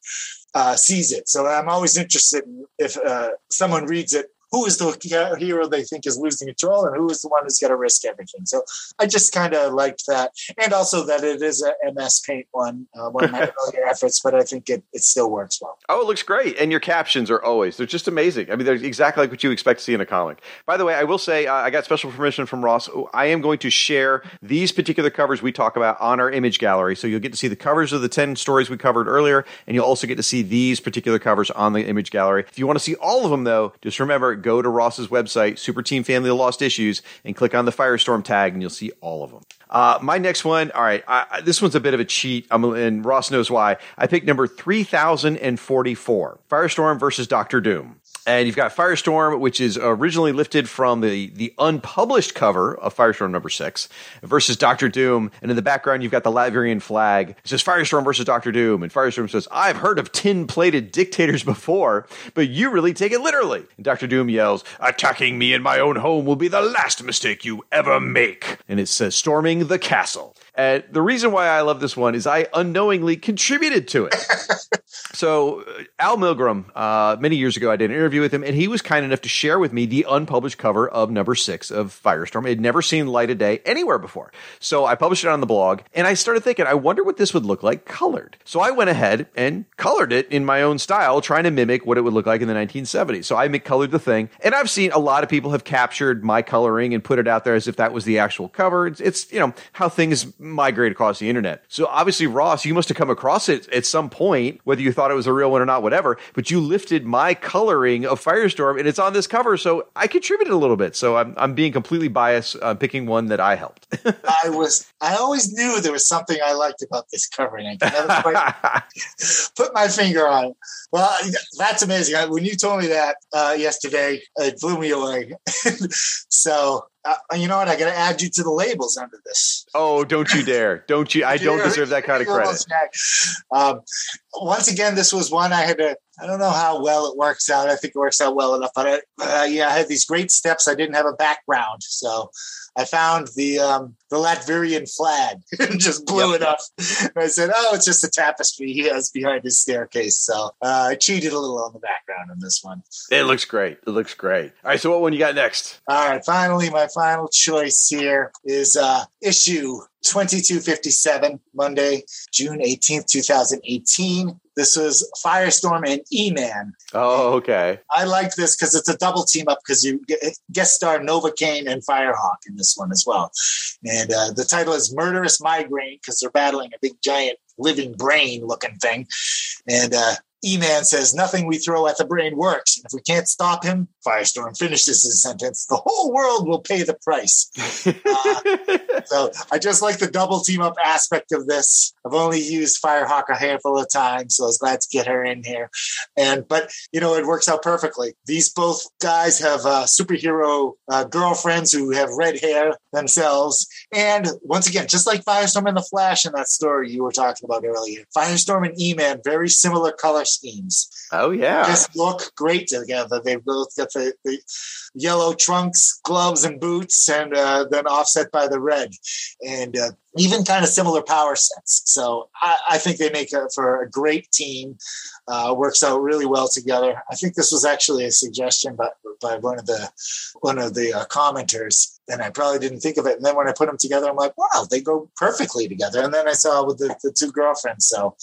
Speaker 2: uh, sees it. So I'm always interested in if uh, someone reads it, who is the hero they think is losing control and who is the one who's going to risk everything. So I just kind of liked that. And also that it is a MS Paint one, uh, one of my (laughs) earlier efforts, but I think it, it still works well.
Speaker 1: Oh, it looks great. And your captions are always, they're just amazing. I mean, they're exactly like what you expect to see in a comic. By the way, I will say, uh, I got special permission from Ross. I am going to share these particular covers we talk about on our image gallery. So you'll get to see the covers of the 10 stories we covered earlier, and you'll also get to see these particular covers on the image gallery. If you want to see all of them, though, just remember, go to Ross's website, Super Team Family of Lost Issues, and click on the Firestorm tag, and you'll see all of them. Uh, my next one, all right, I, this one's a bit of a cheat, I'm, and Ross knows why. I picked number 3044, Firestorm versus Doctor Doom. And you've got Firestorm, which is originally lifted from the, the unpublished cover of Firestorm number six versus Doctor Doom. And in the background, you've got the Latvian flag. It says Firestorm versus Doctor Doom. And Firestorm says, I've heard of tin plated dictators (laughs) before, but you really take it literally. And Doctor Doom yells, Attacking me in my own home will be the last mistake you ever make. And it says, Storming the castle. And the reason why I love this one is I unknowingly contributed to it. (laughs) so, uh, Al Milgrom, uh, many years ago, I did an interview with him, and he was kind enough to share with me the unpublished cover of number six of Firestorm. It had never seen light of day anywhere before. So, I published it on the blog, and I started thinking, I wonder what this would look like colored. So, I went ahead and colored it in my own style, trying to mimic what it would look like in the 1970s. So, I colored the thing, and I've seen a lot of people have captured my coloring and put it out there as if that was the actual cover. It's, it's you know, how things migrate across the internet. So obviously, Ross, you must have come across it at some point, whether you thought it was a real one or not, whatever. But you lifted my coloring of Firestorm, and it's on this cover, so I contributed a little bit. So I'm I'm being completely biased, uh, picking one that I helped. (laughs)
Speaker 2: I was I always knew there was something I liked about this covering. I never quite (laughs) put my finger on it. Well, that's amazing. When you told me that uh, yesterday, it blew me away. (laughs) so uh, you know what? I got to add you to the labels under this.
Speaker 1: Oh, don't you dare! Don't you? I don't deserve that kind of credit.
Speaker 2: Um, once again, this was one I had to. I don't know how well it works out. I think it works out well enough, but I, uh, yeah, I had these great steps. I didn't have a background, so I found the um, the Latvian flag (laughs) and just blew yep. it up. And (laughs) I said, "Oh, it's just a tapestry he has behind his staircase." So uh, I cheated a little on the background in this one.
Speaker 1: It looks great. It looks great. All right, so what one you got next?
Speaker 2: All right, finally, my final choice here is uh, issue 2257, Monday, June 18th, 2018. This was Firestorm and E-Man.
Speaker 1: Oh, okay.
Speaker 2: I like this because it's a double team up because you guest star Nova Kane and Firehawk in this one as well. And uh, the title is Murderous Migraine because they're battling a big giant living brain looking thing. And uh, E-Man says, nothing we throw at the brain works. And if we can't stop him, Firestorm finishes his sentence, the whole world will pay the price. uh, (laughs) so I just like the double team up aspect of this. I've only used Firehawk a handful of times, so I was glad to get her in here. And, but, you know, it works out perfectly. These both guys have uh, superhero uh, girlfriends who have red hair themselves. And once again, just like Firestorm and the Flash in that story you were talking about earlier, Firestorm and E-Man, very similar color schemes.
Speaker 1: Oh yeah,
Speaker 2: just look great together. They both got the, the yellow trunks, gloves, and boots, and uh, then offset by the red, and uh, even kind of similar power sets. So I, I think they make a, for a great team. Uh, works out really well together. I think this was actually a suggestion by, by one of the one of the uh, commenters and I probably didn't think of it. And then when I put them together, I'm like, wow, they go perfectly together. And then I saw with the, the two girlfriends. So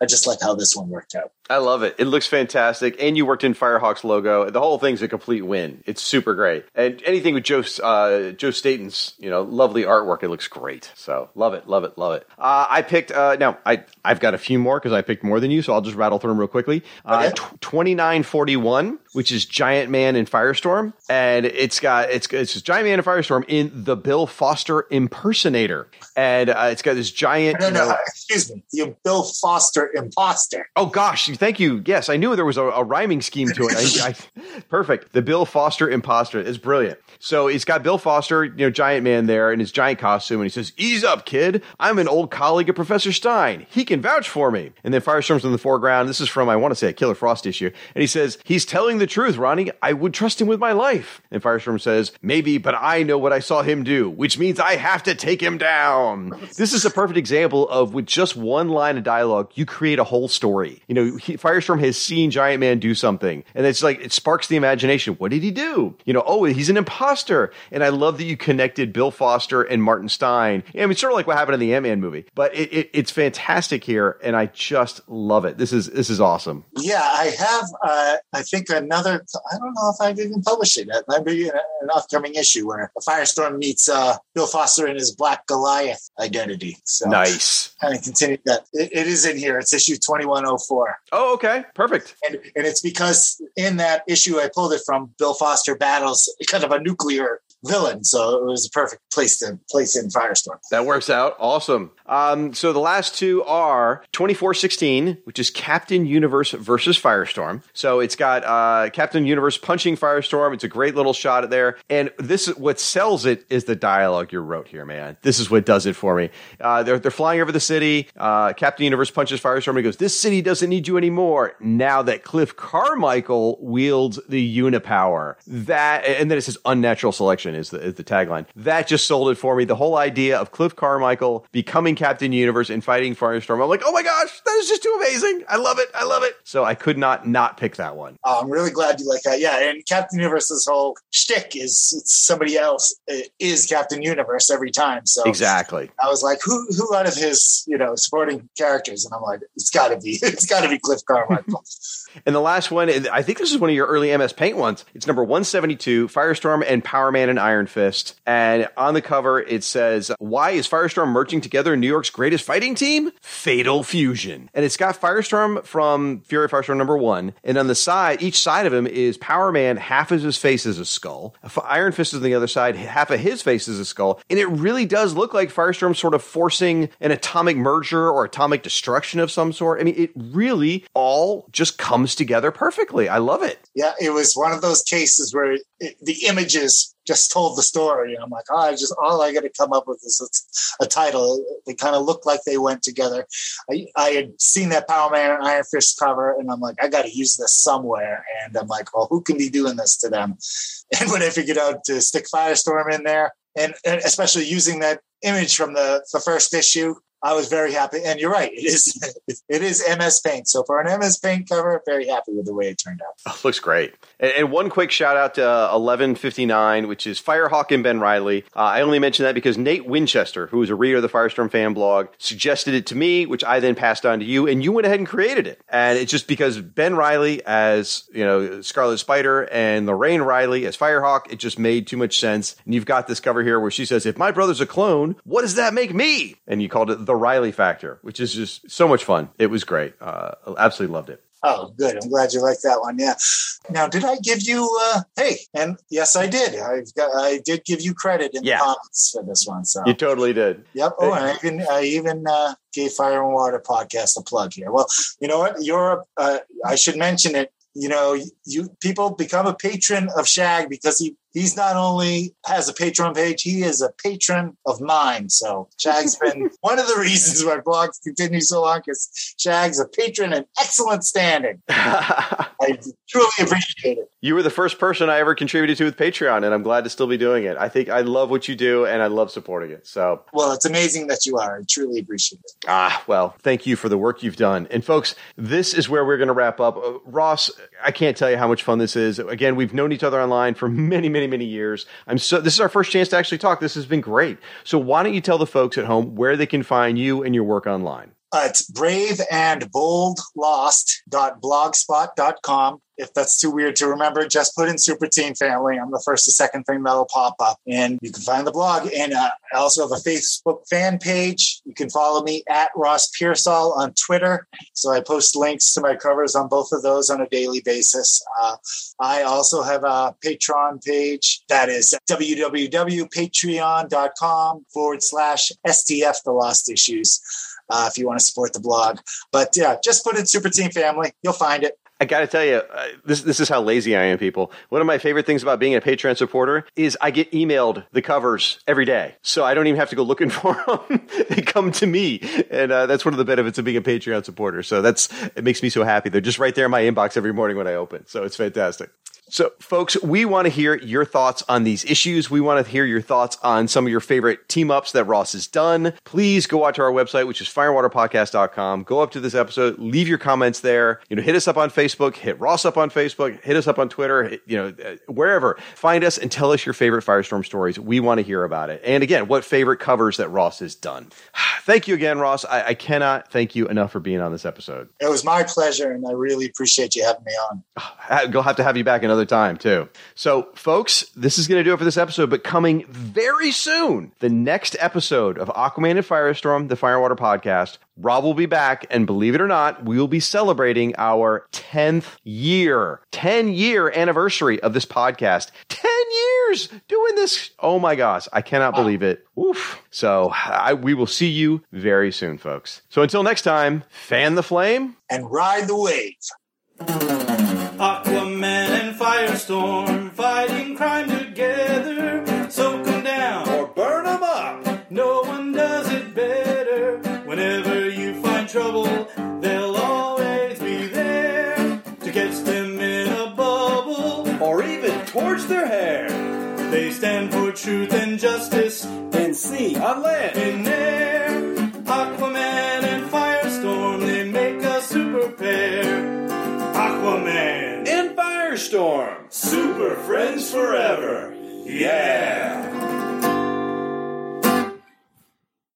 Speaker 2: I just like how this one worked out.
Speaker 1: I love it. It looks fantastic. And you worked in Firehawk's logo. The whole thing's a complete win. It's super great. And anything with Joe, uh, Joe Staton's, you know, lovely artwork, it looks great. So love it, love it, love it. Uh, I picked, uh, now I, I've got a few more because I picked more than you. So I'll just rattle through them real quickly. Uh, okay. 2941, which is Giant Man in Firestorm. And it's got, it's, it's Giant Man in Firestorm in the Bill Foster impersonator. And uh, it's got this giant.
Speaker 2: No, no, know, excuse me. The Bill Foster imposter.
Speaker 1: Oh, gosh. Thank you. Yes, I knew there was a, a rhyming scheme to it. I, I, (laughs) perfect. The Bill Foster imposter is brilliant. So he's got Bill Foster, you know, giant man there in his giant costume, and he says, "Ease up, kid. I'm an old colleague of Professor Stein. He can vouch for me." And then Firestorm's in the foreground. This is from I want to say a Killer Frost issue, and he says, "He's telling the truth, Ronnie. I would trust him with my life." And Firestorm says, "Maybe, but I know what I saw him do, which means I have to take him down." (laughs) This is a perfect example of with just one line of dialogue, you create a whole story. You know, he, Firestorm has seen Giant Man do something, and it's like it sparks the imagination. What did he do? You know, oh, he's an imposter. And I love that you connected Bill Foster and Martin Stein. I mean, sort of like what happened in the Ant Man movie, but it, it, it's fantastic here, and I just love it. This is this is awesome.
Speaker 2: Yeah, I have. Uh, I think another. I don't know if I've even published it. That might be an, an upcoming issue where Firestorm meets uh, Bill Foster in his Black Goliath identity. So
Speaker 1: nice.
Speaker 2: Kind of continue that. It, it is in here. It's issue twenty one oh four.
Speaker 1: Oh, okay, perfect.
Speaker 2: And and it's because in that issue I pulled it from. Bill Foster battles kind of a nuclear villain, so it was a perfect place to place in Firestorm.
Speaker 1: That works out. Awesome. Um, so the last two are 2416, which is Captain Universe versus Firestorm. So it's got uh, Captain Universe punching Firestorm. It's a great little shot there. And this is what sells it is the dialogue you wrote here, man. This is what does it for me. Uh, they're, they're flying over the city. Uh, Captain Universe punches Firestorm he goes, This city doesn't need you anymore now that Cliff Carmichael wields the Unipower. That, and then it says unnatural selection is the, is the tagline. That just sold it for me. The whole idea of Cliff Carmichael becoming Captain Universe and fighting Firestorm. I'm like, oh my gosh, that is just too amazing. I love it. I love it. So I could not not pick that one.
Speaker 2: Oh, I'm really glad you like that. Yeah, and Captain Universe's whole shtick is somebody else uh, is Captain Universe every time. So
Speaker 1: exactly,
Speaker 2: I was like, who who out of his you know supporting characters? And I'm like, it's got to be (laughs) it's got to be Cliff Carmichael. (laughs)
Speaker 1: And the last one, I think this is one of your early MS Paint ones. It's number 172, Firestorm and Power Man and Iron Fist. And on the cover, it says, Why is Firestorm merging together New York's greatest fighting team? Fatal Fusion. And it's got Firestorm from Fury Firestorm number one. And on the side, each side of him is Power Man, half of his face is a skull. Iron Fist is on the other side, half of his face is a skull. And it really does look like Firestorm sort of forcing an atomic merger or atomic destruction of some sort. I mean, it really all just comes comes together perfectly. I love it.
Speaker 2: Yeah, it was one of those cases where it, the images just told the story. I'm like, oh, I just all I got to come up with is a, a title. They kind of looked like they went together. I, I, had seen that Power Man and Iron Fist cover, and I'm like, I got to use this somewhere. And I'm like, well, who can be doing this to them? (laughs) And when I figured out to stick Firestorm in there, and, and especially using that image from the the first issue, I was very happy. And you're right, it is (laughs) it is MS Paint. So for an MS Paint cover, very happy with the way it turned out.
Speaker 1: Oh, looks great. And, and, one quick shout out to uh, 1159, which is Firehawk and Ben Reilly. Uh, I only mention that because Nate Winchester, who is a reader of the Firestorm fan blog, suggested it to me, which I then passed on to you, and you went ahead and created it. And it's just because Ben Reilly as you know Scarlet Spider and Lorraine Reilly as Firehawk, it just made too much sense. And you've got this cover here where she says, "If my brother's a clone, what does that make me?" And you called it the Reilly factor, which is just so much fun. It was great. Uh, absolutely loved it.
Speaker 2: Oh, good. I'm glad you liked that one. Yeah. Now, did I give you? Uh, hey, and yes, I did. I've got. I did give you credit in yeah. the comments for this one. So
Speaker 1: you totally did.
Speaker 2: Yep. Oh, and I even I even uh, gave Fire and Water podcast a plug here. Well, you know what? You're. Uh, I should mention it you know, you people become a patron of Shag because he he's not only has a Patreon page, he is a patron of mine. So Shag's been (laughs) one of the reasons my blogs continue so long because Shag's a patron in excellent standing. (laughs) I truly appreciate it.
Speaker 1: You were the first person I ever contributed to with Patreon, and I'm glad to still be doing it. I think I love what you do, and I love supporting it. So,
Speaker 2: well, it's amazing that you are. I truly appreciate it.
Speaker 1: Ah, well, thank you for the work you've done. And folks, this is where we're going to wrap up. Uh, Ross, I can't tell you how much fun this is. Again, we've known each other online for many, many, many years. I'm so this is our first chance to actually talk. This has been great. So why don't you tell the folks at home where they can find you and your work online?
Speaker 2: Uh, it's brave and bold lost.blogspot.com. If that's too weird to remember, just put in Super Team Family. I'm the first or second thing that'll pop up, and you can find the blog. And uh, I also have a Facebook fan page. You can follow me at Ross Pearsall on Twitter. So I post links to my covers on both of those on a daily basis. Uh, I also have a Patreon page that is www.patreon.com forward slash STF The Lost Issues uh, if you want to support the blog. But yeah, just put in Super Team Family. You'll find it.
Speaker 1: I got to tell you, uh, this this is how lazy I am, people. One of my favorite things about being a Patreon supporter is I get emailed the covers every day, so I don't even have to go looking (laughs) for them; they come to me, and uh, that's one of the benefits of being a Patreon supporter. So that's it makes me so happy. They're just right there in my inbox every morning when I open. So it's fantastic. So, folks, we want to hear your thoughts on these issues. We want to hear your thoughts on some of your favorite team ups that Ross has done. Please go out to our website, which is firewaterpodcast.com. Go up to this episode, leave your comments there. You know, hit us up on Facebook, hit Ross up on Facebook, hit us up on Twitter, you know, uh, wherever. Find us and tell us your favorite Firestorm stories. We want to hear about it. And again, what favorite covers that Ross has done. (sighs) thank you again, Ross. I, I cannot thank you enough for being on this episode.
Speaker 2: It was my pleasure, and I really appreciate you having me on. (sighs)
Speaker 1: I'll have to have you back another another time, too. So, folks, this is going to do it for this episode, but coming very soon, the next episode of Aquaman and Firestorm, the Firewater podcast, Rob will be back, and believe it or not, we will be celebrating our 10th year, 10 year anniversary of this podcast. 10 years doing this. Oh my gosh, I cannot believe it. Oof. So I, we will see you very soon, folks. So until next time, fan the flame
Speaker 2: and ride the wave.
Speaker 13: Aquaman and Firestorm fighting crime together. Soak 'em down
Speaker 14: or burn 'em up.
Speaker 13: No one does it better. Whenever you find trouble, they'll always be there to catch them in a bubble
Speaker 14: or even torch their hair.
Speaker 13: They stand for truth and justice
Speaker 14: and sea, on land,
Speaker 13: in air.
Speaker 14: Thunderstorm.
Speaker 13: Super Friends Forever. Yeah.